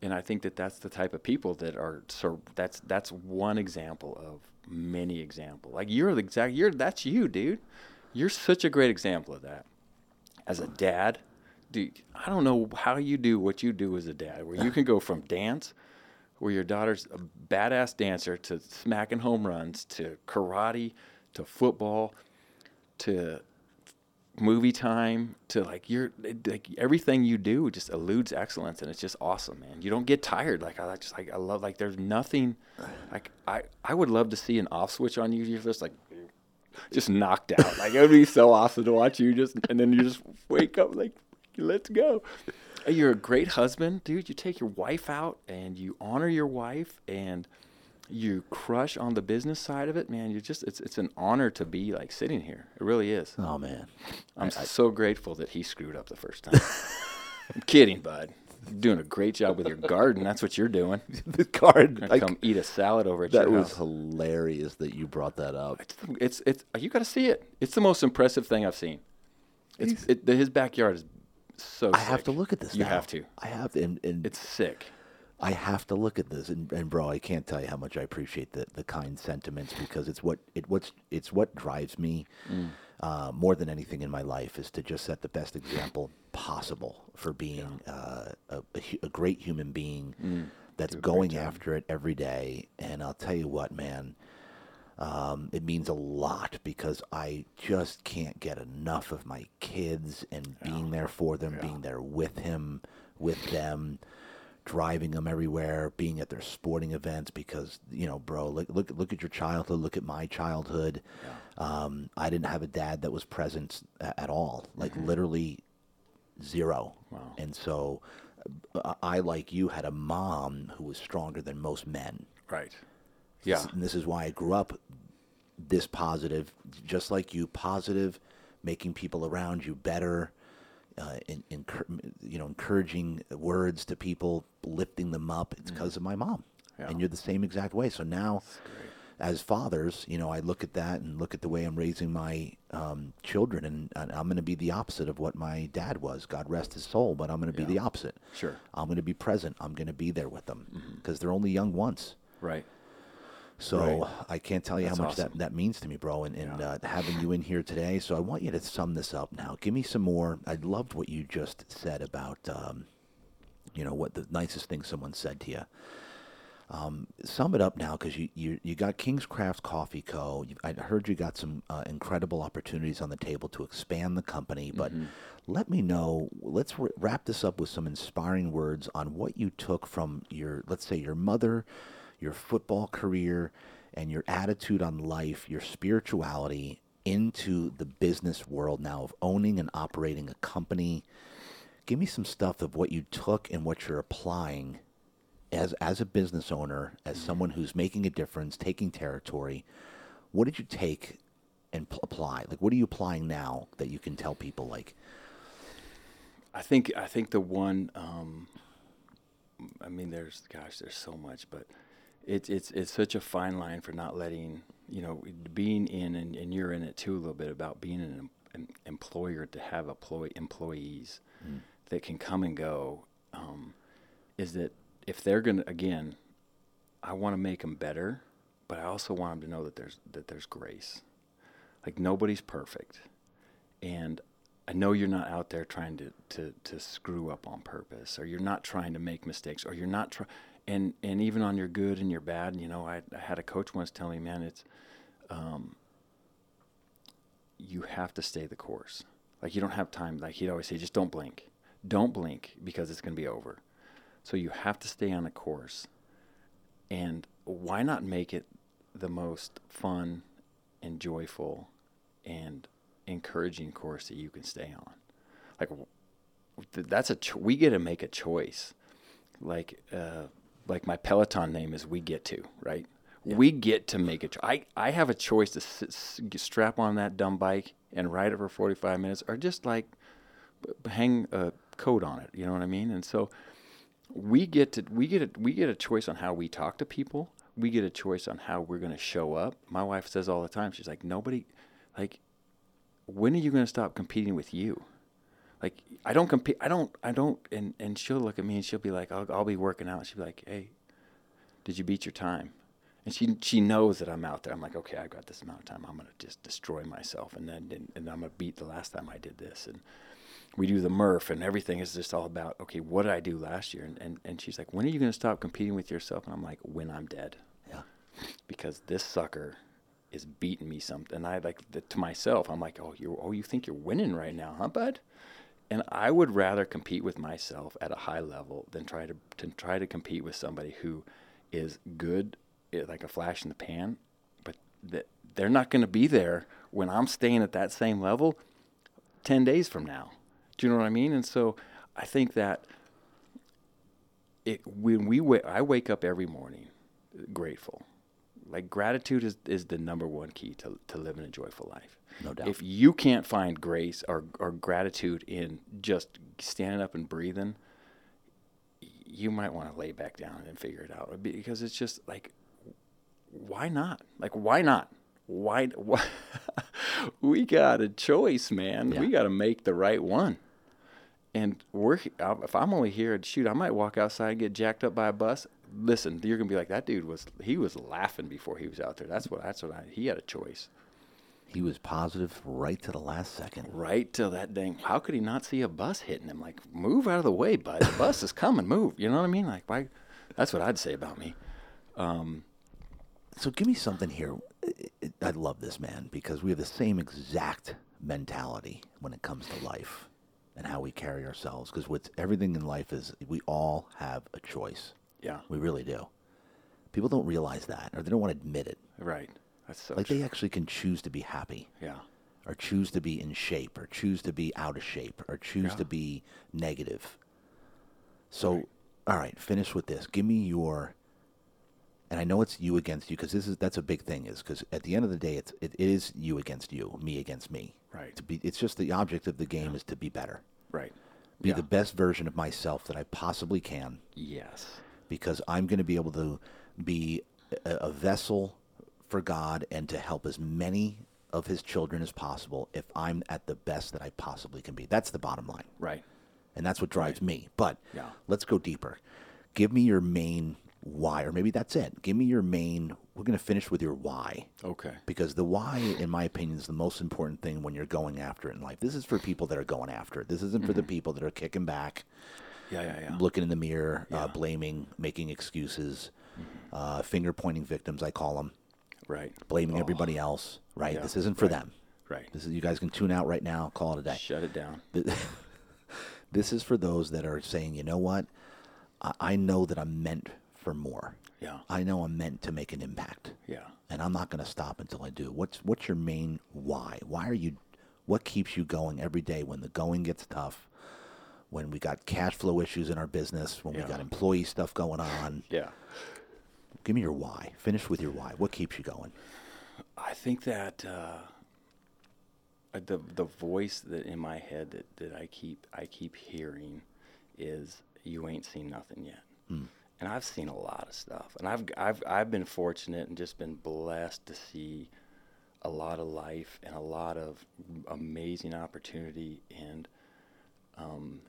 and I think that that's the type of people that are so that's that's one example of many examples. Like you're the exact you're that's you, dude. You're such a great example of that. As a dad, dude, I don't know how you do what you do as a dad, where you can go from dance, where your daughter's a badass dancer, to smacking home runs, to karate, to football, to movie time to like you're like everything you do just eludes excellence and it's just awesome man. You don't get tired. Like i just like i love like there's nothing like i i would love to see an off switch on you you're just like just knocked out. Like it would be so awesome to watch you just and then you just wake up like let's go Oh, you're a great husband dude you take your wife out and you honor your wife and you crush on the business side of it, man. You just it's it's an honor to be like sitting here. It really is. Oh man, I'm I, so grateful that he screwed up the first time. *laughs* I'm kidding, bud. You're doing a great job with your garden. That's what you're doing. *laughs* the garden. I come eat a salad over at that was house. hilarious that you brought that up. It's, it's it's you got to see it. It's the most impressive thing I've seen. It's it, his backyard is so. I sick. have to look at this. You now. have to. I have to, and, and It's sick. I have to look at this, and, and bro, I can't tell you how much I appreciate the, the kind sentiments because it's what it what's it's what drives me Mm. uh, more than anything in my life is to just set the best example possible for being uh, a, a, a great human being that's Mm. Great going after it every day. And I'll tell you what, man, um, it means a lot because I just can't get enough of my kids and being there for them, being there with him, with them, driving them everywhere, being at their sporting events. Because you know, bro, look look look at your childhood. Look at my childhood. Um, I didn't have a dad that was present a- at all, like literally zero. Wow. And so, uh, I like you had a mom who was stronger than most men. Right. Yeah. And this is why I grew up this positive, just like you, positive, making people around you better, uh, in, encour- you know, encouraging words to people, lifting them up. It's because of my mom. Yeah. And you're the same exact way. So now, as fathers, you know, I look at that and look at the way I'm raising my um, children, and, and I'm going to be the opposite of what my dad was. God rest his soul, but I'm going to be the opposite. Sure. I'm going to be present. I'm going to be there with them because they're only young once. Right. So Right. I can't tell you That's how much awesome. that, that means to me, bro, and, and Yeah. uh, having you in here today. So I want you to sum this up now. Give me some more. I loved what you just said about, um, you know, what the nicest thing someone said to you. Um, sum it up now because you, you, you got King's Craft Coffee Co. You, I heard you got some uh, incredible opportunities on the table to expand the company, but let me know. Let's wrap this up with some inspiring words on what you took from your, let's say, your mother, your football career, and your attitude on life, your spirituality into the business world now of owning and operating a company. Give me some stuff of what you took and what you're applying as as a business owner, as someone who's making a difference, taking territory, what did you take and pl- apply? Like, what are you applying now that you can tell people? Like, I think I think the one. Um, I mean, there's gosh, there's so much, but it's it's it's such a fine line for not letting you know being in and, and you're in it too a little bit about being an, an employer to have employee employees that can come and go. Um, is that if they're gonna again, I want to make them better, but I also want them to know that there's that there's grace. Like nobody's perfect, and I know you're not out there trying to, to, to screw up on purpose, or you're not trying to make mistakes, or you're not trying. And and even on your good and your bad, you know, I, I had a coach once tell me, man, it's um, you have to stay the course. Like you don't have time. Like he'd always say, just don't blink, don't blink because it's gonna be over. So you have to stay on a course, and why not make it the most fun and joyful and encouraging course that you can stay on? Like that's a cho- we get to make a choice. Like uh, like my Peloton name is we get to right. Yeah. We get to make a choice. I, I have a choice to sit, strap on that dumb bike and ride it for 45 minutes or just like hang a coat on it. You know what I mean? And so we get to we get a, we get a choice on how we talk to people. We get a choice on how we're going to show up. My wife says all the time, she's like, nobody, like, when are you going to stop competing with you? Like, I don't compete. I don't. I don't. And and she'll look at me and she'll be like, I'll I'll be working out. She'll be like, Hey, did you beat your time? And she she knows that I'm out there. I'm like, okay, I've got this amount of time. I'm gonna just destroy myself, and then and, and I'm gonna beat the last time I did this. And we do the Murph and everything is just all about okay, what did I do last year? And and, and she's like, when are you going to stop competing with yourself? And I'm like, when I'm dead. Yeah. Because this sucker is beating me something. And I like the, to myself, I'm like, oh, you oh, you think you're winning right now, huh, bud? And I would rather compete with myself at a high level than try to to try to compete with somebody who is good, eh, like a flash in the pan, but that they're not going to be there when I'm staying at that same level 10 days from now. Do you know what I mean? And so I think that it when we w- I wake up every morning grateful. Like gratitude is, is the number one key to, to living a joyful life. No doubt. If you can't find grace or, or gratitude in just standing up and breathing, you might want to lay back down and figure it out because it's just like, why not? Like, why not? Why? why *laughs* we got a choice, man. Yeah. We got to make the right one and we're if I'm only here, shoot, I might walk outside and get jacked up by a bus. Listen, you're gonna be like that dude was. He was laughing before he was out there. That's what. That's what I. He had a choice. He was positive right to the last second. Right till that dang. How could he not see a bus hitting him? Like, move out of the way, bud. The bus is coming. Move. You know what I mean? Like, why? That's what I'd say about me. Um, so give me something here. I love this man because we have the same exact mentality when it comes to life and how we carry ourselves. Because with everything in life is we all have a choice. Yeah, we really do. People don't realize that, or they don't want to admit it. Right. That's so. Like true. they actually can choose to be happy. Yeah. Or choose to be in shape, or choose to be out of shape, or choose yeah. to be negative. So, right. all right, finish with this. Give me your and I know it's you against you because this is that's a big thing is because at the end of the day it's it, it is you against you, me against me. Right. To be, it's just the object of the game yeah. is to be better. Right. Be yeah. the best version of myself that I possibly can. Yes. Because I'm going to be able to be a, a vessel for God and to help as many of His children as possible if I'm at the best that I possibly can be. That's the bottom line. Right. And that's what drives right. me. But yeah. let's go deeper. Give me your main why, or maybe that's it. Give me your main. We're going to finish with your why. Okay. Because the why, in my opinion, is the most important thing when you're going after it in life. This is for people that are going after it. This isn't mm-hmm. for the mm-hmm. people that are kicking back. Yeah, yeah, yeah. Looking in the mirror, uh, yeah. uh, blaming, making excuses, mm-hmm. uh, finger pointing victims. I call them. Right. Blaming oh. everybody else. Right. Yeah. This isn't for right. them. Right. This is you guys can tune out right now. Call it a day. Shut it down. *laughs* *laughs* this is for those that are saying, you know what, I, I know that I'm meant for more. Yeah. I know I'm meant to make an impact. Yeah. And I'm not going to stop until I do. What's what's your main why? Why are you what keeps you going every day when the going gets tough? When we got cash flow issues in our business, when yeah. we got employee stuff going on. Yeah. Give me your why. Finish with your why. What keeps you going? I think that uh, the the voice that in my head that, that I keep I keep hearing is you ain't seen nothing yet. Hmm and I've seen a lot of stuff, and I've I've I've been fortunate and just been blessed to see a lot of life and a lot of amazing opportunity, and um,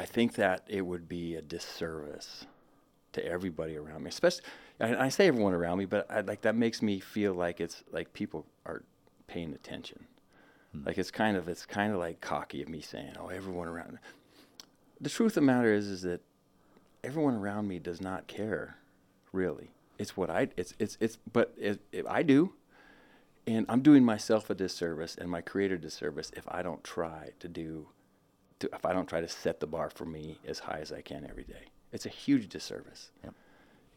I think that it would be a disservice to everybody around me, especially. And I say everyone around me, but I, like that makes me feel like it's like people are paying attention. Hmm. Like it's kind of it's kind of like cocky of me saying, "Oh, everyone around." Me. The truth of the matter is, is that everyone around me does not care, really. It's what I it's it's it's but it, it, I do, and I'm doing myself a disservice and my creator disservice if I don't try to do, to, if I don't try to set the bar for me as high as I can every day. It's a huge disservice. Yep.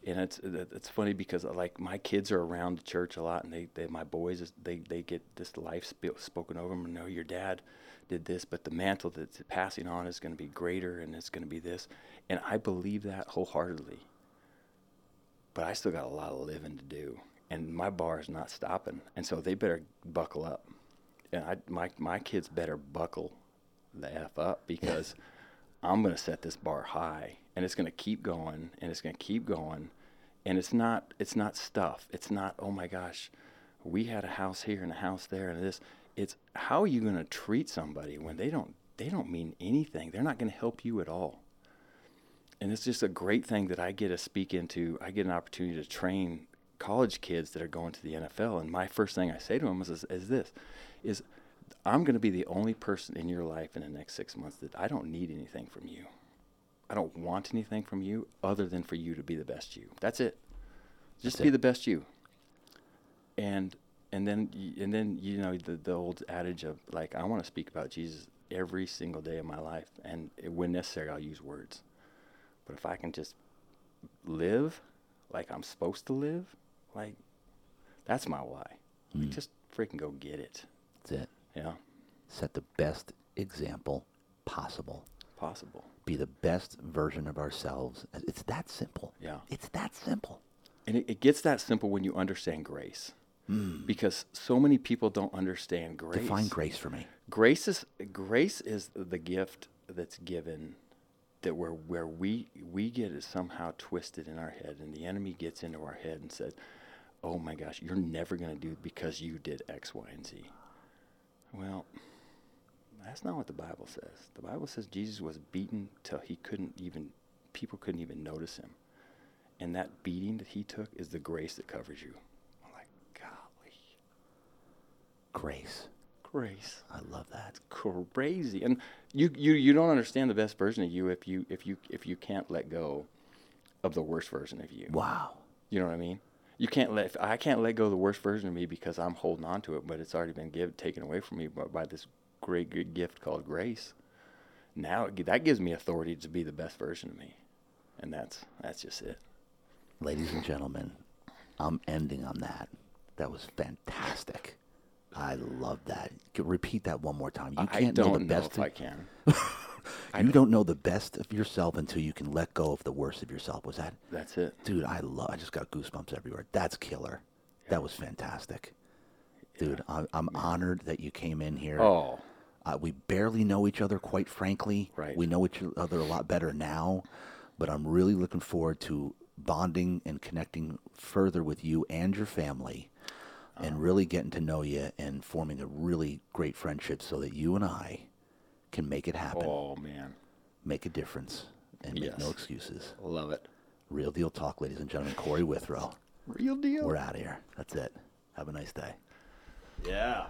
And it's it's funny because uh, like my kids are around the church a lot, and they, they my boys they they get this life sp- spoken over them. Know your dad did this, but the mantle that's passing on is going to be greater, and it's going to be this. And I believe that wholeheartedly. But I still got a lot of living to do, and my bar is not stopping. And so they better buckle up, and I my my kids better buckle the f up because I'm going to set this bar high, and it's going to keep going, and it's going to keep going, and it's not it's not stuff. It's not oh my gosh, we had a house here and a house there and this. It's how are you going to treat somebody when they don't they don't mean anything. They're not going to help you at all. And it's just a great thing that I get to speak into. I get an opportunity to train college kids that are going to the NFL. And my first thing I say to them is, is, is this, is I'm going to be the only person in your life in the next six months that I don't need anything from you. I don't want anything from you other than for you to be the best you. That's it. Just That's be it. the best you. And and then and then you know the the old adage of like I want to speak about Jesus every single day of my life, and when necessary I'll use words. But if I can just live like I'm supposed to live, like that's my why. Like, Mm. just freaking go get it. That's it. Yeah, Set the best example possible. possible. Be the best version of ourselves. It's that simple. Yeah. It's that simple. And it, it gets that simple when you understand grace. Hmm. Because so many people don't understand grace. Define grace for me. Grace is grace is the gift that's given that where where we we get it somehow twisted in our head and the enemy gets into our head and says, "Oh my gosh, you're never going to do it because you did X, Y, and Z." Well, that's not what the Bible says. The Bible says Jesus was beaten till he couldn't even people couldn't even notice him. And that beating that he took is the grace that covers you. I'm like, golly, Grace. grace. I love that. It's crazy and you, you you don't understand the best version of you if you if you if you can't let go of the worst version of you Wow. you know what i mean you can't let i can't let go of the worst version of me because i'm holding on to it but it's already been give, taken away from me by, by this great good gift called grace now it, that gives me authority to be the best version of me and that's that's just it Ladies and gentlemen, I'm ending on that. That was fantastic. I love that. Repeat that one more time. You can't don't know the know best. if of- i can *laughs* you don't know the best of yourself until you can let go of the worst of yourself. Was that, that's it dude? I love. I just got goosebumps everywhere. That's killer. That was fantastic, dude. I, I'm honored that you came in here. oh Uh, we barely know each other, quite frankly. Right. We know each other a lot better now, but I'm really looking forward to bonding and connecting further with you and your family and uh-huh. really getting to know you and forming a really great friendship so that you and I can make it happen, oh man make a difference, and make no excuses. love it Real deal talk, ladies and gentlemen. Cory Withrow. real deal We're out of here. That's it. Have a nice day. yeah